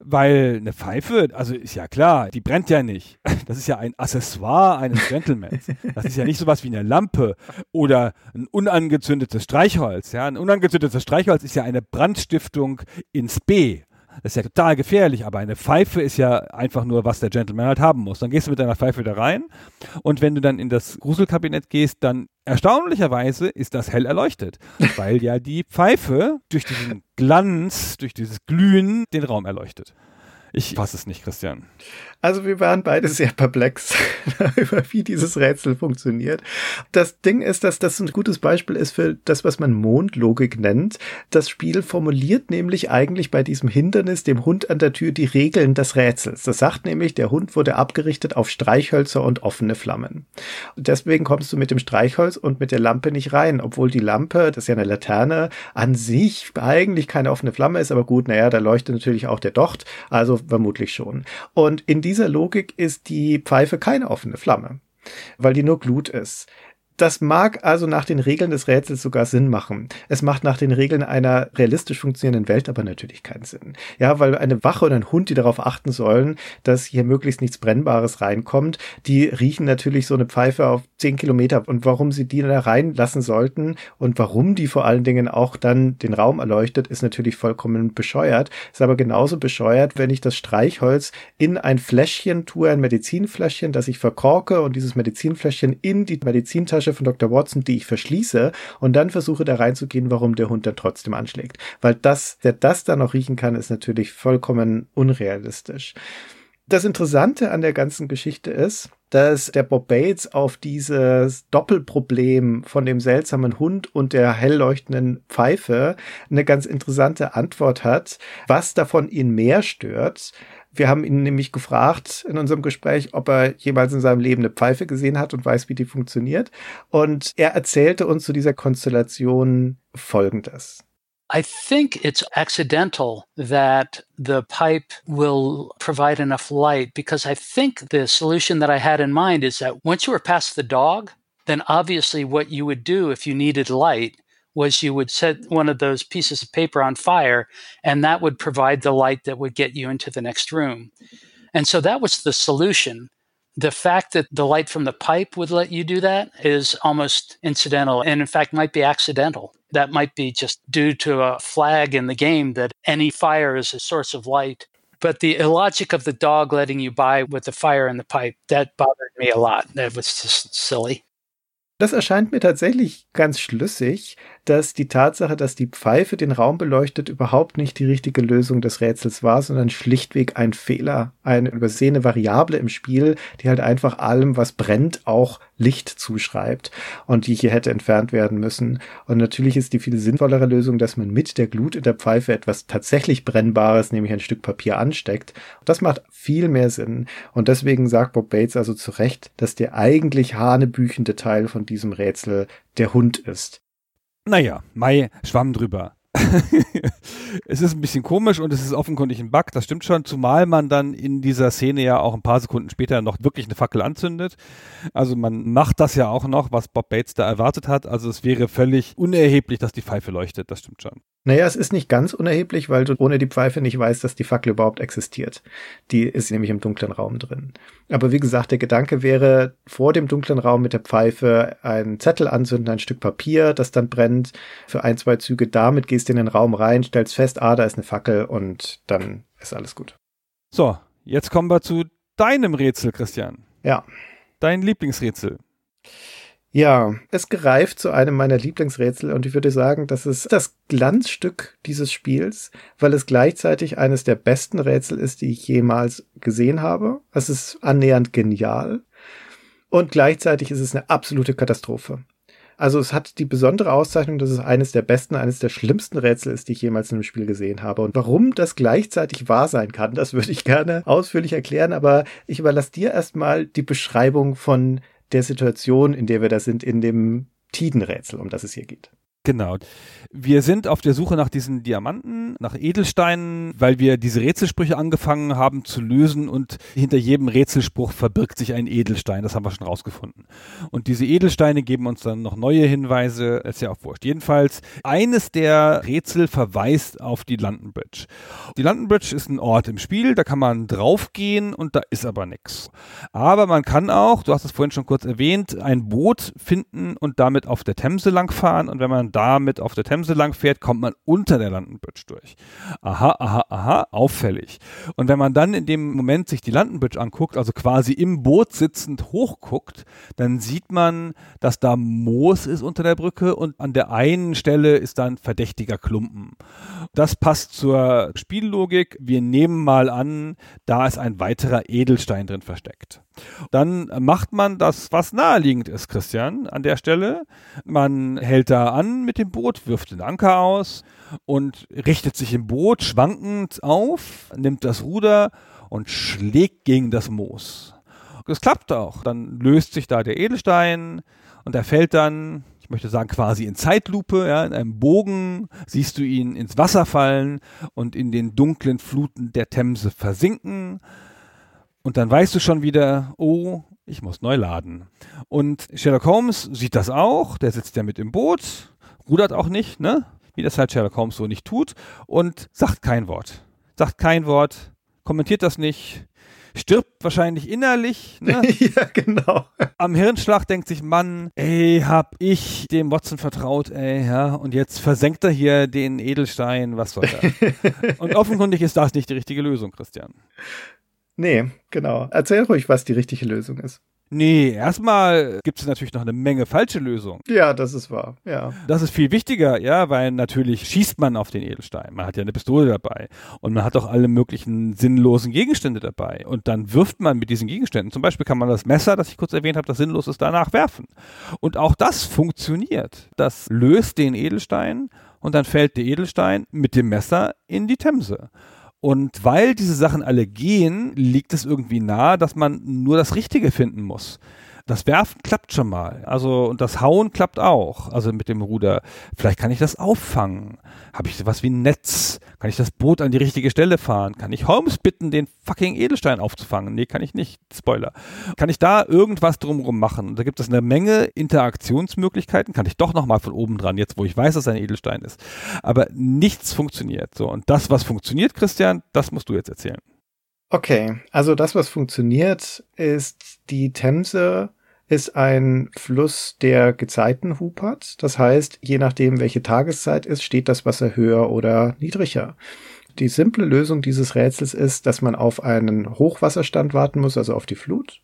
Weil eine Pfeife, also ist ja klar, die brennt ja nicht. Das ist ja ein Accessoire eines Gentlemans. Das ist ja nicht sowas wie eine Lampe oder ein unangezündetes Streichholz. Ja, ein unangezündetes Streichholz ist ja eine Brandstiftung ins B. Das ist ja total gefährlich, aber eine Pfeife ist ja einfach nur, was der Gentleman halt haben muss. Dann gehst du mit deiner Pfeife da rein und wenn du dann in das Gruselkabinett gehst, dann erstaunlicherweise ist das hell erleuchtet, weil ja die Pfeife durch diesen Glanz, durch dieses Glühen den Raum erleuchtet. Ich fasse es nicht, Christian. Also wir waren beide sehr perplex darüber, wie dieses Rätsel funktioniert. Das Ding ist, dass das ein gutes Beispiel ist für das, was man Mondlogik nennt. Das Spiel formuliert nämlich eigentlich bei diesem Hindernis dem Hund an der Tür die Regeln des Rätsels. Das sagt nämlich, der Hund wurde abgerichtet auf Streichhölzer und offene Flammen. Und deswegen kommst du mit dem Streichholz und mit der Lampe nicht rein, obwohl die Lampe, das ist ja eine Laterne, an sich eigentlich keine offene Flamme ist, aber gut, naja, da leuchtet natürlich auch der Docht, also vermutlich schon. Und in dieser Logik ist die Pfeife keine offene Flamme, weil die nur Glut ist. Das mag also nach den Regeln des Rätsels sogar Sinn machen. Es macht nach den Regeln einer realistisch funktionierenden Welt aber natürlich keinen Sinn. Ja, weil eine Wache und ein Hund, die darauf achten sollen, dass hier möglichst nichts Brennbares reinkommt, die riechen natürlich so eine Pfeife auf zehn Kilometer. Und warum sie die da reinlassen sollten und warum die vor allen Dingen auch dann den Raum erleuchtet, ist natürlich vollkommen bescheuert. Ist aber genauso bescheuert, wenn ich das Streichholz in ein Fläschchen tue, ein Medizinfläschchen, das ich verkorke und dieses Medizinfläschchen in die Medizintasche Tasche von Dr. Watson, die ich verschließe und dann versuche da reinzugehen, warum der Hund dann trotzdem anschlägt. Weil das, der das dann noch riechen kann, ist natürlich vollkommen unrealistisch. Das Interessante an der ganzen Geschichte ist, dass der Bob Bates auf dieses Doppelproblem von dem seltsamen Hund und der hell leuchtenden Pfeife eine ganz interessante Antwort hat, was davon ihn mehr stört. Wir haben ihn nämlich gefragt in unserem Gespräch, ob er jemals in seinem Leben eine Pfeife gesehen hat und weiß, wie die funktioniert. Und er erzählte uns zu dieser Konstellation Folgendes. I think it's accidental that the pipe will provide enough light because I think the solution that I had in mind is that once you were past the dog, then obviously what you would do if you needed light was you would set one of those pieces of paper on fire, and that would provide the light that would get you into the next room. And so that was the solution. The fact that the light from the pipe would let you do that is almost incidental and, in fact, might be accidental. That might be just due to a flag in the game that any fire is a source of light. But the illogic of the dog letting you by with the fire in the pipe, that bothered me a lot. That was just silly. Das erscheint mir tatsächlich ganz schlüssig, dass die Tatsache, dass die Pfeife den Raum beleuchtet, überhaupt nicht die richtige Lösung des Rätsels war, sondern schlichtweg ein Fehler, eine übersehene Variable im Spiel, die halt einfach allem, was brennt, auch Licht zuschreibt und die hier hätte entfernt werden müssen. Und natürlich ist die viel sinnvollere Lösung, dass man mit der Glut in der Pfeife etwas tatsächlich Brennbares, nämlich ein Stück Papier ansteckt. Das macht viel mehr Sinn. Und deswegen sagt Bob Bates also zu Recht, dass der eigentlich hanebüchende Teil von diesem Rätsel der Hund ist. Naja, Mai schwamm drüber. es ist ein bisschen komisch und es ist offenkundig ein Bug, das stimmt schon, zumal man dann in dieser Szene ja auch ein paar Sekunden später noch wirklich eine Fackel anzündet. Also man macht das ja auch noch, was Bob Bates da erwartet hat. Also es wäre völlig unerheblich, dass die Pfeife leuchtet, das stimmt schon. Naja, es ist nicht ganz unerheblich, weil du ohne die Pfeife nicht weißt, dass die Fackel überhaupt existiert. Die ist nämlich im dunklen Raum drin. Aber wie gesagt, der Gedanke wäre, vor dem dunklen Raum mit der Pfeife einen Zettel anzünden, ein Stück Papier, das dann brennt für ein, zwei Züge. Damit gehst du in den Raum rein, stellst fest, ah, da ist eine Fackel und dann ist alles gut. So, jetzt kommen wir zu deinem Rätsel, Christian. Ja. Dein Lieblingsrätsel. Ja, es gereift zu einem meiner Lieblingsrätsel und ich würde sagen, das ist das Glanzstück dieses Spiels, weil es gleichzeitig eines der besten Rätsel ist, die ich jemals gesehen habe. Es ist annähernd genial und gleichzeitig ist es eine absolute Katastrophe. Also es hat die besondere Auszeichnung, dass es eines der besten, eines der schlimmsten Rätsel ist, die ich jemals in einem Spiel gesehen habe. Und warum das gleichzeitig wahr sein kann, das würde ich gerne ausführlich erklären, aber ich überlasse dir erstmal die Beschreibung von der Situation, in der wir da sind, in dem Tidenrätsel, um das es hier geht. Genau. Wir sind auf der Suche nach diesen Diamanten, nach Edelsteinen, weil wir diese Rätselsprüche angefangen haben zu lösen und hinter jedem Rätselspruch verbirgt sich ein Edelstein. Das haben wir schon rausgefunden. Und diese Edelsteine geben uns dann noch neue Hinweise. Ist ja auch wurscht. Jedenfalls, eines der Rätsel verweist auf die London Bridge. Die London Bridge ist ein Ort im Spiel, da kann man draufgehen und da ist aber nichts. Aber man kann auch, du hast es vorhin schon kurz erwähnt, ein Boot finden und damit auf der Themse langfahren. Und wenn man damit auf der Themse lang fährt, kommt man unter der London Bridge durch. Aha, aha, aha, auffällig. Und wenn man dann in dem Moment sich die London Bridge anguckt, also quasi im Boot sitzend hochguckt, dann sieht man, dass da Moos ist unter der Brücke und an der einen Stelle ist da ein verdächtiger Klumpen. Das passt zur Spiellogik. Wir nehmen mal an, da ist ein weiterer Edelstein drin versteckt. Dann macht man das, was naheliegend ist, Christian, an der Stelle. Man hält da an mit dem Boot, wirft den Anker aus und richtet sich im Boot schwankend auf, nimmt das Ruder und schlägt gegen das Moos. Das klappt auch. Dann löst sich da der Edelstein und er fällt dann, ich möchte sagen, quasi in Zeitlupe, ja, in einem Bogen siehst du ihn ins Wasser fallen und in den dunklen Fluten der Themse versinken. Und dann weißt du schon wieder, oh, ich muss neu laden. Und Sherlock Holmes sieht das auch, der sitzt ja mit im Boot, rudert auch nicht, ne? Wie das halt Sherlock Holmes so nicht tut und sagt kein Wort. Sagt kein Wort, kommentiert das nicht, stirbt wahrscheinlich innerlich. Ne? ja, genau. Am Hirnschlag denkt sich, Mann, ey, hab ich dem Watson vertraut, ey, ja, und jetzt versenkt er hier den Edelstein, was soll das? und offenkundig ist das nicht die richtige Lösung, Christian. Nee, genau. Erzähl ruhig, was die richtige Lösung ist. Nee, erstmal gibt es natürlich noch eine Menge falsche Lösungen. Ja, das ist wahr, ja. Das ist viel wichtiger, ja, weil natürlich schießt man auf den Edelstein. Man hat ja eine Pistole dabei und man hat auch alle möglichen sinnlosen Gegenstände dabei. Und dann wirft man mit diesen Gegenständen. Zum Beispiel kann man das Messer, das ich kurz erwähnt habe, das sinnlos ist, danach werfen. Und auch das funktioniert. Das löst den Edelstein und dann fällt der Edelstein mit dem Messer in die Themse. Und weil diese Sachen alle gehen, liegt es irgendwie nahe, dass man nur das Richtige finden muss. Das Werfen klappt schon mal. Also, und das Hauen klappt auch. Also mit dem Ruder. Vielleicht kann ich das auffangen. Habe ich sowas wie ein Netz? Kann ich das Boot an die richtige Stelle fahren? Kann ich Holmes bitten, den fucking Edelstein aufzufangen? Nee, kann ich nicht. Spoiler. Kann ich da irgendwas drumherum machen? Da gibt es eine Menge Interaktionsmöglichkeiten. Kann ich doch nochmal von oben dran, jetzt wo ich weiß, dass ein Edelstein ist. Aber nichts funktioniert. So. Und das, was funktioniert, Christian, das musst du jetzt erzählen. Okay, also das, was funktioniert, ist die Themse ist ein Fluss, der Gezeiten hupert. Das heißt, je nachdem, welche Tageszeit ist, steht das Wasser höher oder niedriger. Die simple Lösung dieses Rätsels ist, dass man auf einen Hochwasserstand warten muss, also auf die Flut.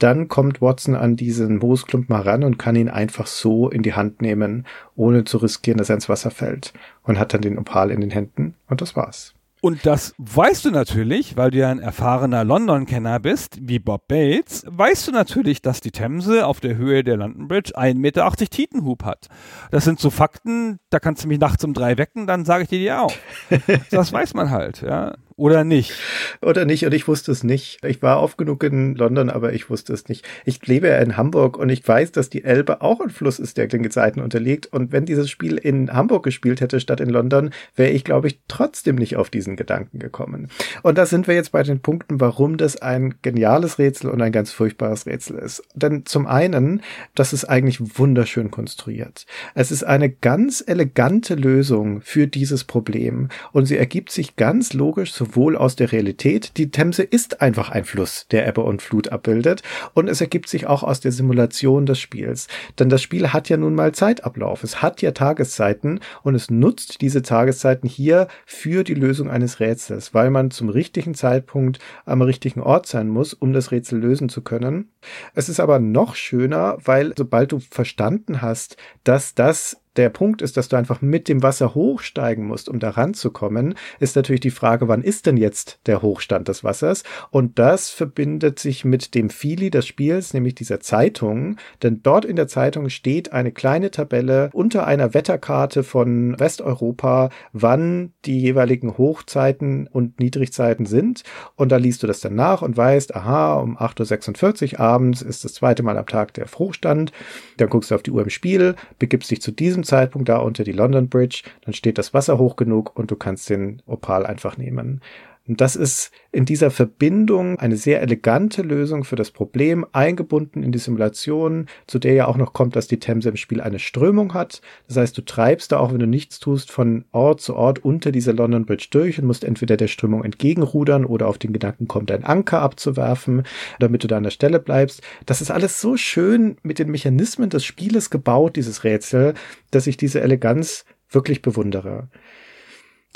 Dann kommt Watson an diesen Moosklumpen heran und kann ihn einfach so in die Hand nehmen, ohne zu riskieren, dass er ins Wasser fällt und hat dann den Opal in den Händen und das war's. Und das weißt du natürlich, weil du ja ein erfahrener London-Kenner bist, wie Bob Bates, weißt du natürlich, dass die Themse auf der Höhe der London Bridge 1,80 Meter Tietenhub hat. Das sind so Fakten, da kannst du mich nachts um drei wecken, dann sage ich dir die auch. das weiß man halt, ja. Oder nicht? Oder nicht, und ich wusste es nicht. Ich war oft genug in London, aber ich wusste es nicht. Ich lebe ja in Hamburg und ich weiß, dass die Elbe auch ein Fluss ist, der den Gezeiten unterliegt. Und wenn dieses Spiel in Hamburg gespielt hätte statt in London, wäre ich, glaube ich, trotzdem nicht auf diesen Gedanken gekommen. Und da sind wir jetzt bei den Punkten, warum das ein geniales Rätsel und ein ganz furchtbares Rätsel ist. Denn zum einen, das ist eigentlich wunderschön konstruiert. Es ist eine ganz elegante Lösung für dieses Problem und sie ergibt sich ganz logisch sowohl aus der Realität, die Themse ist einfach ein Fluss, der Ebbe und Flut abbildet, und es ergibt sich auch aus der Simulation des Spiels. Denn das Spiel hat ja nun mal Zeitablauf, es hat ja Tageszeiten und es nutzt diese Tageszeiten hier für die Lösung eines Rätsels, weil man zum richtigen Zeitpunkt am richtigen Ort sein muss, um das Rätsel lösen zu können. Es ist aber noch schöner, weil sobald du verstanden hast, dass das der Punkt ist, dass du einfach mit dem Wasser hochsteigen musst, um da ranzukommen, ist natürlich die Frage, wann ist denn jetzt der Hochstand des Wassers? Und das verbindet sich mit dem Fili des Spiels, nämlich dieser Zeitung. Denn dort in der Zeitung steht eine kleine Tabelle unter einer Wetterkarte von Westeuropa, wann die jeweiligen Hochzeiten und Niedrigzeiten sind. Und da liest du das dann nach und weißt, aha, um 8.46 Uhr abends ist das zweite Mal am Tag der Hochstand. Dann guckst du auf die Uhr im Spiel, begibst dich zu diesem diesem Zeitpunkt da unter die London Bridge, dann steht das Wasser hoch genug und du kannst den Opal einfach nehmen. Und das ist in dieser Verbindung eine sehr elegante Lösung für das Problem, eingebunden in die Simulation, zu der ja auch noch kommt, dass die Themse im Spiel eine Strömung hat. Das heißt, du treibst da auch, wenn du nichts tust, von Ort zu Ort unter dieser London Bridge durch und musst entweder der Strömung entgegenrudern oder auf den Gedanken kommen, deinen Anker abzuwerfen, damit du da an der Stelle bleibst. Das ist alles so schön mit den Mechanismen des Spieles gebaut, dieses Rätsel, dass ich diese Eleganz wirklich bewundere.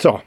So.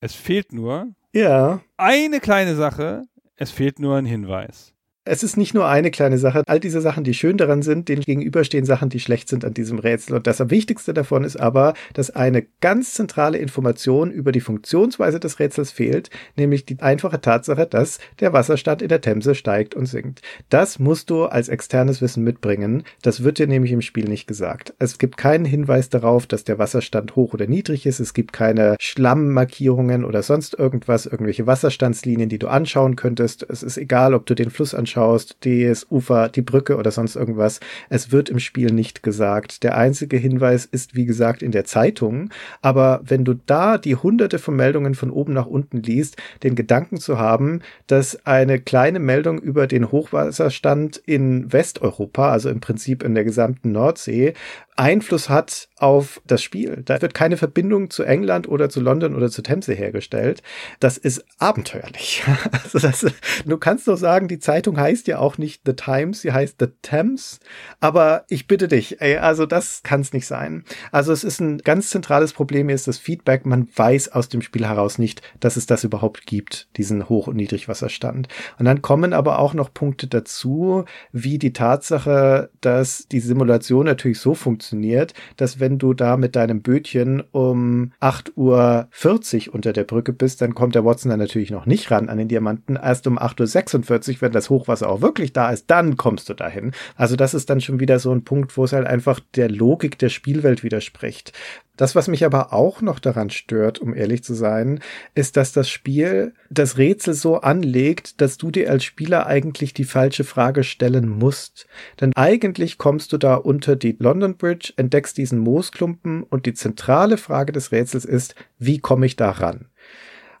Es fehlt nur, ja. Eine kleine Sache, es fehlt nur ein Hinweis es ist nicht nur eine kleine Sache. All diese Sachen, die schön daran sind, denen gegenüberstehen Sachen, die schlecht sind an diesem Rätsel. Und das am wichtigste davon ist aber, dass eine ganz zentrale Information über die Funktionsweise des Rätsels fehlt, nämlich die einfache Tatsache, dass der Wasserstand in der Themse steigt und sinkt. Das musst du als externes Wissen mitbringen. Das wird dir nämlich im Spiel nicht gesagt. Es gibt keinen Hinweis darauf, dass der Wasserstand hoch oder niedrig ist. Es gibt keine Schlammmarkierungen oder sonst irgendwas, irgendwelche Wasserstandslinien, die du anschauen könntest. Es ist egal, ob du den Fluss anschaust anschaust, das Ufer, die Brücke oder sonst irgendwas, es wird im Spiel nicht gesagt. Der einzige Hinweis ist, wie gesagt, in der Zeitung. Aber wenn du da die hunderte von Meldungen von oben nach unten liest, den Gedanken zu haben, dass eine kleine Meldung über den Hochwasserstand in Westeuropa, also im Prinzip in der gesamten Nordsee, Einfluss hat auf das Spiel. Da wird keine Verbindung zu England oder zu London oder zu Themse hergestellt. Das ist abenteuerlich. Also das, du kannst doch sagen, die Zeitung heißt ja auch nicht The Times, sie heißt The Thames. Aber ich bitte dich, ey, also das kann es nicht sein. Also es ist ein ganz zentrales Problem, hier ist das Feedback. Man weiß aus dem Spiel heraus nicht, dass es das überhaupt gibt, diesen Hoch- und Niedrigwasserstand. Und dann kommen aber auch noch Punkte dazu, wie die Tatsache, dass die Simulation natürlich so funktioniert, funktioniert, dass wenn du da mit deinem Bötchen um 8.40 Uhr unter der Brücke bist, dann kommt der Watson dann natürlich noch nicht ran an den Diamanten. Erst um 8.46 Uhr, wenn das Hochwasser auch wirklich da ist, dann kommst du dahin. Also das ist dann schon wieder so ein Punkt, wo es halt einfach der Logik der Spielwelt widerspricht. Das, was mich aber auch noch daran stört, um ehrlich zu sein, ist, dass das Spiel das Rätsel so anlegt, dass du dir als Spieler eigentlich die falsche Frage stellen musst. Denn eigentlich kommst du da unter die London Bridge, entdeckst diesen Moosklumpen und die zentrale Frage des Rätsels ist, wie komme ich da ran?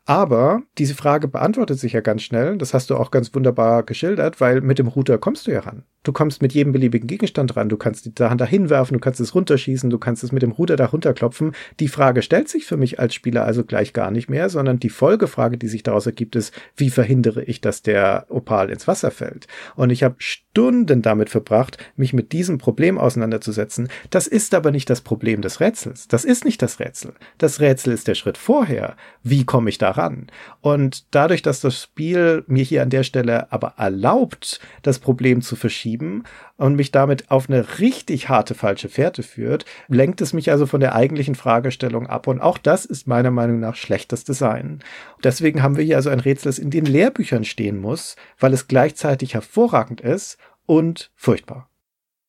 Aber diese Frage beantwortet sich ja ganz schnell. Das hast du auch ganz wunderbar geschildert, weil mit dem Router kommst du ja ran. Du kommst mit jedem beliebigen Gegenstand ran. Du kannst die Sachen da hinwerfen, du kannst es runterschießen, du kannst es mit dem Router da runterklopfen. Die Frage stellt sich für mich als Spieler also gleich gar nicht mehr, sondern die Folgefrage, die sich daraus ergibt, ist, wie verhindere ich, dass der Opal ins Wasser fällt? Und ich habe Stunden damit verbracht, mich mit diesem Problem auseinanderzusetzen. Das ist aber nicht das Problem des Rätsels. Das ist nicht das Rätsel. Das Rätsel ist der Schritt vorher. Wie komme ich da ran? Und dadurch, dass das Spiel mir hier an der Stelle aber erlaubt, das Problem zu verschieben, schieben und mich damit auf eine richtig harte falsche Fährte führt, lenkt es mich also von der eigentlichen Fragestellung ab. Und auch das ist meiner Meinung nach schlechtes Design. Deswegen haben wir hier also ein Rätsel, das in den Lehrbüchern stehen muss, weil es gleichzeitig hervorragend ist und furchtbar.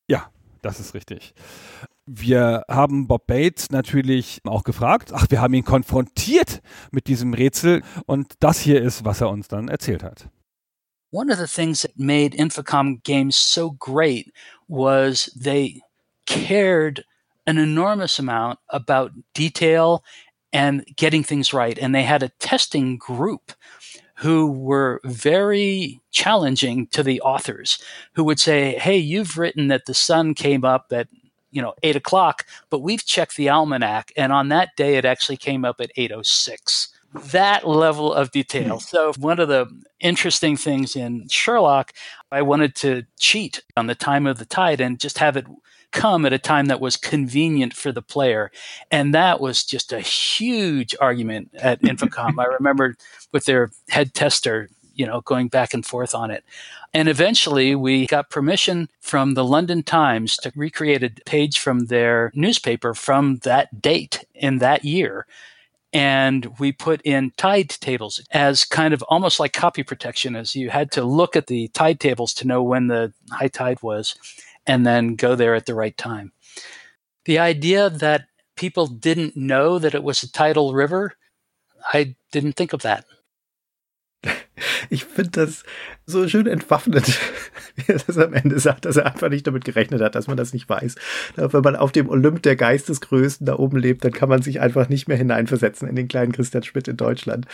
Ja, das ist richtig. Wir haben Bob Bates natürlich auch gefragt. Ach, wir haben ihn konfrontiert mit diesem Rätsel. Und das hier ist, was er uns dann erzählt hat. One of the things that made Infocom games so great was they cared an enormous amount about detail and getting things right. And they had a testing group who were very challenging to the authors who would say, Hey, you've written that the sun came up at you know eight o'clock, but we've checked the almanac, and on that day it actually came up at eight oh six that level of detail. Hmm. So, one of the interesting things in Sherlock, I wanted to cheat on the time of the tide and just have it come at a time that was convenient for the player. And that was just a huge argument at Infocom. I remember with their head tester, you know, going back and forth on it. And eventually we got permission from the London Times to recreate a page from their newspaper from that date in that year. And we put in tide tables as kind of almost like copy protection as you had to look at the tide tables to know when the high tide was and then go there at the right time. The idea that people didn't know that it was a tidal river i didn't think of that ich finde das so schön entwaffnet, wie er das am Ende sagt, dass er einfach nicht damit gerechnet hat, dass man das nicht weiß. Wenn man auf dem Olymp der Geistesgrößten da oben lebt, dann kann man sich einfach nicht mehr hineinversetzen in den kleinen Christian Schmidt in Deutschland.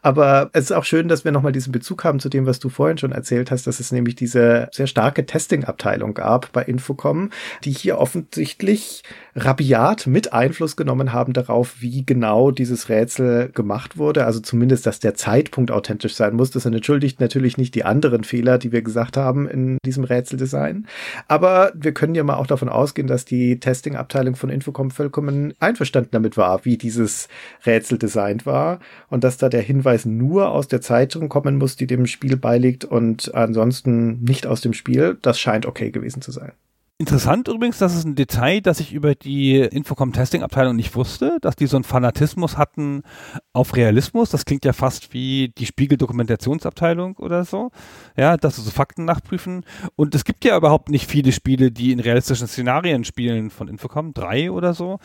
Aber es ist auch schön, dass wir nochmal diesen Bezug haben zu dem, was du vorhin schon erzählt hast, dass es nämlich diese sehr starke Testing-Abteilung gab bei Infocom, die hier offensichtlich rabiat mit Einfluss genommen haben darauf, wie genau dieses Rätsel gemacht wurde. Also zumindest, dass der Zeitpunkt authentisch sein muss. Das entschuldigt natürlich nicht die anderen Fehler, die wir gesagt haben in diesem Rätseldesign. Aber wir können ja mal auch davon ausgehen, dass die Testing-Abteilung von Infocom vollkommen einverstanden damit war, wie dieses Rätsel designt war und dass da der Hinweis nur aus der Zeitung kommen muss, die dem Spiel beiliegt und ansonsten nicht aus dem Spiel. Das scheint okay gewesen zu sein. Interessant übrigens, das ist ein Detail, das ich über die Infocom-Testing-Abteilung nicht wusste, dass die so einen Fanatismus hatten auf Realismus. Das klingt ja fast wie die Spiegel-Dokumentationsabteilung oder so. Ja, dass sie so Fakten nachprüfen. Und es gibt ja überhaupt nicht viele Spiele, die in realistischen Szenarien spielen von Infocom. Drei oder so.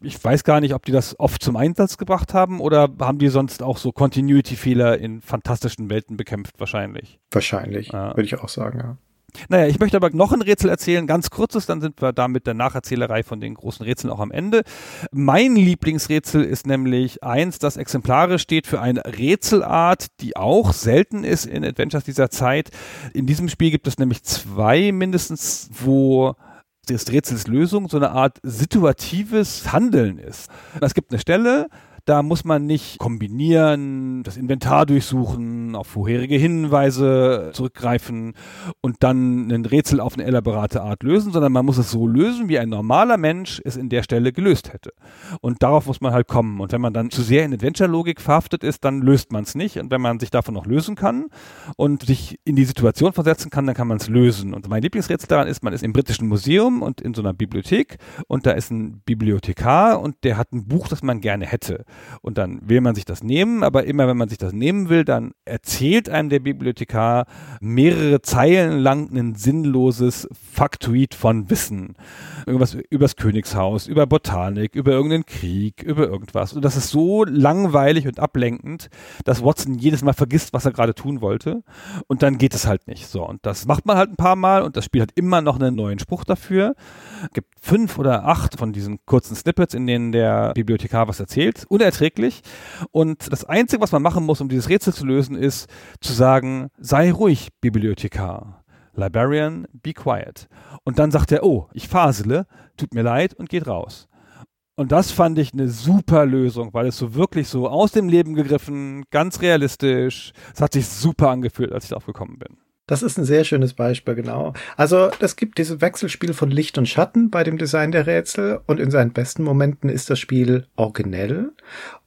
Ich weiß gar nicht, ob die das oft zum Einsatz gebracht haben oder haben die sonst auch so Continuity-Fehler in fantastischen Welten bekämpft wahrscheinlich. Wahrscheinlich, ja. würde ich auch sagen, ja. Naja, ich möchte aber noch ein Rätsel erzählen, ganz kurzes, dann sind wir da mit der Nacherzählerei von den großen Rätseln auch am Ende. Mein Lieblingsrätsel ist nämlich eins, das exemplarisch steht für eine Rätselart, die auch selten ist in Adventures dieser Zeit. In diesem Spiel gibt es nämlich zwei mindestens, wo das Rätsels Lösung so eine Art situatives Handeln ist. Es gibt eine Stelle, da muss man nicht kombinieren, das Inventar durchsuchen, auf vorherige Hinweise zurückgreifen und dann ein Rätsel auf eine elaborate Art lösen, sondern man muss es so lösen, wie ein normaler Mensch es in der Stelle gelöst hätte. Und darauf muss man halt kommen. Und wenn man dann zu sehr in Adventure-Logik verhaftet ist, dann löst man es nicht. Und wenn man sich davon noch lösen kann und sich in die Situation versetzen kann, dann kann man es lösen. Und mein Lieblingsrätsel daran ist, man ist im Britischen Museum und in so einer Bibliothek und da ist ein Bibliothekar und der hat ein Buch, das man gerne hätte. Und dann will man sich das nehmen, aber immer wenn man sich das nehmen will, dann erzählt einem der Bibliothekar mehrere Zeilen lang ein sinnloses Faktoid von Wissen. Irgendwas übers Königshaus, über Botanik, über irgendeinen Krieg, über irgendwas. Und das ist so langweilig und ablenkend, dass Watson jedes Mal vergisst, was er gerade tun wollte. Und dann geht es halt nicht. So. Und das macht man halt ein paar Mal und das Spiel hat immer noch einen neuen Spruch dafür. Es gibt fünf oder acht von diesen kurzen Snippets, in denen der Bibliothekar was erzählt. Unerträglich. Und das Einzige, was man machen muss, um dieses Rätsel zu lösen, ist zu sagen, sei ruhig, Bibliothekar. Librarian, be quiet. Und dann sagt er, oh, ich fasele, tut mir leid und geht raus. Und das fand ich eine super Lösung, weil es so wirklich so aus dem Leben gegriffen, ganz realistisch. Es hat sich super angefühlt, als ich darauf gekommen bin. Das ist ein sehr schönes Beispiel, genau. Also es gibt dieses Wechselspiel von Licht und Schatten bei dem Design der Rätsel und in seinen besten Momenten ist das Spiel originell.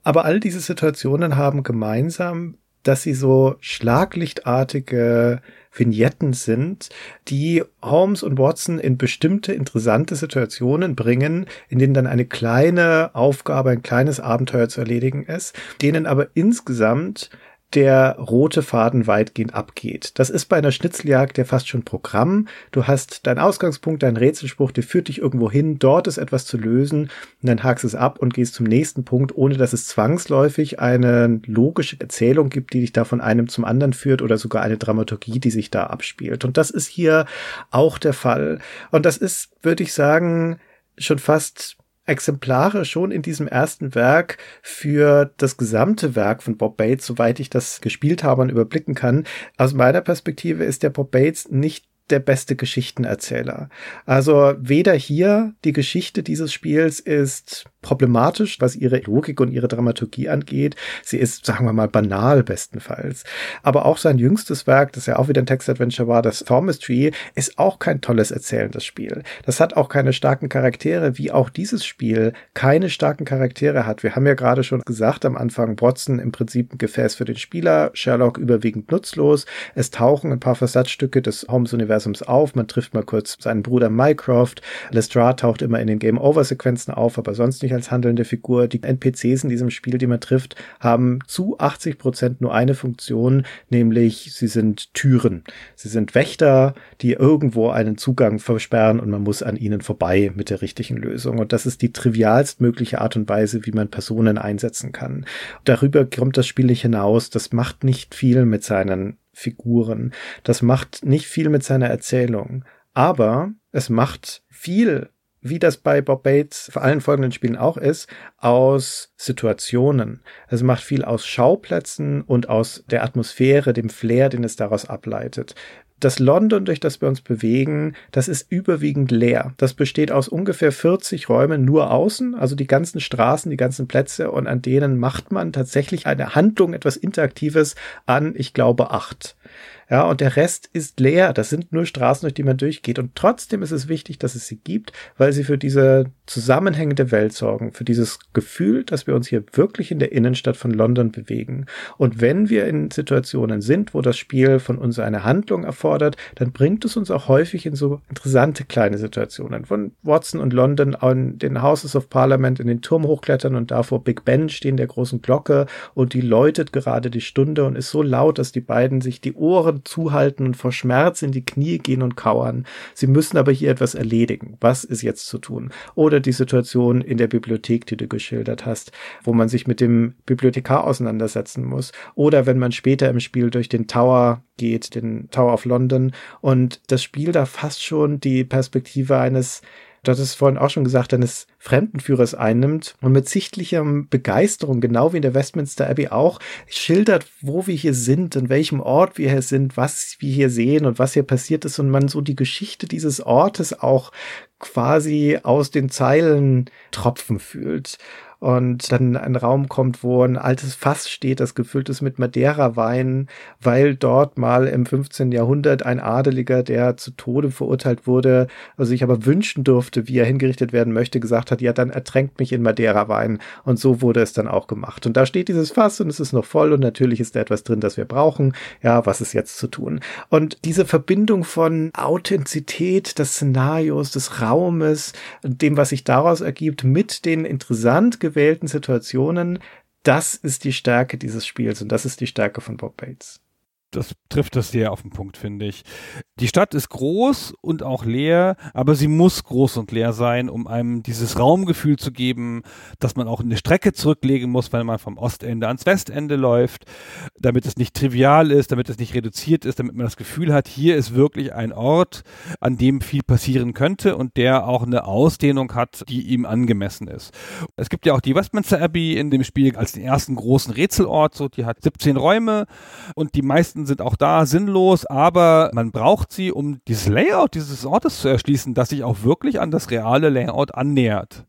Aber all diese Situationen haben gemeinsam, dass sie so schlaglichtartige Vignetten sind, die Holmes und Watson in bestimmte interessante Situationen bringen, in denen dann eine kleine Aufgabe, ein kleines Abenteuer zu erledigen ist, denen aber insgesamt der rote Faden weitgehend abgeht. Das ist bei einer Schnitzeljagd ja fast schon Programm. Du hast deinen Ausgangspunkt, deinen Rätselspruch, der führt dich irgendwo hin, dort ist etwas zu lösen und dann hakst es ab und gehst zum nächsten Punkt, ohne dass es zwangsläufig eine logische Erzählung gibt, die dich da von einem zum anderen führt oder sogar eine Dramaturgie, die sich da abspielt. Und das ist hier auch der Fall. Und das ist, würde ich sagen, schon fast Exemplare schon in diesem ersten Werk für das gesamte Werk von Bob Bates, soweit ich das gespielt habe und überblicken kann. Aus meiner Perspektive ist der Bob Bates nicht der beste Geschichtenerzähler. Also weder hier die Geschichte dieses Spiels ist problematisch, was ihre Logik und ihre Dramaturgie angeht. Sie ist, sagen wir mal, banal bestenfalls. Aber auch sein jüngstes Werk, das ja auch wieder ein Text-Adventure war, das Thormistry, ist auch kein tolles erzählendes Spiel. Das hat auch keine starken Charaktere, wie auch dieses Spiel keine starken Charaktere hat. Wir haben ja gerade schon gesagt am Anfang, Watson im Prinzip ein Gefäß für den Spieler, Sherlock überwiegend nutzlos. Es tauchen ein paar Versatzstücke des Holmes-Universums auf. Man trifft mal kurz seinen Bruder Mycroft. Lestrade taucht immer in den Game-Over-Sequenzen auf, aber sonst nicht nicht als handelnde Figur. Die NPCs in diesem Spiel, die man trifft, haben zu 80 Prozent nur eine Funktion, nämlich sie sind Türen. Sie sind Wächter, die irgendwo einen Zugang versperren und man muss an ihnen vorbei mit der richtigen Lösung. Und das ist die trivialst mögliche Art und Weise, wie man Personen einsetzen kann. Darüber kommt das Spiel nicht hinaus. Das macht nicht viel mit seinen Figuren. Das macht nicht viel mit seiner Erzählung. Aber es macht viel wie das bei Bob Bates vor allen folgenden Spielen auch ist, aus Situationen. Es macht viel aus Schauplätzen und aus der Atmosphäre, dem Flair, den es daraus ableitet. Das London, durch das wir uns bewegen, das ist überwiegend leer. Das besteht aus ungefähr 40 Räumen nur außen, also die ganzen Straßen, die ganzen Plätze und an denen macht man tatsächlich eine Handlung, etwas Interaktives an, ich glaube, acht. Ja, und der Rest ist leer. Das sind nur Straßen, durch die man durchgeht. Und trotzdem ist es wichtig, dass es sie gibt, weil sie für diese zusammenhängende Welt sorgen, für dieses Gefühl, dass wir uns hier wirklich in der Innenstadt von London bewegen. Und wenn wir in Situationen sind, wo das Spiel von uns eine Handlung erfordert, dann bringt es uns auch häufig in so interessante kleine Situationen. Von Watson und London an den Houses of Parliament in den Turm hochklettern und davor Big Ben stehen der großen Glocke und die läutet gerade die Stunde und ist so laut, dass die beiden sich die Ohren zuhalten und vor Schmerz in die Knie gehen und kauern. Sie müssen aber hier etwas erledigen. Was ist jetzt zu tun? Oder die Situation in der Bibliothek, die du geschildert hast, wo man sich mit dem Bibliothekar auseinandersetzen muss. Oder wenn man später im Spiel durch den Tower geht, den Tower of London und das Spiel da fast schon die Perspektive eines du hattest vorhin auch schon gesagt, eines Fremdenführers einnimmt und mit sichtlicher Begeisterung, genau wie in der Westminster Abbey auch, schildert, wo wir hier sind, an welchem Ort wir hier sind, was wir hier sehen und was hier passiert ist und man so die Geschichte dieses Ortes auch quasi aus den Zeilen tropfen fühlt und dann ein Raum kommt, wo ein altes Fass steht, das gefüllt ist mit Madeira-Wein, weil dort mal im 15. Jahrhundert ein Adeliger, der zu Tode verurteilt wurde, also sich aber wünschen durfte, wie er hingerichtet werden möchte, gesagt hat, ja, dann ertränkt mich in Madeira-Wein. Und so wurde es dann auch gemacht. Und da steht dieses Fass und es ist noch voll und natürlich ist da etwas drin, das wir brauchen. Ja, was ist jetzt zu tun? Und diese Verbindung von Authentizität des Szenarios, des Raumes, dem, was sich daraus ergibt, mit den interessant gewählten Situationen das ist die Stärke dieses Spiels und das ist die Stärke von Bob Bates das trifft das sehr auf den Punkt, finde ich. Die Stadt ist groß und auch leer, aber sie muss groß und leer sein, um einem dieses Raumgefühl zu geben, dass man auch eine Strecke zurücklegen muss, wenn man vom Ostende ans Westende läuft, damit es nicht trivial ist, damit es nicht reduziert ist, damit man das Gefühl hat, hier ist wirklich ein Ort, an dem viel passieren könnte und der auch eine Ausdehnung hat, die ihm angemessen ist. Es gibt ja auch die Westminster Abbey in dem Spiel als den ersten großen Rätselort, so die hat 17 Räume und die meisten Nachrichten sind auch da sinnlos, aber man braucht sie, um dieses Layout dieses Ortes zu erschließen, das sich auch wirklich an das reale Layout annähert.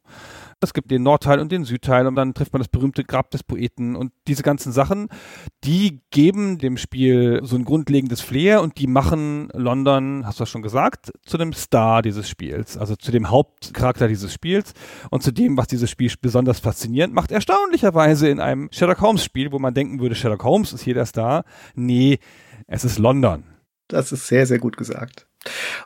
Es gibt den Nordteil und den Südteil und dann trifft man das berühmte Grab des Poeten und diese ganzen Sachen, die geben dem Spiel so ein grundlegendes Flair und die machen London, hast du das schon gesagt, zu dem Star dieses Spiels, also zu dem Hauptcharakter dieses Spiels und zu dem, was dieses Spiel besonders faszinierend macht. Erstaunlicherweise in einem Sherlock Holmes Spiel, wo man denken würde, Sherlock Holmes ist hier der Star. Nee, es ist London. Das ist sehr, sehr gut gesagt.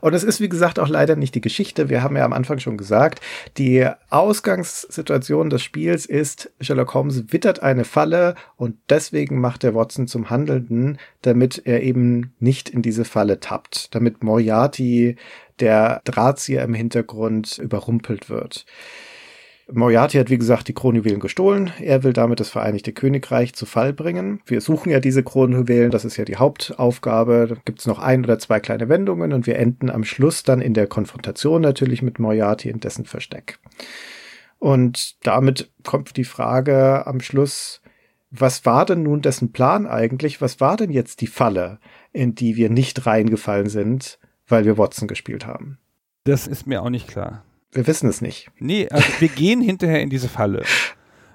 Und es ist, wie gesagt, auch leider nicht die Geschichte. Wir haben ja am Anfang schon gesagt, die Ausgangssituation des Spiels ist, Sherlock Holmes wittert eine Falle und deswegen macht er Watson zum Handelnden, damit er eben nicht in diese Falle tappt, damit Moriarty, der Drahtzieher im Hintergrund, überrumpelt wird. Moriarty hat, wie gesagt, die Kronjuwelen gestohlen. Er will damit das Vereinigte Königreich zu Fall bringen. Wir suchen ja diese Kronjuwelen, das ist ja die Hauptaufgabe. Da gibt es noch ein oder zwei kleine Wendungen und wir enden am Schluss dann in der Konfrontation natürlich mit Moriarty in dessen Versteck. Und damit kommt die Frage am Schluss, was war denn nun dessen Plan eigentlich? Was war denn jetzt die Falle, in die wir nicht reingefallen sind, weil wir Watson gespielt haben? Das ist mir auch nicht klar. Wir wissen es nicht. Nee, also wir gehen hinterher in diese Falle.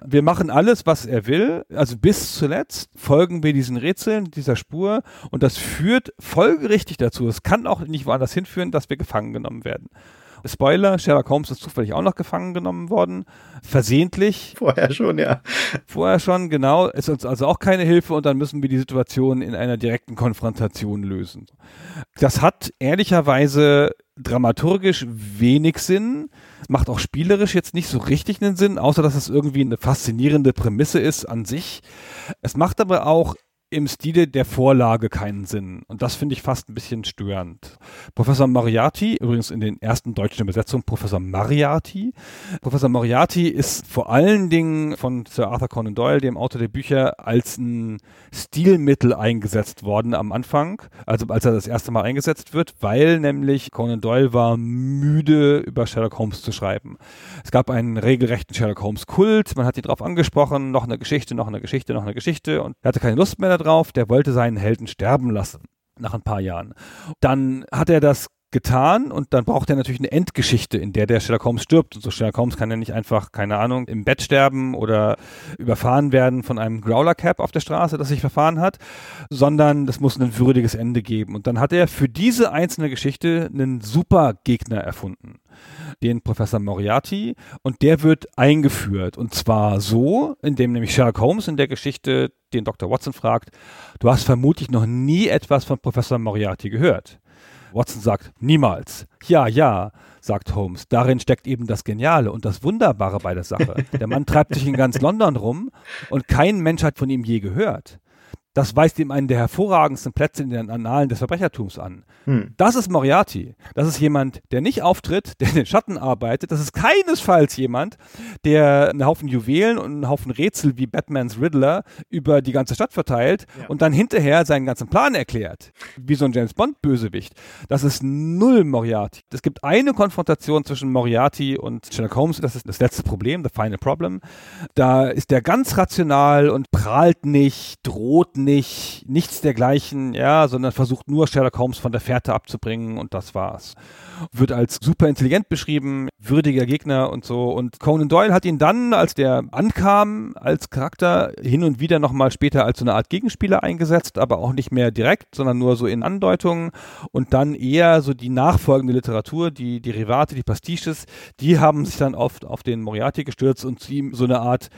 Wir machen alles, was er will. Also bis zuletzt folgen wir diesen Rätseln, dieser Spur. Und das führt folgerichtig dazu. Es kann auch nicht woanders hinführen, dass wir gefangen genommen werden. Spoiler, Sherlock Holmes ist zufällig auch noch gefangen genommen worden. Versehentlich. Vorher schon, ja. Vorher schon, genau. Ist uns also auch keine Hilfe und dann müssen wir die Situation in einer direkten Konfrontation lösen. Das hat ehrlicherweise dramaturgisch wenig Sinn, macht auch spielerisch jetzt nicht so richtig einen Sinn, außer dass es irgendwie eine faszinierende Prämisse ist an sich. Es macht aber auch im Stile der Vorlage keinen Sinn. Und das finde ich fast ein bisschen störend. Professor Moriarty, übrigens in den ersten deutschen Übersetzungen Professor Mariarty. Professor Moriarty ist vor allen Dingen von Sir Arthur Conan Doyle, dem Autor der Bücher, als ein Stilmittel eingesetzt worden am Anfang. Also als er das erste Mal eingesetzt wird, weil nämlich Conan Doyle war müde, über Sherlock Holmes zu schreiben. Es gab einen regelrechten Sherlock Holmes Kult. Man hat ihn drauf angesprochen. Noch eine Geschichte, noch eine Geschichte, noch eine Geschichte. Und er hatte keine Lust mehr drauf, der wollte seinen Helden sterben lassen nach ein paar Jahren. Dann hat er das getan und dann braucht er natürlich eine Endgeschichte, in der der Sherlock Holmes stirbt. Und so Sherlock Holmes kann ja nicht einfach, keine Ahnung, im Bett sterben oder überfahren werden von einem Growler Cap auf der Straße, das sich verfahren hat, sondern das muss ein würdiges Ende geben. Und dann hat er für diese einzelne Geschichte einen super Gegner erfunden den Professor Moriarty und der wird eingeführt und zwar so, indem nämlich Sherlock Holmes in der Geschichte den Dr. Watson fragt, du hast vermutlich noch nie etwas von Professor Moriarty gehört. Watson sagt, niemals. Ja, ja, sagt Holmes. Darin steckt eben das Geniale und das Wunderbare bei der Sache. Der Mann treibt sich in ganz London rum und kein Mensch hat von ihm je gehört. Das weist ihm einen der hervorragendsten Plätze in den Annalen des Verbrechertums an. Hm. Das ist Moriarty. Das ist jemand, der nicht auftritt, der in den Schatten arbeitet. Das ist keinesfalls jemand, der einen Haufen Juwelen und einen Haufen Rätsel wie Batmans Riddler über die ganze Stadt verteilt ja. und dann hinterher seinen ganzen Plan erklärt. Wie so ein James Bond-Bösewicht. Das ist null Moriarty. Es gibt eine Konfrontation zwischen Moriarty und Sherlock Holmes. Das ist das letzte Problem, the final problem. Da ist der ganz rational und prahlt nicht, droht nicht, nichts dergleichen, ja, sondern versucht nur Sherlock Holmes von der Fährte abzubringen und das war's. Wird als super intelligent beschrieben, würdiger Gegner und so. Und Conan Doyle hat ihn dann, als der ankam, als Charakter hin und wieder nochmal später als so eine Art Gegenspieler eingesetzt, aber auch nicht mehr direkt, sondern nur so in Andeutungen und dann eher so die nachfolgende Literatur, die Derivate, die Pastiches, die haben sich dann oft auf den Moriarty gestürzt und ihm so eine Art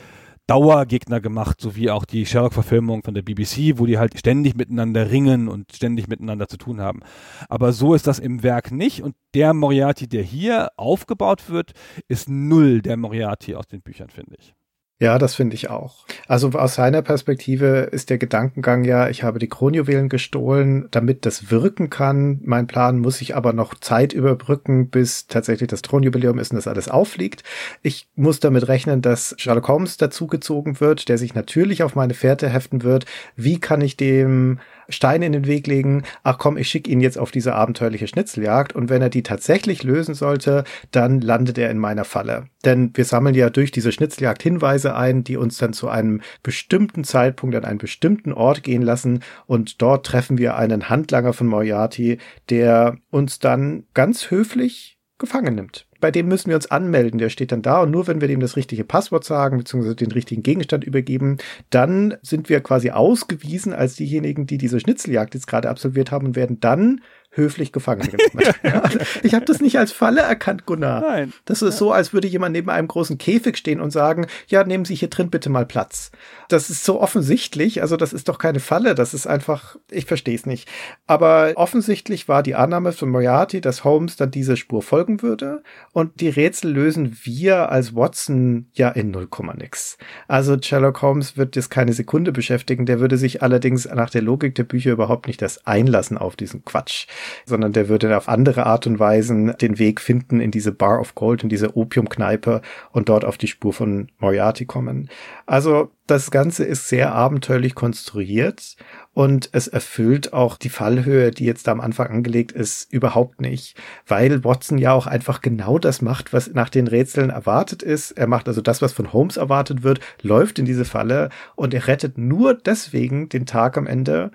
Dauergegner gemacht, so wie auch die Sherlock-Verfilmung von der BBC, wo die halt ständig miteinander ringen und ständig miteinander zu tun haben. Aber so ist das im Werk nicht und der Moriarty, der hier aufgebaut wird, ist null der Moriarty aus den Büchern, finde ich. Ja, das finde ich auch. Also aus seiner Perspektive ist der Gedankengang ja, ich habe die Kronjuwelen gestohlen, damit das wirken kann. Mein Plan muss ich aber noch Zeit überbrücken, bis tatsächlich das Thronjubiläum ist und das alles auffliegt. Ich muss damit rechnen, dass Sherlock Holmes dazugezogen wird, der sich natürlich auf meine Fährte heften wird. Wie kann ich dem Steine in den Weg legen, ach komm, ich schicke ihn jetzt auf diese abenteuerliche Schnitzeljagd. Und wenn er die tatsächlich lösen sollte, dann landet er in meiner Falle. Denn wir sammeln ja durch diese Schnitzeljagd Hinweise ein, die uns dann zu einem bestimmten Zeitpunkt an einen bestimmten Ort gehen lassen. Und dort treffen wir einen Handlanger von Moriarty, der uns dann ganz höflich gefangen nimmt bei dem müssen wir uns anmelden. Der steht dann da und nur wenn wir dem das richtige Passwort sagen, beziehungsweise den richtigen Gegenstand übergeben, dann sind wir quasi ausgewiesen als diejenigen, die diese Schnitzeljagd jetzt gerade absolviert haben und werden dann höflich gefangen genommen. ja. Ich habe das nicht als Falle erkannt, Gunnar. Nein. Das ist ja. so, als würde jemand neben einem großen Käfig stehen und sagen, ja, nehmen Sie hier drin bitte mal Platz. Das ist so offensichtlich, also das ist doch keine Falle, das ist einfach, ich verstehe es nicht. Aber offensichtlich war die Annahme von Moriarty, dass Holmes dann diese Spur folgen würde und die Rätsel lösen wir als Watson ja in 0, nix. Also Sherlock Holmes wird jetzt keine Sekunde beschäftigen, der würde sich allerdings nach der Logik der Bücher überhaupt nicht das einlassen auf diesen Quatsch sondern der würde auf andere Art und Weisen den Weg finden in diese Bar of Gold, in diese Opiumkneipe und dort auf die Spur von Moriarty kommen. Also das Ganze ist sehr abenteuerlich konstruiert und es erfüllt auch die Fallhöhe, die jetzt da am Anfang angelegt ist, überhaupt nicht, weil Watson ja auch einfach genau das macht, was nach den Rätseln erwartet ist. Er macht also das, was von Holmes erwartet wird, läuft in diese Falle und er rettet nur deswegen den Tag am Ende,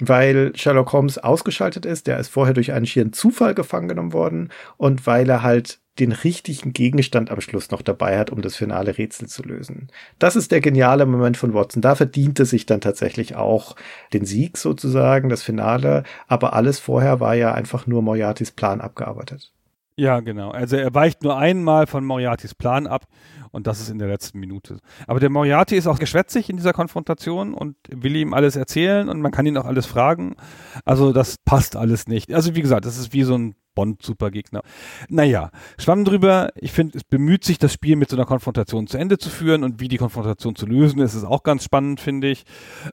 weil Sherlock Holmes ausgeschaltet ist. Der ist vorher durch einen schieren Zufall gefangen genommen worden und weil er halt den richtigen Gegenstand am Schluss noch dabei hat, um das finale Rätsel zu lösen. Das ist der geniale Moment von Watson. Da verdient es sich dann tatsächlich auch den Sieg sozusagen, das Finale. Aber alles vorher war ja einfach nur Moriartys Plan abgearbeitet. Ja, genau. Also er weicht nur einmal von Moriartys Plan ab und das ist in der letzten Minute. Aber der Moriarty ist auch geschwätzig in dieser Konfrontation und will ihm alles erzählen und man kann ihn auch alles fragen. Also das passt alles nicht. Also wie gesagt, das ist wie so ein Bond-Supergegner. Naja, schwamm drüber. Ich finde, es bemüht sich, das Spiel mit so einer Konfrontation zu Ende zu führen und wie die Konfrontation zu lösen ist, ist auch ganz spannend, finde ich.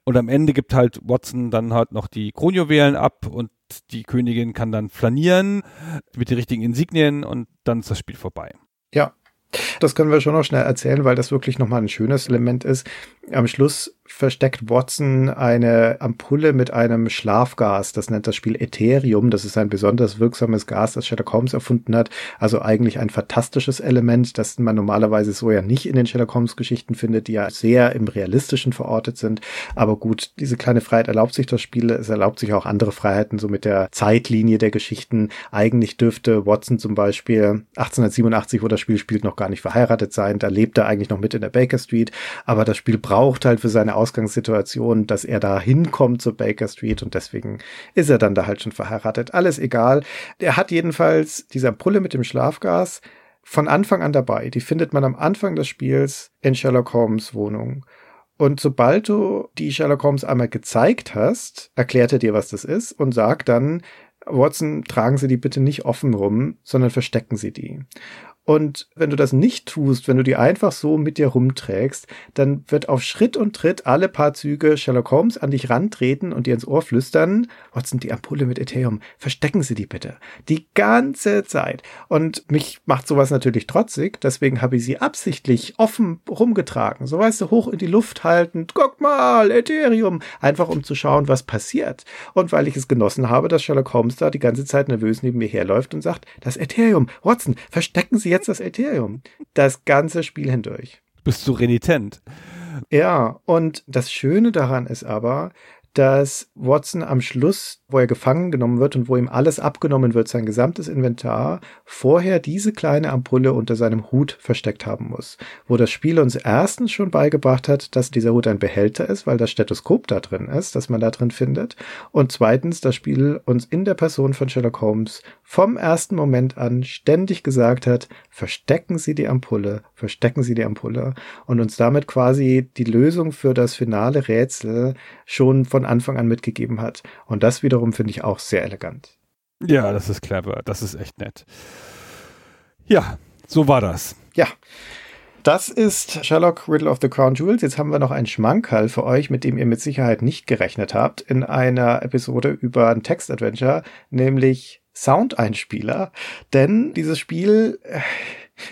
Und am Ende gibt halt Watson dann halt noch die Kronjuwelen ab und die Königin kann dann flanieren mit den richtigen Insignien und dann ist das Spiel vorbei. Ja, das können wir schon noch schnell erzählen, weil das wirklich nochmal ein schönes Element ist. Am Schluss versteckt Watson eine Ampulle mit einem Schlafgas. Das nennt das Spiel Ethereum. Das ist ein besonders wirksames Gas, das Sherlock Holmes erfunden hat. Also eigentlich ein fantastisches Element, das man normalerweise so ja nicht in den Sherlock Holmes Geschichten findet, die ja sehr im Realistischen verortet sind. Aber gut, diese kleine Freiheit erlaubt sich das Spiel. Es erlaubt sich auch andere Freiheiten, so mit der Zeitlinie der Geschichten. Eigentlich dürfte Watson zum Beispiel 1887, wo das Spiel spielt, noch gar nicht verheiratet sein. Da lebt er eigentlich noch mit in der Baker Street. Aber das Spiel braucht halt für seine Ausgangssituation, dass er da hinkommt zur Baker Street und deswegen ist er dann da halt schon verheiratet. Alles egal. Er hat jedenfalls dieser Pulle mit dem Schlafgas von Anfang an dabei. Die findet man am Anfang des Spiels in Sherlock Holmes Wohnung. Und sobald du die Sherlock Holmes einmal gezeigt hast, erklärt er dir, was das ist und sagt dann, Watson, tragen Sie die bitte nicht offen rum, sondern verstecken Sie die. Und wenn du das nicht tust, wenn du die einfach so mit dir rumträgst, dann wird auf Schritt und Tritt alle paar Züge Sherlock Holmes an dich rantreten und dir ins Ohr flüstern, Watson, die Ampulle mit Ethereum, verstecken Sie die bitte. Die ganze Zeit. Und mich macht sowas natürlich trotzig, deswegen habe ich sie absichtlich offen rumgetragen. So weißt du, hoch in die Luft haltend, guck mal, Ethereum. Einfach um zu schauen, was passiert. Und weil ich es genossen habe, dass Sherlock Holmes da die ganze Zeit nervös neben mir herläuft und sagt, das Ethereum, Watson, verstecken Sie jetzt das Ethereum. Das ganze Spiel hindurch. Bist du renitent? Ja, und das Schöne daran ist aber, dass Watson am Schluss, wo er gefangen genommen wird und wo ihm alles abgenommen wird, sein gesamtes Inventar, vorher diese kleine Ampulle unter seinem Hut versteckt haben muss. Wo das Spiel uns erstens schon beigebracht hat, dass dieser Hut ein Behälter ist, weil das Stethoskop da drin ist, das man da drin findet. Und zweitens das Spiel uns in der Person von Sherlock Holmes vom ersten Moment an ständig gesagt hat, verstecken Sie die Ampulle, verstecken Sie die Ampulle und uns damit quasi die Lösung für das finale Rätsel schon von Anfang an mitgegeben hat. Und das wiederum finde ich auch sehr elegant. Ja, das ist clever. Das ist echt nett. Ja, so war das. Ja. Das ist Sherlock Riddle of the Crown Jewels. Jetzt haben wir noch einen Schmankerl für euch, mit dem ihr mit Sicherheit nicht gerechnet habt, in einer Episode über ein Text-Adventure, nämlich Soundeinspieler. Denn dieses Spiel äh,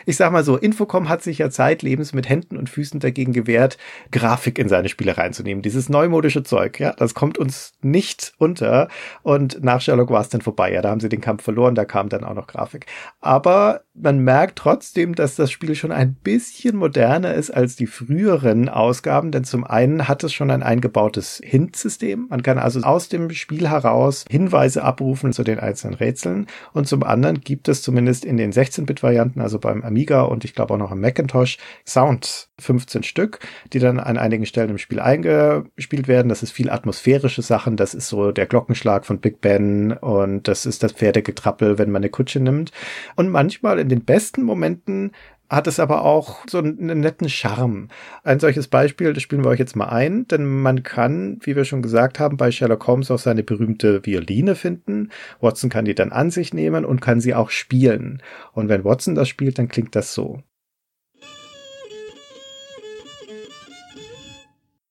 ich sag mal so, Infocom hat sich ja zeitlebens mit Händen und Füßen dagegen gewehrt, Grafik in seine Spiele reinzunehmen. Dieses neumodische Zeug, ja, das kommt uns nicht unter. Und nach Sherlock war es dann vorbei. Ja, da haben sie den Kampf verloren, da kam dann auch noch Grafik. Aber man merkt trotzdem, dass das Spiel schon ein bisschen moderner ist als die früheren Ausgaben, denn zum einen hat es schon ein eingebautes Hint-System. Man kann also aus dem Spiel heraus Hinweise abrufen zu den einzelnen Rätseln. Und zum anderen gibt es zumindest in den 16-Bit-Varianten, also bei beim Amiga und ich glaube auch noch am Macintosh Sound 15 Stück, die dann an einigen Stellen im Spiel eingespielt werden. Das ist viel atmosphärische Sachen. Das ist so der Glockenschlag von Big Ben und das ist das Pferdegetrappel, wenn man eine Kutsche nimmt. Und manchmal in den besten Momenten hat es aber auch so einen netten Charme. Ein solches Beispiel, das spielen wir euch jetzt mal ein, denn man kann, wie wir schon gesagt haben, bei Sherlock Holmes auch seine berühmte Violine finden. Watson kann die dann an sich nehmen und kann sie auch spielen. Und wenn Watson das spielt, dann klingt das so.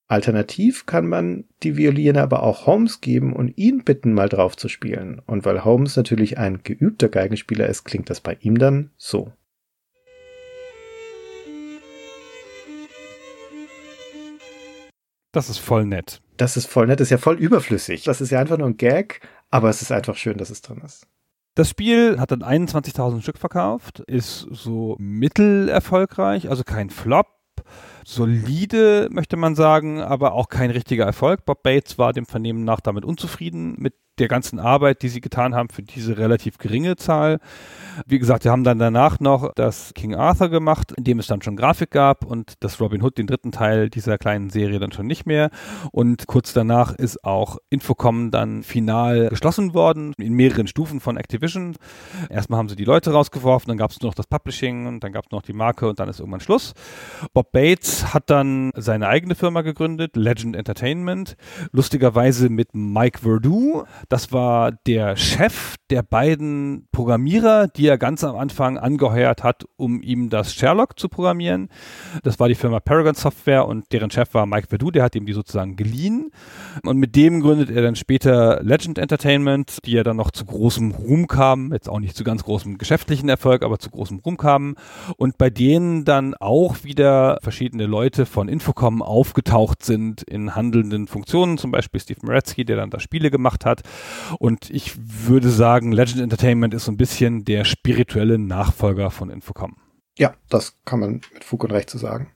Alternativ kann man die Violine aber auch Holmes geben und ihn bitten, mal drauf zu spielen. Und weil Holmes natürlich ein geübter Geigenspieler ist, klingt das bei ihm dann so. Das ist voll nett. Das ist voll nett, das ist ja voll überflüssig. Das ist ja einfach nur ein Gag, aber es ist einfach schön, dass es drin ist. Das Spiel hat dann 21.000 Stück verkauft, ist so mittelerfolgreich, also kein Flop. Solide, möchte man sagen, aber auch kein richtiger Erfolg. Bob Bates war dem Vernehmen nach damit unzufrieden mit der ganzen Arbeit, die sie getan haben für diese relativ geringe Zahl. Wie gesagt, wir haben dann danach noch das King Arthur gemacht, in dem es dann schon Grafik gab und das Robin Hood, den dritten Teil dieser kleinen Serie, dann schon nicht mehr. Und kurz danach ist auch Infocom dann final geschlossen worden, in mehreren Stufen von Activision. Erstmal haben sie die Leute rausgeworfen, dann gab es nur noch das Publishing und dann gab es noch die Marke und dann ist irgendwann Schluss. Bob Bates hat dann seine eigene Firma gegründet, Legend Entertainment, lustigerweise mit Mike Verdu das war der Chef der beiden Programmierer, die er ganz am Anfang angeheuert hat, um ihm das Sherlock zu programmieren. Das war die Firma Paragon Software und deren Chef war Mike Verdu, der hat ihm die sozusagen geliehen. Und mit dem gründet er dann später Legend Entertainment, die ja dann noch zu großem Ruhm kamen, jetzt auch nicht zu ganz großem geschäftlichen Erfolg, aber zu großem Ruhm kamen. Und bei denen dann auch wieder verschiedene Leute von Infocom aufgetaucht sind in handelnden Funktionen, zum Beispiel Steve Moretzky, der dann da Spiele gemacht hat. Und ich würde sagen, Legend Entertainment ist so ein bisschen der spirituelle Nachfolger von Infocom. Ja, das kann man mit Fug und Recht so sagen.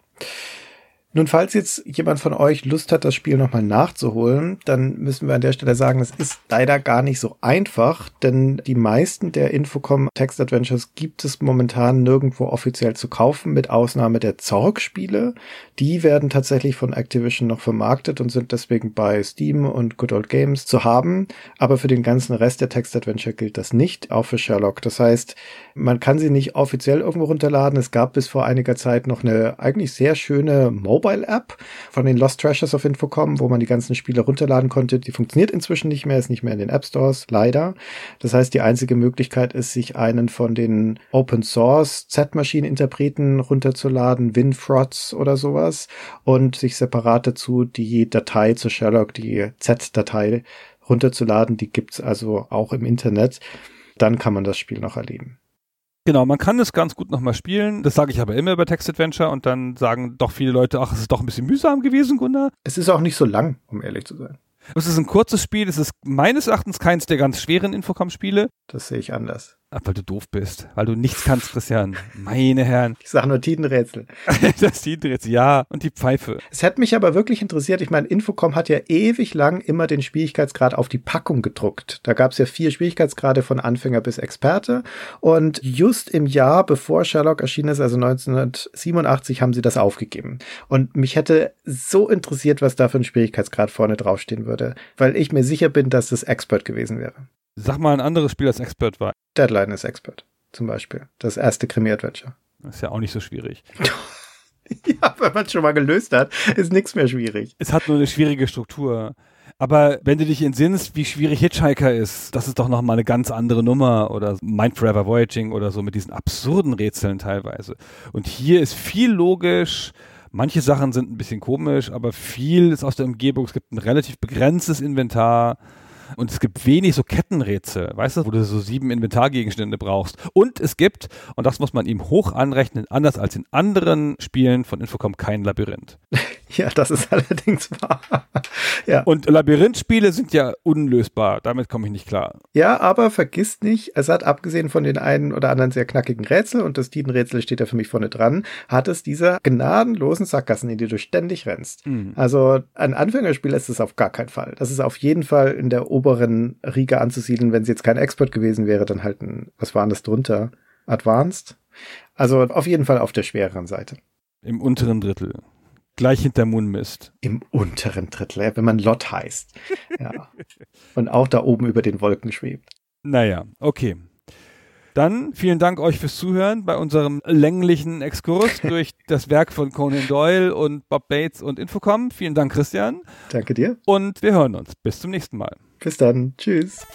Nun, falls jetzt jemand von euch Lust hat, das Spiel nochmal nachzuholen, dann müssen wir an der Stelle sagen, es ist leider gar nicht so einfach, denn die meisten der Infocom Text Adventures gibt es momentan nirgendwo offiziell zu kaufen, mit Ausnahme der Zorg-Spiele. Die werden tatsächlich von Activision noch vermarktet und sind deswegen bei Steam und Good Old Games zu haben. Aber für den ganzen Rest der Text Adventure gilt das nicht, auch für Sherlock. Das heißt, man kann sie nicht offiziell irgendwo runterladen. Es gab bis vor einiger Zeit noch eine eigentlich sehr schöne Mobile Mobile-App von den Lost Treasures of Infocom, wo man die ganzen Spiele runterladen konnte. Die funktioniert inzwischen nicht mehr, ist nicht mehr in den App Stores, leider. Das heißt, die einzige Möglichkeit ist, sich einen von den Open Source Z-Maschinen-Interpreten runterzuladen, WinFrots oder sowas, und sich separat dazu die Datei zu Sherlock, die Z-Datei runterzuladen. Die gibt's also auch im Internet. Dann kann man das Spiel noch erleben. Genau, man kann es ganz gut nochmal spielen. Das sage ich aber immer über Text Adventure und dann sagen doch viele Leute, ach, es ist doch ein bisschen mühsam gewesen, Gunnar. Es ist auch nicht so lang, um ehrlich zu sein. Es ist ein kurzes Spiel, es ist meines Erachtens keins der ganz schweren Infocom-Spiele. Das sehe ich anders. Ach, weil du doof bist, weil du nichts kannst, Christian. Meine Herren. Ich sage nur Tidenrätsel. das Tidenrätsel, ja. Und die Pfeife. Es hätte mich aber wirklich interessiert. Ich meine, Infocom hat ja ewig lang immer den Schwierigkeitsgrad auf die Packung gedruckt. Da gab es ja vier Schwierigkeitsgrade von Anfänger bis Experte. Und just im Jahr, bevor Sherlock erschienen ist, also 1987, haben sie das aufgegeben. Und mich hätte so interessiert, was da für ein Schwierigkeitsgrad vorne draufstehen würde. Weil ich mir sicher bin, dass das Expert gewesen wäre. Sag mal ein anderes Spiel, das Expert war. Deadline ist Expert, zum Beispiel. Das erste Krimi-Adventure. Ist ja auch nicht so schwierig. ja, wenn man es schon mal gelöst hat, ist nichts mehr schwierig. Es hat nur eine schwierige Struktur. Aber wenn du dich entsinnst, wie schwierig Hitchhiker ist, das ist doch nochmal eine ganz andere Nummer oder Mind Forever Voyaging oder so mit diesen absurden Rätseln teilweise. Und hier ist viel logisch. Manche Sachen sind ein bisschen komisch, aber viel ist aus der Umgebung. Es gibt ein relativ begrenztes Inventar. Und es gibt wenig so Kettenrätsel, weißt du, wo du so sieben Inventargegenstände brauchst. Und es gibt, und das muss man ihm hoch anrechnen, anders als in anderen Spielen von Infocom, kein Labyrinth. Ja, das ist allerdings wahr. ja. Und Labyrinthspiele sind ja unlösbar. Damit komme ich nicht klar. Ja, aber vergisst nicht, es hat abgesehen von den einen oder anderen sehr knackigen Rätsel, und das Tiden-Rätsel steht ja für mich vorne dran, hat es diese gnadenlosen Sackgassen, in die du ständig rennst. Mhm. Also ein Anfängerspiel ist es auf gar keinen Fall. Das ist auf jeden Fall in der oberen Riege anzusiedeln. Wenn es jetzt kein Expert gewesen wäre, dann halt ein, was war das drunter? Advanced? Also auf jeden Fall auf der schwereren Seite. Im unteren Drittel. Gleich hinter Moonmist. Im unteren Drittel, wenn man Lot heißt. Ja. Und auch da oben über den Wolken schwebt. Naja, okay. Dann vielen Dank euch fürs Zuhören bei unserem länglichen Exkurs durch das Werk von Conan Doyle und Bob Bates und Infocom. Vielen Dank, Christian. Danke dir. Und wir hören uns. Bis zum nächsten Mal. Bis dann. Tschüss.